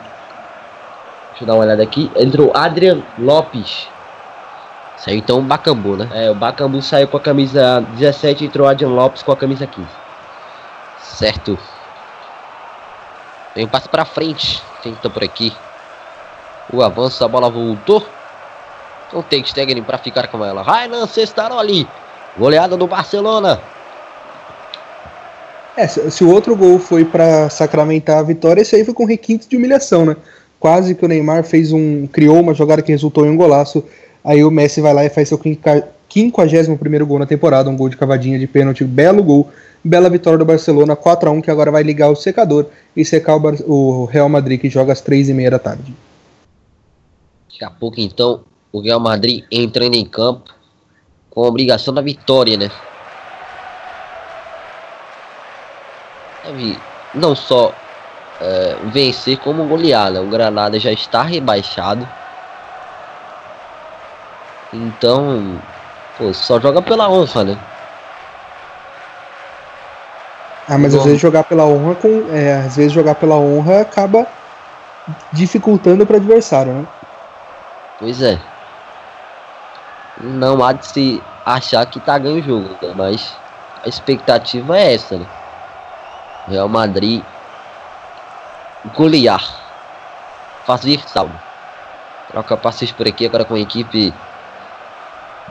Deixa eu dar uma olhada aqui. Entrou Adrian Lopes, Saiu então o Bacambu, né? É, o Bacambu saiu com a camisa 17 e entrou Adrian Lopes com a camisa 15. Certo. Tem um passe para frente. Tenta por aqui. O avanço, a bola voltou. Não tem Stegen para ficar com ela. Rainan Cestaroli. Goleada do Barcelona. É, se o outro gol foi para sacramentar a vitória, esse aí foi com requinte de humilhação, né? Quase que o Neymar fez um. criou uma jogada que resultou em um golaço Aí o Messi vai lá e faz seu 51 gol na temporada, um gol de cavadinha de pênalti, belo gol, bela vitória do Barcelona, 4 a 1 que agora vai ligar o secador e secar o, Real Madrid que joga às 3h30 da tarde. Daqui a pouco então o Real Madrid entrando em campo com a obrigação da vitória, né? Deve não só é, vencer como golear? O Granada já está rebaixado então, pô, só joga pela honra, né? Ah, mas Bom. às vezes jogar pela honra com, é, às vezes jogar pela honra acaba dificultando para o adversário, né? Pois é. Não há de se achar que tá ganhando o jogo, né? mas a expectativa é essa, né? Real Madrid golear, fazer saldo. Troca passes por aqui agora com a equipe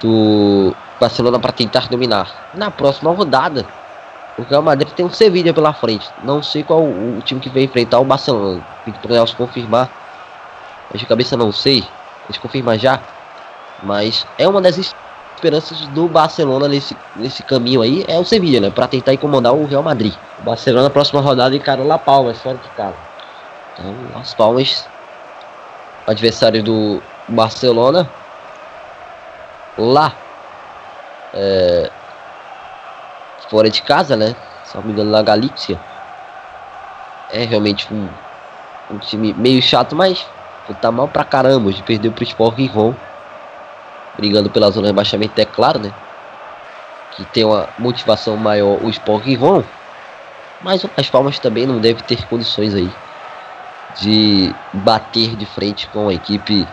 do Barcelona para tentar dominar. Na próxima rodada, o Real Madrid tem um Sevilla pela frente. Não sei qual o, time que vai enfrentar o Barcelona. Tem que Nelson confirmar. Mas de cabeça não sei. Deixa eu confirmar já. Mas é uma das esperanças do Barcelona nesse, nesse caminho aí. É o Sevilla, né? Para tentar incomodar o Real Madrid. O Barcelona na próxima rodada encara o La Palmas fora de casa. Então, Las Palmas, adversário do Barcelona, lá é, fora de casa, né? Se não me engano, na Galícia. é realmente um, um time meio chato, mas tá mal pra caramba de perder pro Sport Rivon. Brigando pela zona de rebaixamento, é claro, né? Que tem uma motivação maior o Sport Rivon. Mas o Las Palmas também não deve ter condições aí de bater de frente com a equipe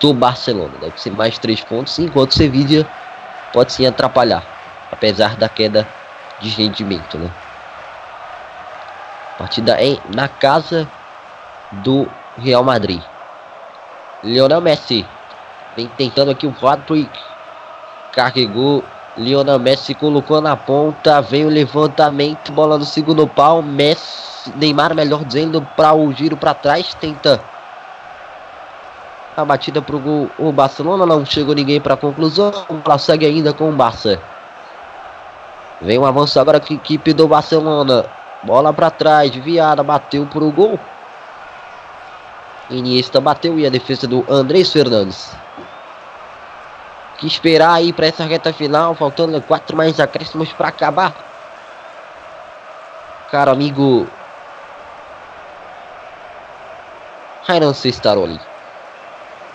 do Barcelona. Deve ser mais três pontos, enquanto o Sevilla pode sim atrapalhar, apesar da queda de rendimento. Né? Partida em, na casa do Real Madrid. Lionel Messi vem tentando aqui o Patrick. Carregou. Lionel Messi colocou na ponta. Vem o levantamento. Bola no segundo pau. Messi. Neymar, melhor dizendo, para o giro para trás. Tenta a batida para o Barcelona. Não chegou ninguém para conclusão. Ela segue ainda com o Barça. Vem um avanço agora com a equipe do Barcelona. Bola para trás. Viada bateu para o gol. Iniesta bateu e a defesa do Andrés Fernandes. Que esperar aí para essa reta final, faltando quatro mais acréscimos para acabar. Caro amigo Rainan Cestaroli.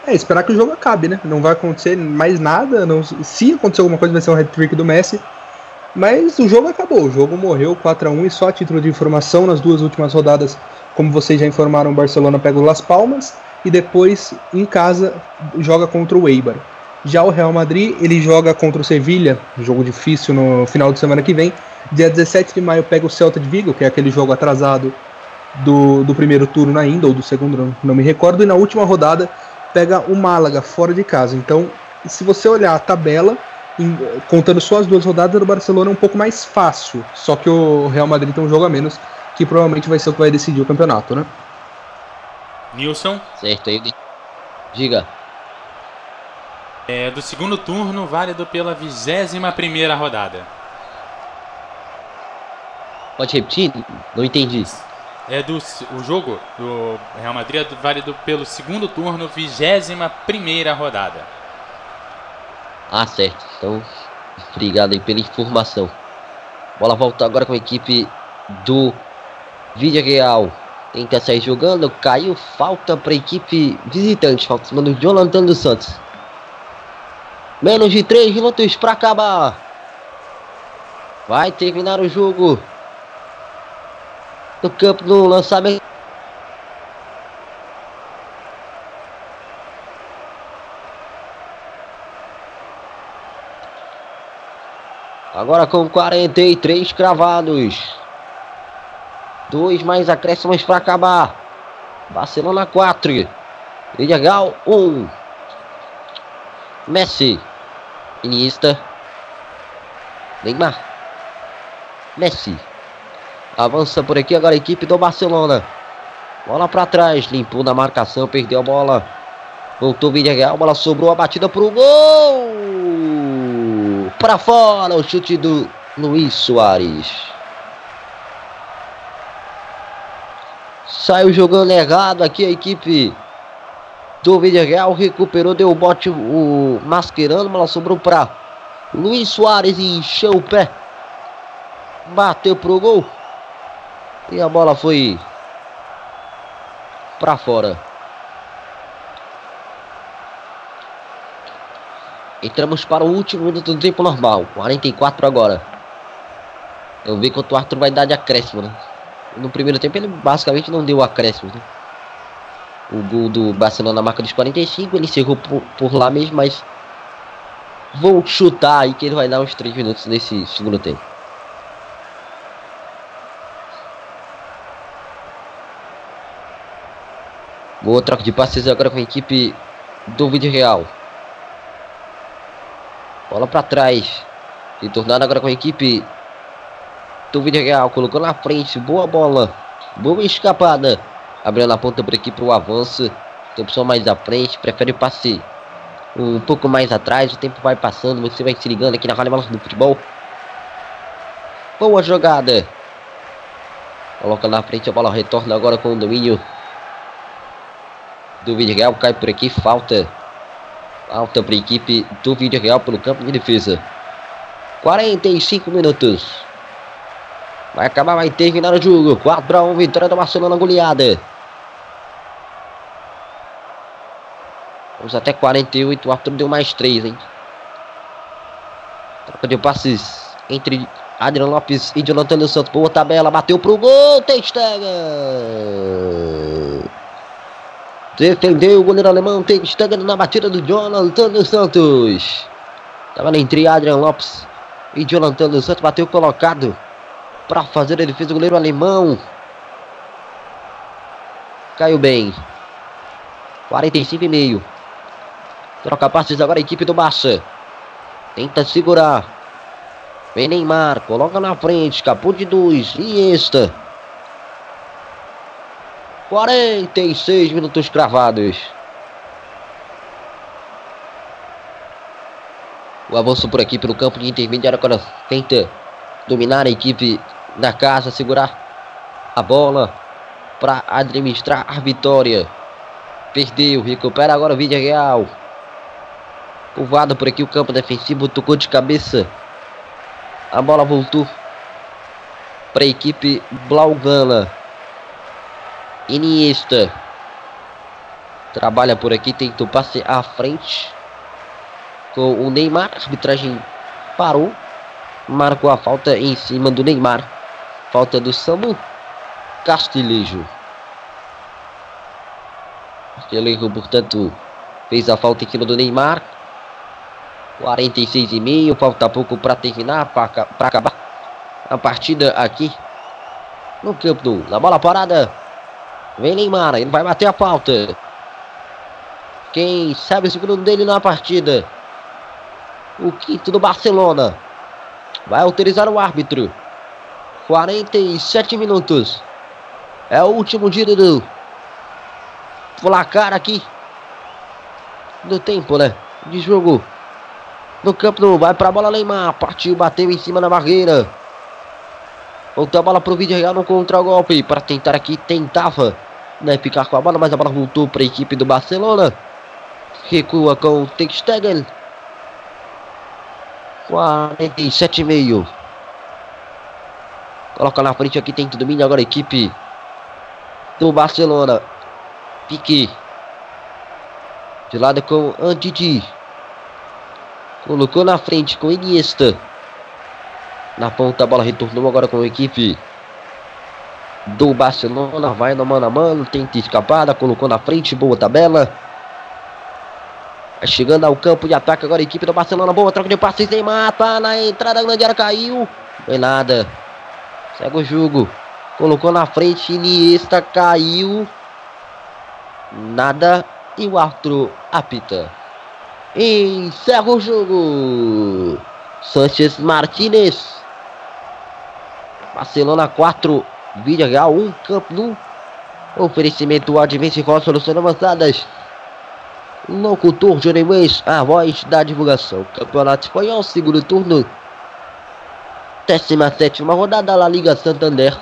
É, esperar que o jogo acabe, né? Não vai acontecer mais nada. Não, se acontecer alguma coisa, vai ser um hat-trick do Messi. Mas o jogo acabou. O jogo morreu 4 a 1 e só a título de informação, nas duas últimas rodadas como vocês já informaram, o Barcelona pega o Las Palmas e depois em casa joga contra o Eibar. Já o Real Madrid, ele joga contra o Sevilha, jogo difícil no final de semana que vem. Dia 17 de maio pega o Celta de Vigo, que é aquele jogo atrasado do, do primeiro turno ainda, ou do segundo, não, não me recordo. E na última rodada pega o Málaga, fora de casa. Então, se você olhar a tabela, em, contando só as duas rodadas, do Barcelona é um pouco mais fácil. Só que o Real Madrid tem um jogo a menos que provavelmente vai ser o que vai decidir o campeonato, né? Nilson? Certo, aí. Diga. É do segundo turno, válido pela 21 primeira rodada. Pode repetir? Não entendi. É do o jogo do Real Madrid é válido pelo segundo turno, 21 primeira rodada. Ah, certo. Então, obrigado aí pela informação. Bola volta agora com a equipe do Vídeo Real tenta sair jogando, caiu, falta para a equipe visitante, falta em cima do Jonathan dos Santos. Menos de 3 minutos para acabar. Vai terminar o jogo. No campo do lançamento. Agora com 43 cravados. Dois mais acréscimos para acabar. Barcelona 4. Vidigal 1. Um. Messi. Iniesta. Neymar. Messi. Avança por aqui agora a equipe do Barcelona. Bola para trás. Limpou na marcação. Perdeu a bola. Voltou Vidigal. Bola sobrou a batida para o gol. Para fora o chute do Luiz Soares. Saiu jogando errado aqui a equipe do Villarreal. Recuperou, deu o bote o Mascherano. Ela sobrou para Luiz Soares e encheu o pé. Bateu pro gol. E a bola foi para fora. Entramos para o último minuto do tempo normal. 44 agora. Eu ver quanto o Arthur vai dar de acréscimo, né? no primeiro tempo ele basicamente não deu acréscimo. Né? O gol do Barcelona na marca dos 45, ele encerrou por, por lá mesmo, mas vou chutar aí que ele vai dar uns 3 minutos nesse segundo tempo. Boa troca de passes agora com a equipe do Vídeo Real. Bola para trás. Tornado agora com a equipe do Real colocou na frente, boa bola, boa escapada. Abriu na ponta por aqui para o avanço. Tem opção mais à frente, prefere passe um pouco mais atrás. O tempo vai passando, você vai se ligando aqui na Rádio Balança do Futebol. Boa jogada. Coloca na frente, a bola retorna agora com o domínio do Real Cai por aqui, falta. Falta para a equipe do Real pelo campo de defesa. 45 minutos. Vai acabar, vai terminar o jogo. 4x1, vitória do Barcelona goleada. Vamos até 48. O Arthur deu mais 3, hein? Troca de passes entre Adriano Lopes e Jonathan Santos. Boa tabela, bateu pro gol. Testega. Defendeu o goleiro alemão. Testega na batida do Jonathan dos Santos. Tava entre Adriano Lopes e Jonathan dos Santos. Bateu colocado para fazer a defesa do goleiro alemão. Caiu bem. 45 e meio. Troca passes agora a equipe do Barça. Tenta segurar. Vem Neymar, coloca na frente, escapou de dois. E esta. 46 minutos cravados. O avanço por aqui pelo campo de intermediário agora tenta dominar a equipe da casa, segurar a bola para administrar a vitória. Perdeu, recupera agora o vídeo real. Curvado por aqui o campo defensivo, tocou de cabeça. A bola voltou para a equipe Blaugana. Iniesta. Trabalha por aqui, tenta o passe à frente. Com o Neymar, a arbitragem parou. Marcou a falta em cima do Neymar. Falta do Samu Castilhejo. Castilhejo, portanto, fez a falta em cima do Neymar. 46 e meio, falta pouco para terminar, para acabar a partida aqui no campo do, na bola parada. Vem Neymar, ele vai bater a falta. Quem sabe o segundo dele na partida? O quinto do Barcelona. Vai autorizar o árbitro. 47 minutos. É o último giro do placar aqui. Do tempo, né? De jogo. No campo do vai pra bola Neymar. Partiu, bateu em cima da barreira. Voltou a bola pro vídeo real no contra-golpe. Para tentar aqui, tentava né, ficar com a bola, mas a bola voltou para a equipe do Barcelona. Recua com o Textegen. 47,5. Coloca na frente aqui, tenta domínio agora a equipe do Barcelona. Pique. De lado com Antiti. Colocou na frente com Iniesta. Na ponta a bola retornou agora com a equipe do Barcelona. Vai no mano a mano. Tenta escapada. Colocou na frente. Boa tabela. Vai chegando ao campo de ataque agora a equipe do Barcelona. Boa troca de passes. Neymar tá na entrada grande área. Caiu. Foi nada. Segue o jogo. Colocou na frente. Iniesta caiu. Nada. E o Arthur apita. Encerra o jogo. Sanchez Martinez. Barcelona 4. Vídeo Real 1. Campo 1. Oferecimento Advance com soluções avançadas. Locutor Johnny Wes, a voz da divulgação. Campeonato Espanhol, segundo turno. 17 rodada La Liga Santander.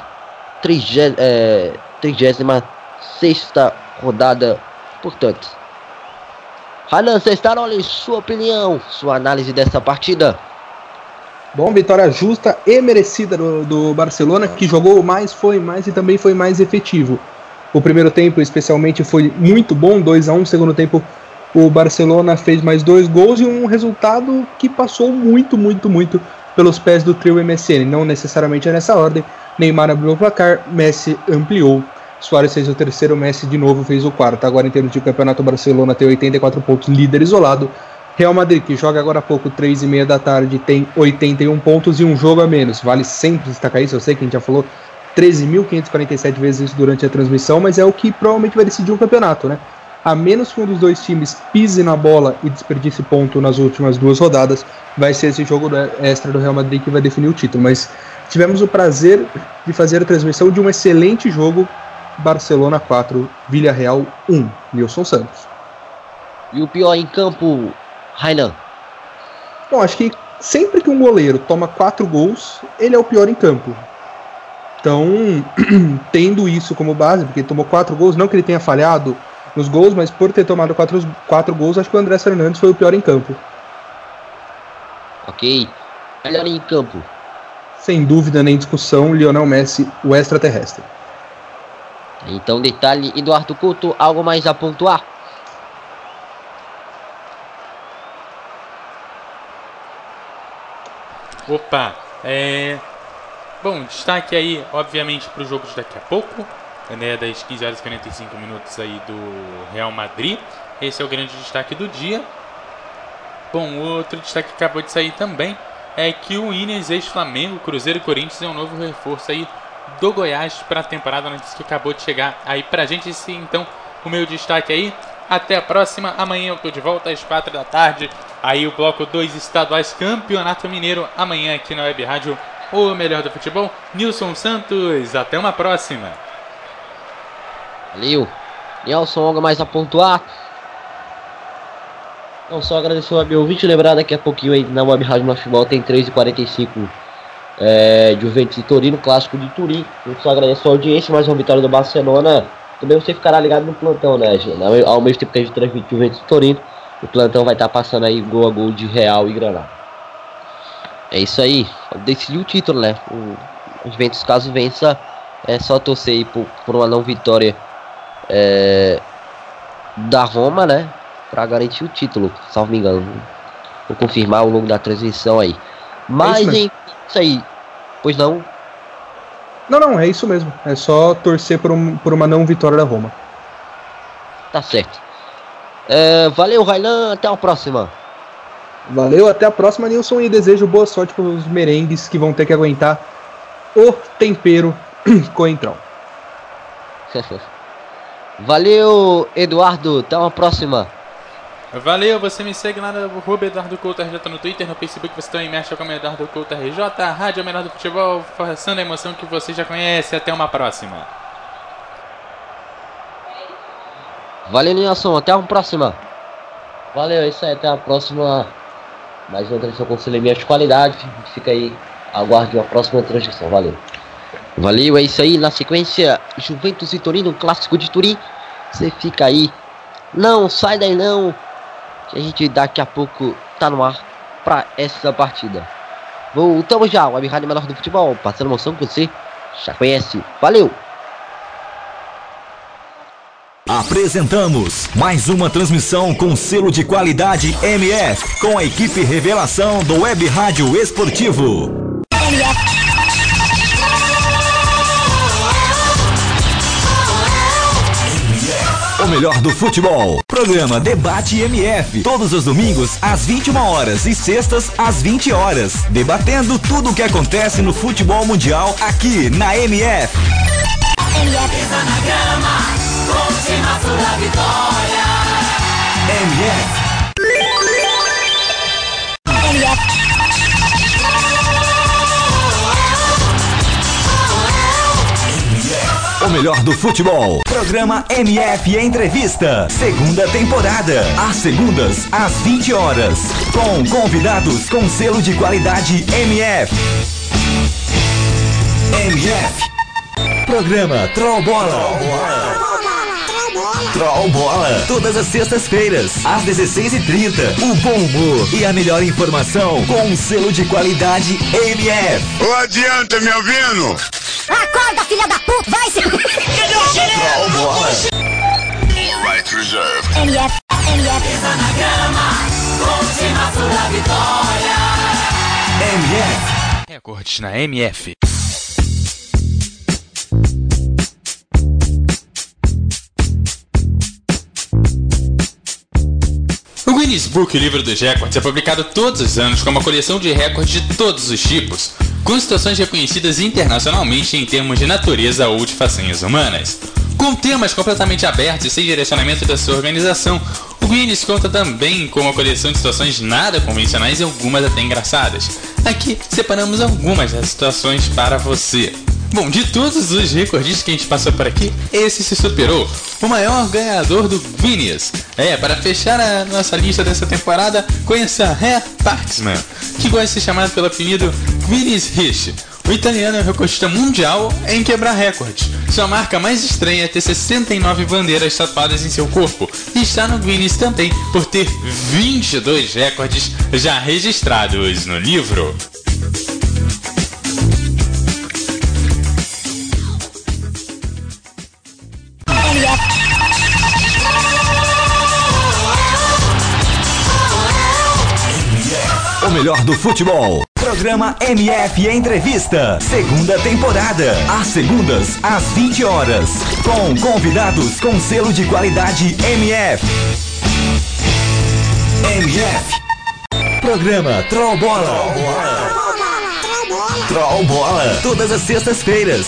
36 é, rodada, portanto. Rainan Cestaroli, sua opinião, sua análise dessa partida. Bom, vitória justa e merecida do, do, Barcelona, que jogou mais, foi mais e também foi mais efetivo. O primeiro tempo, especialmente, foi muito bom, 2 a 1 Segundo tempo, o Barcelona fez mais dois gols e um resultado que passou muito, muito, muito pelos pés do trio MSN. Não necessariamente nessa ordem. Neymar abriu o placar, Messi ampliou. Soares fez o terceiro, Messi de novo fez o quarto. Agora, em termos de campeonato, Barcelona tem 84 pontos, líder isolado. Real Madrid, que joga agora há pouco, 3 e meia da tarde, tem 81 pontos e um jogo a menos. Vale sempre destacar isso, eu sei que a gente já falou 13.547 vezes isso durante a transmissão, mas é o que provavelmente vai decidir o campeonato, né? A menos que um dos dois times pise na bola e desperdice ponto nas últimas duas rodadas, vai ser esse jogo extra do Real Madrid que vai definir o título. Mas tivemos o prazer de fazer a transmissão de um excelente jogo Barcelona 4, Villarreal 1. Nilson Santos. E o pior em campo, Rainan? Bom, acho que sempre que um goleiro toma quatro gols, ele é o pior em campo. Então, *clears throat* tendo isso como base, porque ele tomou quatro gols, não que ele tenha falhado nos gols, mas por ter tomado quatro, quatro gols, acho que o André Fernandes foi o pior em campo. Ok. Melhor em campo. sem dúvida nem discussão, Lionel Messi, o extraterrestre. Então, detalhe, Eduardo Couto, algo mais a pontuar? Opa, é. Bom, destaque aí, obviamente, para o jogo de daqui a pouco, né, das 15 horas e 45 minutos aí do Real Madrid. Esse é o grande destaque do dia. Bom, outro destaque que acabou de sair também é que o Inês ex-Flamengo, Cruzeiro e Corinthians é um novo reforço aí do Goiás para a temporada, notícia que acabou de chegar aí pra gente. Esse então o meu destaque aí. Até a próxima. Amanhã eu tô de volta às 4 da tarde. Aí o bloco 2 estaduais Campeonato Mineiro. Amanhã aqui na Web Rádio, o melhor do futebol. Nilson Santos. Até uma próxima. Valeu. Nelson, algo mais a pontuar? Não, só agradecer ao meu ouvinte. Lembrar daqui a pouquinho aí na Web Rádio Futebol tem 3h45 é, Juventus e Torino, clássico de Turim. Eu só agradeço a audiência, mais uma vitória do Barcelona. Também você ficará ligado no plantão, né? Ao mesmo tempo que a gente transmite Juventus e Torino, o plantão vai estar passando aí gol a gol de Real e Granada. É isso aí. Decidiu o título, né? O Juventus, caso vença, é só torcer aí por, por uma não vitória é, da Roma, né? Pra garantir o título, salvo me engano. Vou confirmar ao longo da transmissão aí. Mas, é isso aí. Pois não? Não, não, é isso mesmo. É só torcer por, um, por uma não vitória da Roma. Tá certo. É, valeu, Railan. Até a próxima. Valeu, até a próxima, Nilson. E desejo boa sorte para os merengues que vão ter que aguentar o tempero *clears throat* coentrão. *laughs* valeu, Eduardo. Até uma próxima. Valeu, você me segue lá no Rubo Eduardo Couto RJ no Twitter, no Facebook você também mexe com o Eduardo Couto RJ, a Rádio Menor do Futebol, forçando a emoção que você já conhece. Até uma próxima. Valeu, Nilson. Até uma próxima. Valeu, é isso aí. Até a próxima. Mais uma transmissão com Cineminha de qualidade. Fica aí. Aguarde uma próxima transmissão. Valeu. Valeu, é isso aí. Na sequência, Juventus e Torino, clássico de Turim. Você fica aí. Não, sai daí não que a gente daqui a pouco tá no ar para essa partida. Voltamos já, o Rádio Menor do Futebol, passando emoção que você já conhece. Valeu! Apresentamos mais uma transmissão com selo de qualidade MF, com a equipe revelação do Web Rádio Esportivo. O melhor do futebol. Programa Debate MF, todos os domingos às 21 horas e sextas às 20 horas, debatendo tudo o que acontece no futebol mundial aqui na MF. MF. MF. o melhor do futebol. Programa MF Entrevista, segunda temporada. Às segundas, às 20 horas. Com convidados com selo de qualidade MF. MF. Programa Troll Bola. Troll Bola. Todas as sextas-feiras, às 16h30. O bom humor e a melhor informação com um selo de qualidade MF. Não adianta, me ouvindo? Acorda, filha da puta, vai se. Cadê o chinelo? bola. Right reserve. MF, MF. Pisa na grama, vitória. MF. Recordes na MF. O Guinness Book Livro dos Recordes é publicado todos os anos com uma coleção de recordes de todos os tipos, com situações reconhecidas internacionalmente em termos de natureza ou de façanhas humanas. Com temas completamente abertos e sem direcionamento da sua organização, o Guinness conta também com uma coleção de situações nada convencionais e algumas até engraçadas. Aqui separamos algumas das situações para você. Bom, de todos os recordes que a gente passou por aqui, esse se superou. O maior ganhador do Guinness. É, para fechar a nossa lista dessa temporada, conheça Ré Parksman, que gosta de ser chamado pelo apelido Guinness Rich. O italiano é o recordista mundial em quebrar recordes. Sua marca mais estranha é ter 69 bandeiras tatuadas em seu corpo e está no Guinness também por ter 22 recordes já registrados no livro. Melhor do futebol. Programa MF Entrevista, segunda temporada. Às segundas, às 20 horas. Com convidados com selo de qualidade MF. MF. Programa Troll Bola. Troll Bola. Todas as sextas-feiras,